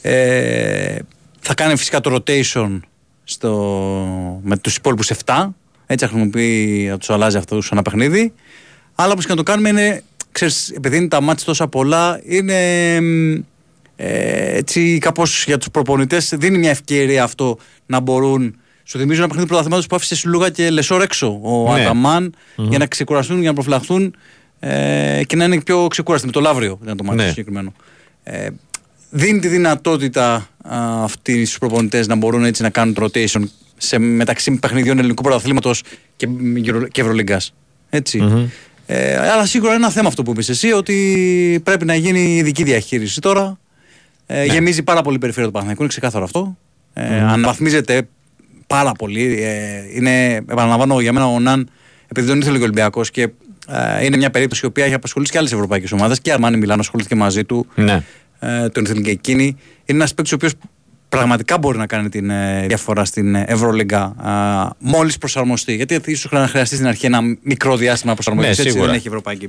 Ε, θα κάνει φυσικά το rotation στο, με τους υπόλοιπους 7. Έτσι θα χρησιμοποιεί, θα τους αλλάζει αυτούς ένα παιχνίδι. Αλλά όπω και να το κάνουμε είναι, ξέρεις, επειδή είναι τα μάτια τόσα πολλά, είναι ε, έτσι κάπως για τους προπονητές δίνει μια ευκαιρία αυτό να μπορούν σου θυμίζω ένα παιχνίδι πρωταθλήματος που άφησε Σουλούγα και Λεσόρ έξω. Ο ναι. αταμαν για να ξεκουραστούν, για να προφυλαχθούν ε, και να είναι πιο ξεκούραστοι. Με το Λαύριο ήταν το μάτι ναι. συγκεκριμένο. Ε, δίνει τη δυνατότητα αυτοί στους προπονητές να μπορούν έτσι να κάνουν rotation σε, μεταξύ παιχνιδιών ελληνικού πρωταθλήματος και, και Ευρωλίγκας. Έτσι. Ε, αλλά σίγουρα είναι ένα θέμα αυτό που είπες εσύ, ότι πρέπει να γίνει ειδική διαχείριση τώρα. Ε, ναι. Γεμίζει πάρα πολύ η περιφέρεια του Παναθηναϊκού, είναι ξεκάθαρο αυτό. Ε, mm-hmm. Αναβαθμίζεται πάρα πολύ. Ε, είναι, επαναλαμβάνω για μένα ο Ναν, επειδή δεν ήθελε ο Ολυμπιακός και ε, είναι μια περίπτωση η οποία έχει απασχολήσει και άλλες ευρωπαϊκές ομάδες και Αρμάνι Μιλάνο ασχολήθηκε μαζί του. Ναι. Ε, τον ήθελε και εκείνη. Είναι ένας παίκτης ο οποίος πραγματικά μπορεί να κάνει την ε, διαφορά στην Ευρωλίγκα μόλις προσαρμοστεί. Γιατί ίσως να χρειαστεί στην αρχή ένα μικρό διάστημα προσαρμογής. Ναι, έτσι δεν έχει ευρωπαϊκή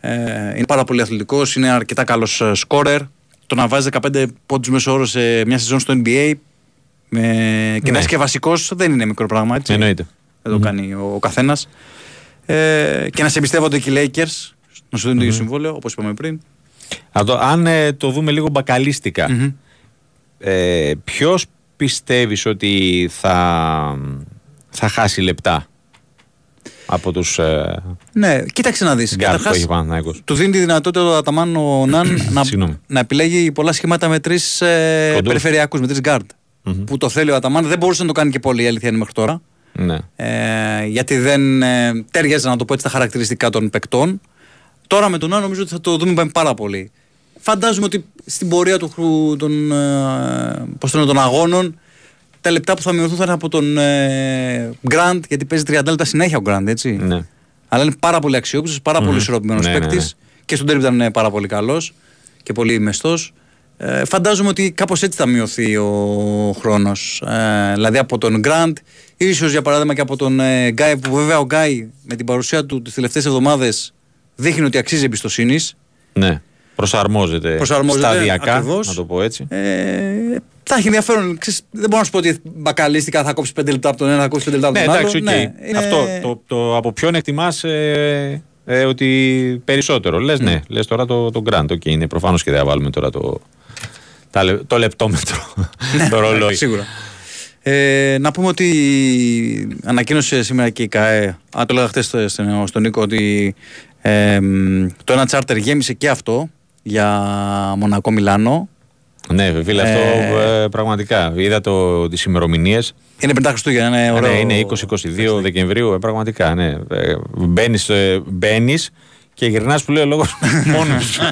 Ε, είναι πάρα πολύ αθλητικός, είναι αρκετά καλός σκόρερ. Το να βάζει 15 πόντους μέσω όρο σε μια σεζόν στο NBA με... και να ναι. είσαι και βασικός δεν είναι μικρό πράγμα. Έτσι. Εννοείται. Δεν το κάνει ο, ο καθένας. Ε, και να σε εμπιστεύονται και οι Lakers να σου δίνουν το ίδιο συμβόλαιο, όπως είπαμε πριν. αν ε, το δούμε λίγο μπακαλίστικα, mm-hmm. ε, ποιος πιστεύεις ότι θα, θα χάσει λεπτά από τους. Ε, ναι, κοίταξε να δεις. Καταρχάς, του δίνει τη δυνατότητα ο Αταμάν ο Ναν (coughs) να, να επιλέγει πολλά σχήματα με τρεις ε, περιφερειακούς, με τρεις guard. Mm-hmm. Που το θέλει ο Αταμάν. Δεν μπορούσε να το κάνει και πολύ η αλήθεια είναι μέχρι τώρα. Ναι. Ε, γιατί δεν ε, ταίριαζε να το πω έτσι τα χαρακτηριστικά των παικτών. Τώρα με τον Ναν νομίζω ότι θα το δούμε πάρα πολύ. Φαντάζομαι ότι στην πορεία του, των, ε, πώς των αγώνων τα λεπτά που θα μειωθούν θα είναι από τον ε, Γκραντ, γιατί παίζει 30 λεπτά συνέχεια ο Γκραντ, έτσι. Ναι. Αλλά είναι πάρα πολύ αξιόπιστος, πάρα mm-hmm. πολύ ισορροπημένος ναι, παίκτης. Ναι, ναι. Και στον τέρμι ήταν πάρα πολύ καλός και πολύ μεστός. Ε, φαντάζομαι ότι κάπως έτσι θα μειωθεί ο χρόνος. Ε, δηλαδή από τον Γκραντ, ίσως για παράδειγμα και από τον ε, Γκάι, που βέβαια ο Γκάι με την παρουσία του τις τελευταίες εβδομάδες δείχνει ότι αξίζει εμπιστοσύνης. Ναι. Προσαρμόζεται, Προσαρμόζεται σταδιακά, ακριβώς. να το πω έτσι. Ε, θα έχει ενδιαφέρον. Ξέρεις, δεν μπορώ να σου πω ότι μπακαλίστηκα θα κόψεις 5 λεπτά από τον ένα, θα κόψεις 5 λεπτά από τον ναι, άλλο. Okay. Ναι, είναι... Αυτό, το, το, από ποιον εκτιμάς ε, ε, ότι περισσότερο. Λες, ναι, λες τώρα το, το Grand. Okay, είναι προφανώς και δεν θα βάλουμε τώρα το, τα, το λεπτόμετρο. Ναι, το ρολόι. Σίγουρα. Ε, να πούμε ότι ανακοίνωσε σήμερα και η ΚΑΕ, αν το λέγα χθες στον Νίκο, ότι ε, το ένα τσάρτερ γέμισε και αυτό για Μονακό Μιλάνο. Ναι, φίλε, αυτό ε, ε, πραγματικά. Είδα το, τις ημερομηνίες. Είναι πριν τα Χριστούγεννα, είναι ωραίο. Ναι, είναι 20-22 Δεκεμβρίου, ε, πραγματικά, ναι. Ε, μπαίνεις, ε, μπαίνεις και γυρνάς που λέει ο λόγος (laughs) μόνος σου.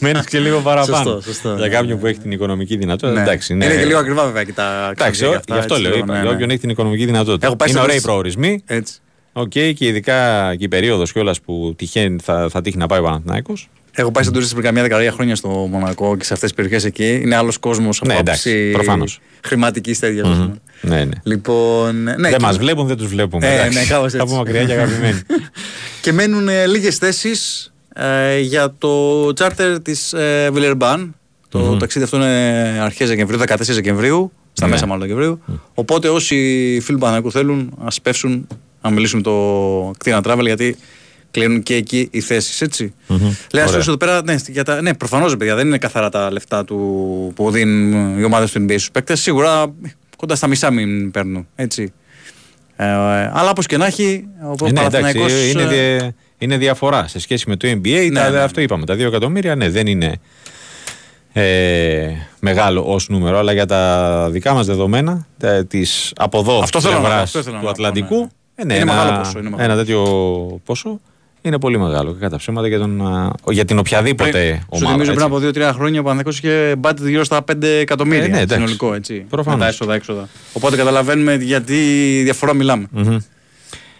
Μένεις και λίγο παραπάνω. Σωστό, σωστό, για κάποιον που έχει την οικονομική δυνατότητα. Ναι. Εντάξει, ναι. Είναι και λίγο ακριβά βέβαια και τα Εντάξει, γι' αυτό λέω. Ναι, για όποιον έχει την οικονομική δυνατότητα. Είναι ωραίοι προορισμοί. Έτσι. Ok, okay, και ειδικά και η περίοδος κιόλας που τυχαίνει, θα, θα τύχει να πάει ο Παναθηναϊκός. Έχω πάει σαν τουρίστας πριν καμιά δεκαετία χρόνια στο Μονακό και σε αυτές τις περιοχές εκεί. Είναι άλλος κόσμος από ναι, άποψη χρηματικής τέτοιας. Mm-hmm. Ναι, ναι. Λοιπόν, ναι, δεν και... μας βλέπουν, δεν τους βλέπουμε. Ε, ναι, κάπως έτσι. Από μακριά και αγαπημένοι. (laughs) και μένουν ε, λίγες θέσεις ε, για το τσάρτερ της ε, Βιλερμπάν. Το mm-hmm. ταξίδι αυτό είναι αρχές Δεκεμβρίου, 14 Δεκεμβρίου, στα ναι. μέσα μάλλον Δεκεμβρίου. Mm. Οπότε όσοι φίλοι Παναγικού θέλουν, ας πέσουν να μιλήσουμε το κτίνα travel γιατί κλείνουν και εκεί οι θέσεις, έτσι. Mm-hmm. Λέει, εδώ πέρα, ναι, για τα, ναι προφανώς, παιδιά, δεν είναι καθαρά τα λεφτά του, που δίνουν οι ομάδες του NBA στους παίκτες. Σίγουρα κοντά στα μισά μην παίρνουν, έτσι. Ε, αλλά όπως και να έχει, ο ε, ναι, εντάξει, είναι, ε, είναι διαφορά σε σχέση με το NBA. Ναι, τα, ναι, αυτό ναι. είπαμε, τα 2 εκατομμύρια, ναι, δεν είναι ε, μεγάλο ως νούμερο, αλλά για τα δικά μας δεδομένα, της από εδώ του Ατλαντικού, ναι. Ε, ναι, είναι ένα, μεγάλο ποσό. Είναι μεγάλο. Ένα τέτοιο ποσό είναι πολύ μεγάλο. Κατά ψέματα για, τον, για την οποιαδήποτε πριν, ομάδα. Σου θυμίζω πριν από 2-3 χρόνια ο Παναθηναϊκός είχε μπάτι γύρω στα 5 εκατομμύρια ε, ναι, συνολικό. Έτσι, Προφανώς. Με τα έσοδα έξοδα. Οπότε καταλαβαίνουμε γιατί διαφορά μιλάμε. Mm-hmm.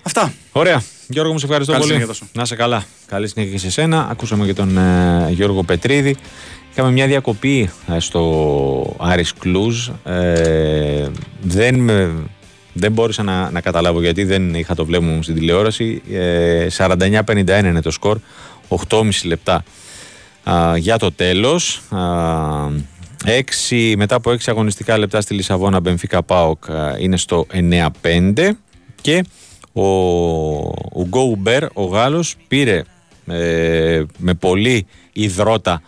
Αυτά. Ωραία. Γιώργο, μου σε ευχαριστώ Καλή πολύ. Να είσαι καλά. Καλή συνέχεια και σε σένα. Ακούσαμε και τον ε, Γιώργο Πετρίδη. Είχαμε μια διακοπή ε, στο Άρης Κλούζ. Ε, δεν δεν μπόρεσα να, να καταλάβω γιατί δεν είχα το βλέμμα μου στην τηλεόραση. Ε, 49-51 είναι το σκορ, 8,5 λεπτά για το τέλος. Α, 6, μετά από 6 αγωνιστικά λεπτά στη Λισαβόνα Μπενφίκα Πάοκ είναι στο 9-5 και ο, ο Γκόουμπερ, ο Γάλλος, πήρε ε, με πολύ υδρότα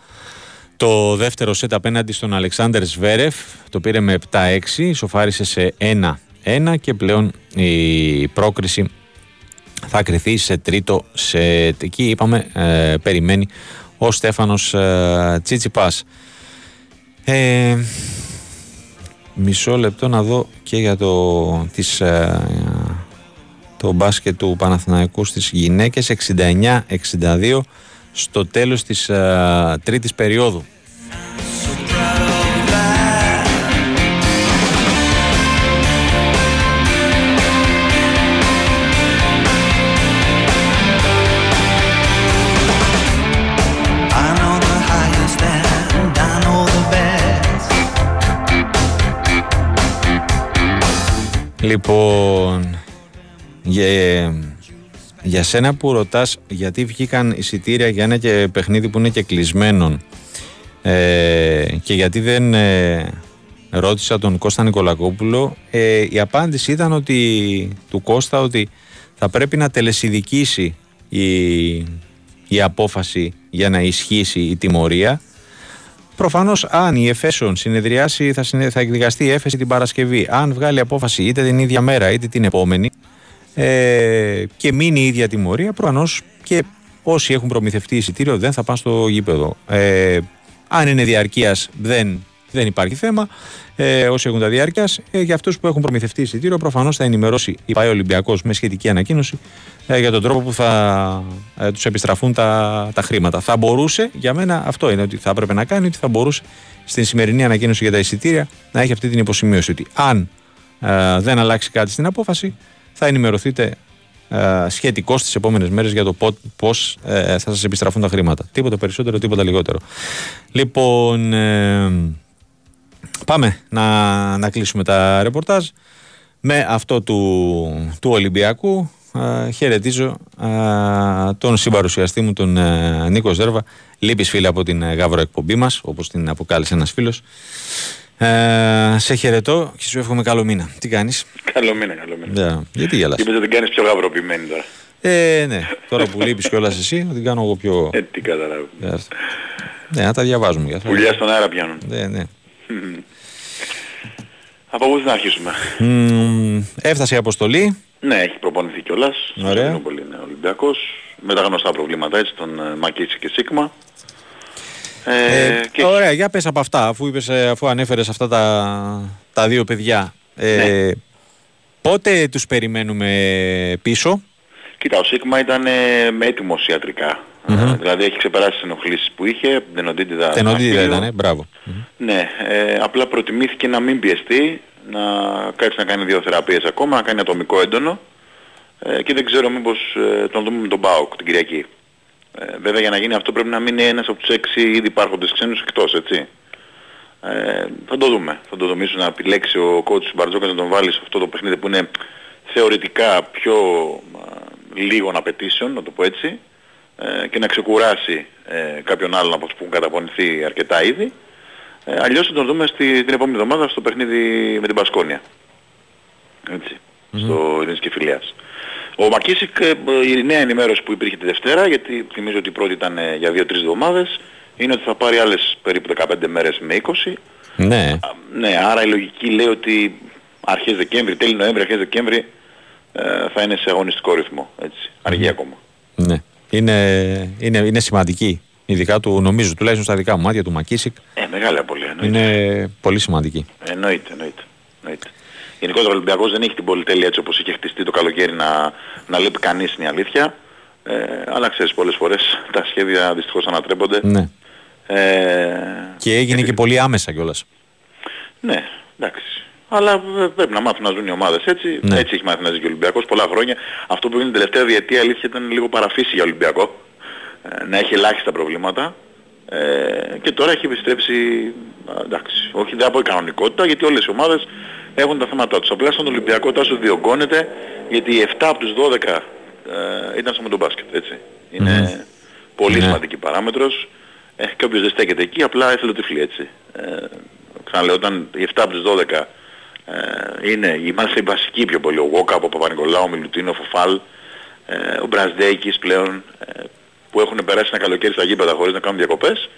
το δεύτερο σετ απέναντι στον Αλεξάνδρ Σβέρεφ, το πήρε με 7-6, σοφάρισε σε 1 1 και πλέον η πρόκριση θα κρυθεί σε τρίτο σε εκεί είπαμε ε, περιμένει ο Στέφανος ε, Τσίτσιπας ε, μισό λεπτό να δω και για το, τις, ε, το μπάσκετ του Παναθηναϊκού στις γυναίκες. 69-62 στο τέλος της ε, τρίτης περίοδου Λοιπόν, για, για σένα που ρωτάς γιατί βγήκαν εισιτήρια για ένα και παιχνίδι που είναι και κλεισμένο ε, και γιατί δεν ε, ρώτησα τον Κώστα Νικολακόπουλο ε, η απάντηση ήταν ότι του Κώστα ότι θα πρέπει να τελεσιδικήσει η, η απόφαση για να ισχύσει η τιμωρία Προφανώς, αν η Εφέσον συνεδριάσει, θα, θα εκδικαστεί η Έφεση την Παρασκευή. Αν βγάλει απόφαση είτε την ίδια μέρα είτε την επόμενη ε, και μείνει η ίδια τιμωρία, προφανώς και όσοι έχουν προμηθευτεί εισιτήριο δεν θα πάνε στο γήπεδο. Ε, αν είναι διαρκείας, δεν, δεν υπάρχει θέμα. Ε, όσοι έχουν τα διάρκειας, ε, για αυτούς που έχουν προμηθευτεί εισιτήριο, προφανώς θα ενημερώσει η ΠαΕ Ολυμπιακός με σχετική ανακοίνωση ε, για τον τρόπο που θα ε, τους επιστραφούν τα, τα χρήματα. Θα μπορούσε, για μένα αυτό είναι ότι θα έπρεπε να κάνει, ότι θα μπορούσε στην σημερινή ανακοίνωση για τα εισιτήρια να έχει αυτή την υποσημείωση ότι αν ε, δεν αλλάξει κάτι στην απόφαση, θα ενημερωθείτε ε, σχετικώ τι επόμενες μέρες για το πώς ε, θα σας επιστραφούν τα χρήματα. Τίποτα περισσότερο, τίποτα λιγότερο. Λοιπόν, ε, πάμε να, να κλείσουμε τα ρεπορτάζ με αυτό του, του Ολυμπιακού. Ε, χαιρετίζω τον συμπαρουσιαστή μου, τον Νίκο Ζέρβα. Λείπεις φίλε από την γάβρο εκπομπή μας, όπως την αποκάλεσε ένας φίλος. Ε, σε χαιρετώ και σου εύχομαι καλό μήνα. Τι κάνεις; Καλό μήνα, καλό μήνα. Yeah. Γιατί γελάς; Είπες ότι την κάνεις πιο γαυροποιημένη τώρα. Ε, ναι. Τώρα που λείπεις κιόλας εσύ, θα την κάνω εγώ πιο... Ε, τι καταλάβω. Ναι, να τα διαβάζουμε. Για Πουλιά στον αέρα πιάνουν. Ναι, ναι. Από πού να αρχίσουμε; Mm, έφτασε η αποστολή. Ναι, έχει προπονηθεί κιόλας. Ωραία. Πολύ είναι Ολυμπιακός. Με τα γνωστά προβλήματα έτσι, τον ε, Μακίτσι και Σίγμα. Ε, ε, και... Ωραία, για πες από αυτά, αφού, είπες, ε, αφού ανέφερες αυτά τα, τα δύο παιδιά. Ε, ναι. Πότε τους περιμένουμε πίσω; Κοίτα, ο Σίγμα ήταν ε, έτοιμος ιατρικά. Mm-hmm. Δηλαδή έχει ξεπεράσει τις ενοχλήσεις που είχε, την οντίτιδα. Την οντίτιδα ήταν, μπράβο. Ναι, ε, απλά προτιμήθηκε να μην πιεστεί, να κάτσει να κάνει δύο θεραπείες ακόμα, να κάνει ατομικό έντονο ε, και δεν ξέρω μήπως ε, τον δούμε με τον Μπάουκ την Κυριακή. Ε, βέβαια για να γίνει αυτό πρέπει να μείνει ένας από τους έξι ήδη υπάρχοντες ξένους εκτός, έτσι. Ε, θα το δούμε. Θα το δούμε να επιλέξει ο κότσος Μπαρτζόκα να τον βάλει σε αυτό το παιχνίδι που είναι θεωρητικά πιο λίγων απαιτήσεων, να το πω έτσι, ε, και να ξεκουράσει ε, κάποιον άλλον από αυτούς που έχουν καταπονηθεί αρκετά ήδη. Ε, αλλιώς θα τον δούμε στη, την επόμενη εβδομάδα στο παιχνίδι με την Πασκόνια. Έτσι, mm-hmm. στο Ειρήνης και Φιλίας. Ο Μακίσικ, ε, η νέα ενημέρωση που υπήρχε τη Δευτέρα, γιατί θυμίζω ότι η πρώτη ήταν ε, για 2-3 εβδομάδες, είναι ότι θα πάρει άλλες περίπου 15 μέρες με 20. Ναι. ναι, άρα η λογική λέει ότι αρχές Δεκέμβρη, τέλη Νοέμβρη, αρχές Δεκέμβρη ε, θα είναι σε αγωνιστικό ρυθμό. Έτσι, αργή ακόμα. Ναι. Είναι, είναι, είναι σημαντική. Ειδικά του, νομίζω, τουλάχιστον στα δικά μου μάτια του Μακίσικ. Ε, μεγάλη απολύτω. Είναι πολύ σημαντική. Εννοείται, εννοείται. εννοείται. Γενικότερα ο Ολυμπιακός δεν έχει την πολυτέλεια έτσι όπως είχε χτιστεί το καλοκαίρι να, να λείπει κανείς είναι η αλήθεια. Ε, αλλά ξέρεις πολλές φορές (laughs) τα σχέδια δυστυχώς ανατρέπονται. Ναι. Ε, και έγινε και πολύ άμεσα κιόλας. Ναι, εντάξει. Αλλά ε, πρέπει να μάθουν να ζουν οι ομάδες έτσι. Ναι. Έτσι έχει μάθει να ζει και ο Ολυμπιακός πολλά χρόνια. Αυτό που έγινε την τελευταία διετία αλήθεια ήταν λίγο παραφύση για Ολυμπιακό. Ε, να έχει ελάχιστα προβλήματα. Ε, και τώρα έχει επιστρέψει, εντάξει, όχι δεν από η κανονικότητα, γιατί όλες οι ομάδες έχουν τα θέματα τους. Απλά στον Ολυμπιακό τάσο διωγγώνεται, γιατί οι 7 από τους 12 ε, ήταν στο τον μπάσκετ, έτσι. Είναι πολύ ναι. σημαντική παράμετρος. Ε, και όποιος δεν στέκεται εκεί, απλά έθελε τυφλή, έτσι. Ε, ξαναλέω, όταν οι 7 από τους 12 ε, είναι, είμαστε οι βασικοί πιο πολύ, ο Γόκα, ο Παπα-Νικολάου, ο Μιλουτίνο, ο Φοφάλ, ε, ο Μπρασδέικης πλέον, ε, που έχουν περάσει ένα καλοκαίρι στα γήπεδα χωρίς να κάνουν διακοπές,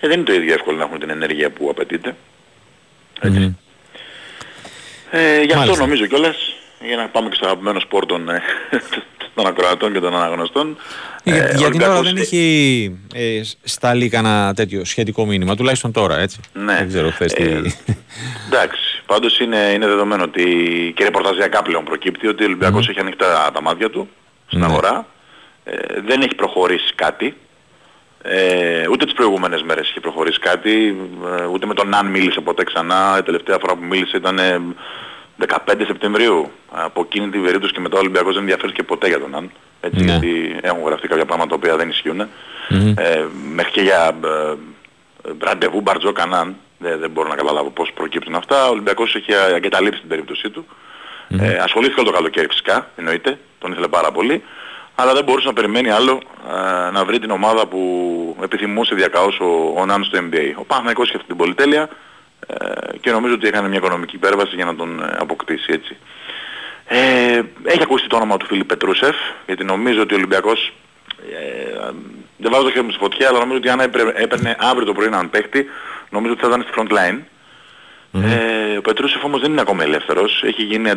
ε, δεν είναι το ίδιο εύκολο να έχουν την ενέργεια που απαιτείται. Έτσι. Ε, γι' αυτό νομίζω κιόλας, για να πάμε και στο αγαπημένο σπορ των, ε, (laughs) των ακροατών και των αναγνωστών. Για, ε, για την ώρα δεν έχει ε, σταλεί κανένα τέτοιο σχετικό μήνυμα, τουλάχιστον τώρα, έτσι. Ναι. Δεν ξέρω χθες τι... Ε, εντάξει, πάντως είναι, είναι δεδομένο ότι και ρεπορταζιακά πλέον προκύπτει ότι ο Ολυμπιακός έχει ανοιχτά τα μάτια του στην ναι. αγορά. Ε, δεν έχει προχωρήσει κάτι. Ε, ούτε τις προηγούμενες μέρες έχει προχωρήσει κάτι, ε, ούτε με τον Αν μίλησε ποτέ ξανά. Η τελευταία φορά που μίλησε ήταν 15 Σεπτεμβρίου. Από εκείνη την περίπτωση και μετά ο Ολυμπιακός δεν ενδιαφέρθηκε ποτέ για τον Αν. Έτσι, ναι. γιατί έχουν γραφτεί κάποια πράγματα τα οποία δεν ισχύουν. Mm-hmm. Ε, μέχρι και για ε, ραντεβού Μπαρτζό Κανάν δεν, δεν μπορώ να καταλάβω πώς προκύπτουν αυτά. Ο Ολυμπιακός έχει εγκαταλείψει την περίπτωσή του. Ε, ασχολήθηκε όλο το καλοκαίρι φυσικά, εννοείται, τον ήθελε πάρα πολύ, αλλά δεν μπορούσε να περιμένει άλλο ε, να βρει την ομάδα που επιθυμούσε διακαώς ο, ο Νάνος στο NBA. Ο Παναθηναϊκός είχε αυτή την πολυτέλεια ε, και νομίζω ότι έκανε μια οικονομική υπέρβαση για να τον ε, αποκτήσει έτσι. Ε, έχει ακούσει το όνομα του Φίλιπ Πετρούσεφ, γιατί νομίζω ότι ο Ολυμπιακός ε, δεν βάζω το χέρι μου στη φωτιά, αλλά νομίζω ότι αν έπαιρνε αύριο το πρωί έναν παίχτη, νομίζω ότι θα ήταν στη front line. Ε, ο Πετρούσεφ όμως δεν είναι ακόμα ελεύθερος. Έχει γίνει,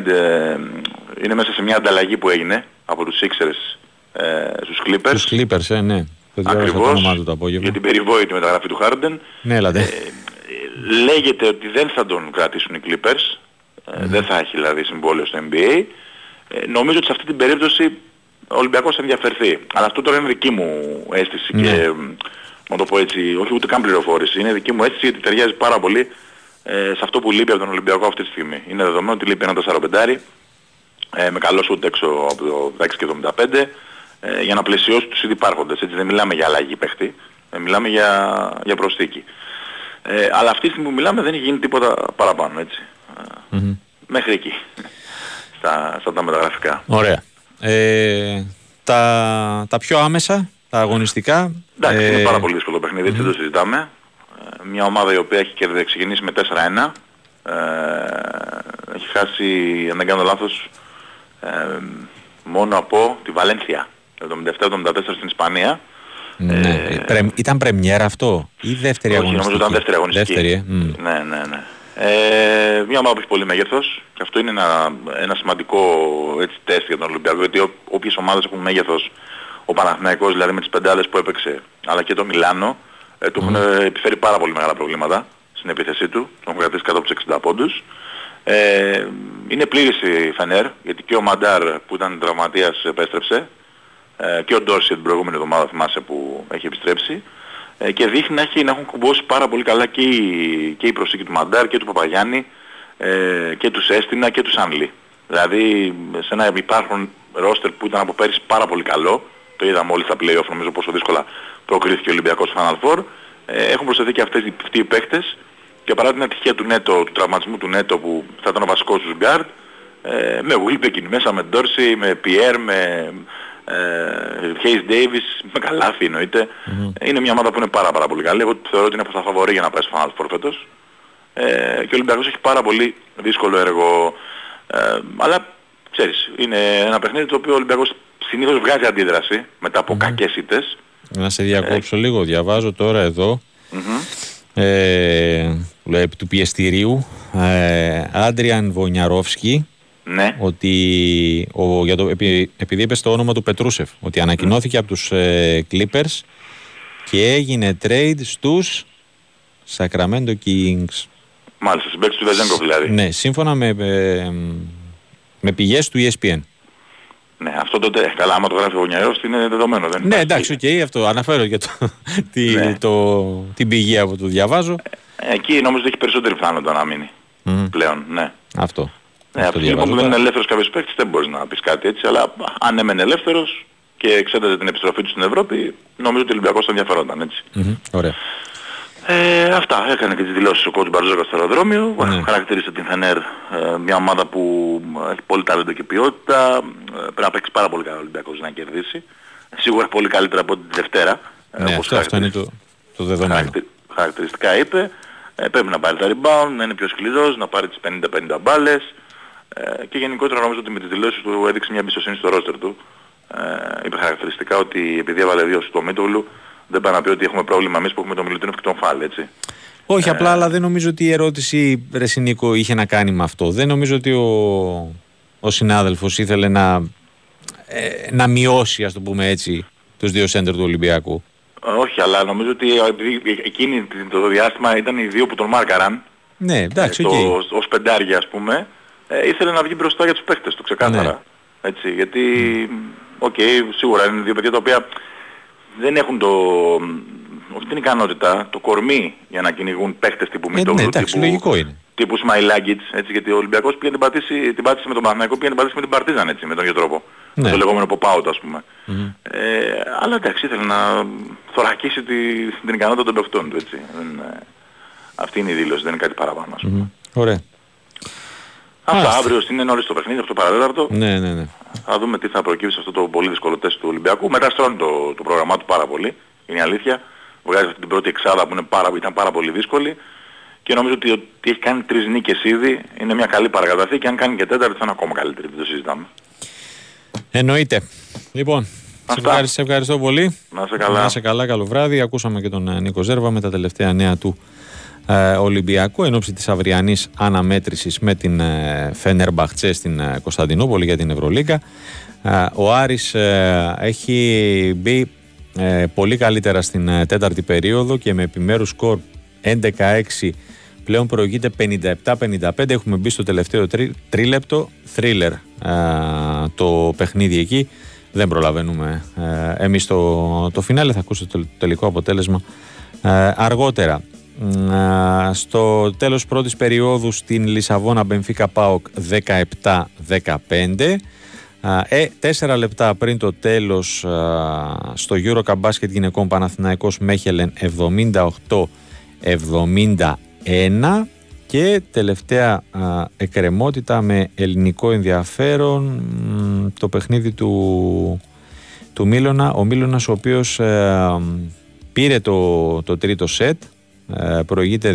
είναι μέσα σε μια ανταλλαγή που έγινε από τους Sixers ε, στους Clippers. Στους Clippers, ε, ναι. Ακριβώς, το για την περιβόητη μεταγραφή του Harden. Ναι, έλατε. Ε, λέγεται ότι δεν θα τον κρατήσουν οι Clippers. Ε, δεν θα έχει δηλαδή συμβόλαιο στο NBA. Ε, νομίζω ότι σε αυτή την περίπτωση ο Ολυμπιακός θα ενδιαφερθεί. Αλλά αυτό τώρα είναι δική μου αίσθηση και ναι. Να το πω έτσι, όχι ούτε καν πληροφόρηση. Είναι δική μου αίσθηση γιατί ταιριάζει πάρα πολύ ε, σε αυτό που λείπει από τον Ολυμπιακό αυτή τη στιγμή. Είναι δεδομένο ότι λείπει ένα 4-5 ε, με καλός σούτ έξω από το 16 και 75 ε, για να πλαισιώσει τους ήδη υπάρχοντες. Έτσι δεν μιλάμε για αλλαγή παίχτη, ε, μιλάμε για, για προσθήκη. Ε, αλλά αυτή τη στιγμή που μιλάμε δεν έχει γίνει τίποτα παραπάνω έτσι. Mm-hmm. Μέχρι εκεί. στα, στα τα μεταγραφικά. Ωραία. Ε, τα, τα πιο άμεσα, τα αγωνιστικά. Εντάξει, ε... είναι πάρα πολύ δύσκολο το παιχνίδι, έτσι mm-hmm. το συζητάμε. Ε, μια ομάδα η οποία έχει ξεκινήσει με 4-1. Ε, έχει χάσει, αν δεν κάνω λάθος, ε, μόνο από τη Βαλένθια. 77-74 στην Ισπανία. Ναι. Ε, ήταν πρεμιέρα αυτό ή δεύτερη όχι, αγωνιστική; νομίζω ήταν δεύτερη αγωνιστική. Δεύτερη, ε. Ναι, ναι, ναι. Ε, μια ομάδα που έχει πολύ μέγεθος και αυτό είναι ένα, ένα σημαντικό έτσι, τεστ για τον Ολυμπιακό γιατί όποιες ομάδες έχουν μέγεθος ο Παναθηναϊκός δηλαδή με τις πεντάδες που έπαιξε αλλά και το Μιλάνο ε, του έχουν επιφέρει πάρα πολύ μεγάλα προβλήματα στην επίθεσή του, τον έχουν κρατήσει κάτω από τους 60 πόντους. Ε, είναι πλήρης η Φενέρ γιατί και ο Μαντάρ που ήταν τραυματίας επέστρεψε ε, και ο Ντόρση την προηγούμενη εβδομάδα θυμάσαι που έχει επιστρέψει ε, και δείχνει να, έχει, να έχουν κουμπώσει πάρα πολύ καλά και η, και η προσθήκη του Μαντάρ και του Παπαγιάννη ε, και τους Σέστινα και τους Σάνλι. Δηλαδή σε ένα υπάρχον ρόστερ που ήταν από πέρυσι πάρα πολύ καλό, το είδαμε όλοι στα play-off νομίζω πόσο δύσκολα προκρίθηκε ο Ολυμπιακός στο Final Four, ε, έχουν προσθεθεί και αυτές, αυτοί οι παίχτες και παρά την ατυχία του Νέτο, του τραυματισμού του Νέτο που θα ήταν ο βασικός τους γκάρτ, ε, με Wilbekin μέσα, με Ντόρσι, με Πιέρ, με Χέις ε, Davis, με καλάθι εννοείται. Mm-hmm. Είναι μια ομάδα που είναι πάρα πάρα πολύ καλή. Εγώ θεωρώ ότι είναι από τα φαβορή για να πάει στο Final Four φέτος. Ε, και ο Ολυμπιακός έχει πάρα πολύ δύσκολο έργο. Ε, αλλά ξέρεις, είναι ένα παιχνίδι το οποίο ο Ολυμπιακός συνήθως βγάζει αντίδραση μετά από mm-hmm. κακές ήττες. Να σε διακόψω ε, λίγο, διαβάζω τώρα εδώ. Mm-hmm. Ε, του πιεστηρίου Άντριαν Βονιαρόφσκι ναι. ότι ο, για το, επειδή είπε το όνομα του Πετρούσεφ, ότι ανακοινώθηκε από τους ε, Clippers και έγινε trade στους Sacramento Kings. Μάλιστα, συμπαίκτης του Βεζένκοφ δηλαδή. Ναι, σύμφωνα με, με, με πηγές του ESPN. Ναι, αυτό τότε, καλά, άμα το γράφει ο Γωνιαρός είναι δεδομένο. Δεν ναι, εντάξει, ok, okay, αυτό αναφέρω για το, (laughs) τη, ναι. το, την πηγή που το διαβάζω. Ε, εκεί νομίζω ότι έχει περισσότερη πιθανότητα να μείνει mm. πλέον, ναι. Αυτό. Ναι, από τη στιγμή που δεν είναι ελεύθερος κάποιος παίκτης δεν μπορείς να πεις κάτι έτσι, αλλά αν έμενε ελεύθερος και εξέταζε την επιστροφή του στην Ευρώπη, νομίζω ότι ο Ολυμπιακός θα ενδιαφερόταν έτσι. Mm-hmm. Ωραία. Ε, αυτά, έκανε και τις δηλώσεις ο κότσου Μπαρζόκα στο αεροδρόμιο, mm. χαρακτήρισε την Φενέρ, ε, μια ομάδα που έχει πολύ ταλέντο και ποιότητα, ε, πρέπει να παίξει πάρα πολύ καλά ο Ολυμπιακός να κερδίσει, σίγουρα πολύ καλύτερα από την Δευτέρα. Ε, ναι, αυτό, αυτό είναι το, το δεδομένο. Χαρακτη, χαρακτηριστικά είπε, ε, πρέπει να πάρει τα rebound, να είναι πιο σκληρός, να πάρει τις 50-50 μπάλες, ε, και γενικότερα νομίζω ότι με τις δηλώσεις του έδειξε μια εμπιστοσύνη στο ρόστερ του. Ε, είπε χαρακτηριστικά ότι επειδή έβαλε δύο στο Μίτογλου δεν πάει να πει ότι έχουμε πρόβλημα εμείς που έχουμε τον Μιλουτίνοφ και τον Φάλ, έτσι. Όχι, ε, απλά, αλλά δεν νομίζω ότι η ερώτηση Ρεσινίκο είχε να κάνει με αυτό. Δεν νομίζω ότι ο, ο συνάδελφος ήθελε να, ε, να μειώσει, ας το πούμε έτσι, τους δύο σέντερ του Ολυμπιακού. Όχι, αλλά νομίζω ότι εκείνο το διάστημα ήταν οι δύο που τον μάρκαραν. Ναι, εντάξει, okay. το, ως πεντάρια ας πούμε ε, ήθελε να βγει μπροστά για τους παίκτες του ξεκάθαρα. Ναι. Έτσι, γιατί, ok, okay, σίγουρα είναι δύο παιδιά τα οποία δεν έχουν το, όχι την ικανότητα, το κορμί για να κυνηγούν παίκτες τύπου ε, ναι, εντάξει, τύπου, λογικό είναι. τύπου Σμαϊλάγκιτς, έτσι, γιατί ο Ολυμπιακός πήγε να την, πατήσει, την πάτησε με τον Παναθηναϊκό, πήγε να την πατήσει με την Παρτίζαν, έτσι, με τον ίδιο τρόπο. Ναι. Το λεγόμενο pop-out, ας πούμε. Mm-hmm. Ε, αλλά εντάξει, ήθελε να θωρακίσει τη, την ικανότητα των παιχτών του, έτσι. Δεν, αυτή είναι η δήλωση, δεν είναι κάτι παραπάνω, ας πούμε. Mm-hmm. Ωραία. Αυτά αύριο είναι νωρίς το παιχνίδι, αυτό παραδέταρτο. Ναι, ναι, ναι. Θα δούμε τι θα προκύψει σε αυτό το πολύ δύσκολο τεστ του Ολυμπιακού. Μετά στρώνει το, το πρόγραμμά του πάρα πολύ, είναι η αλήθεια. Βγάζει αυτή την πρώτη εξάδα που είναι πάρα, ήταν πάρα πολύ δύσκολη. Και νομίζω ότι, ότι έχει κάνει τρεις νίκες ήδη, είναι μια καλή παρακαταθήκη και αν κάνει και τέταρτη θα είναι ακόμα καλύτερη, δεν το συζητάμε. Εννοείται. Λοιπόν, σε ευχαριστώ, σε ευχαριστώ πολύ. Να σε καλά. Να σε καλά, καλό βράδυ. Ακούσαμε και τον ε, Νίκο Ζέρβα με τα τελευταία νέα του ε, Ολυμπιακού εν ώψη της αυριανής αναμέτρησης με την ε, Φένερ Μπαχτσέ στην ε, Κωνσταντινούπολη για την Ευρωλίγκα. Ε, ο Άρης έχει μπει πολύ καλύτερα στην τέταρτη περίοδο και με επιμέρους σκορ 11-6 πλέον προηγείται 57-55 έχουμε μπει στο τελευταίο τρί, τρίλεπτο θρίλερ το παιχνίδι εκεί. Δεν προλαβαίνουμε ε, εμείς το, το φινάλε. Θα ακούσετε το τελικό αποτέλεσμα αργότερα στο τέλος πρώτης περίοδου στην Λισαβόνα Μπενφίκα Πάοκ 17-15 ε, τέσσερα λεπτά πριν το τέλος στο Euro Μπάσκετ γυναικών Παναθηναϊκός Μέχελεν 78-71 και τελευταία εκκρεμότητα με ελληνικό ενδιαφέρον το παιχνίδι του, του Μίλωνα ο Μίλωνας ο οποίος ε, πήρε το, το τρίτο σετ ε, προηγείται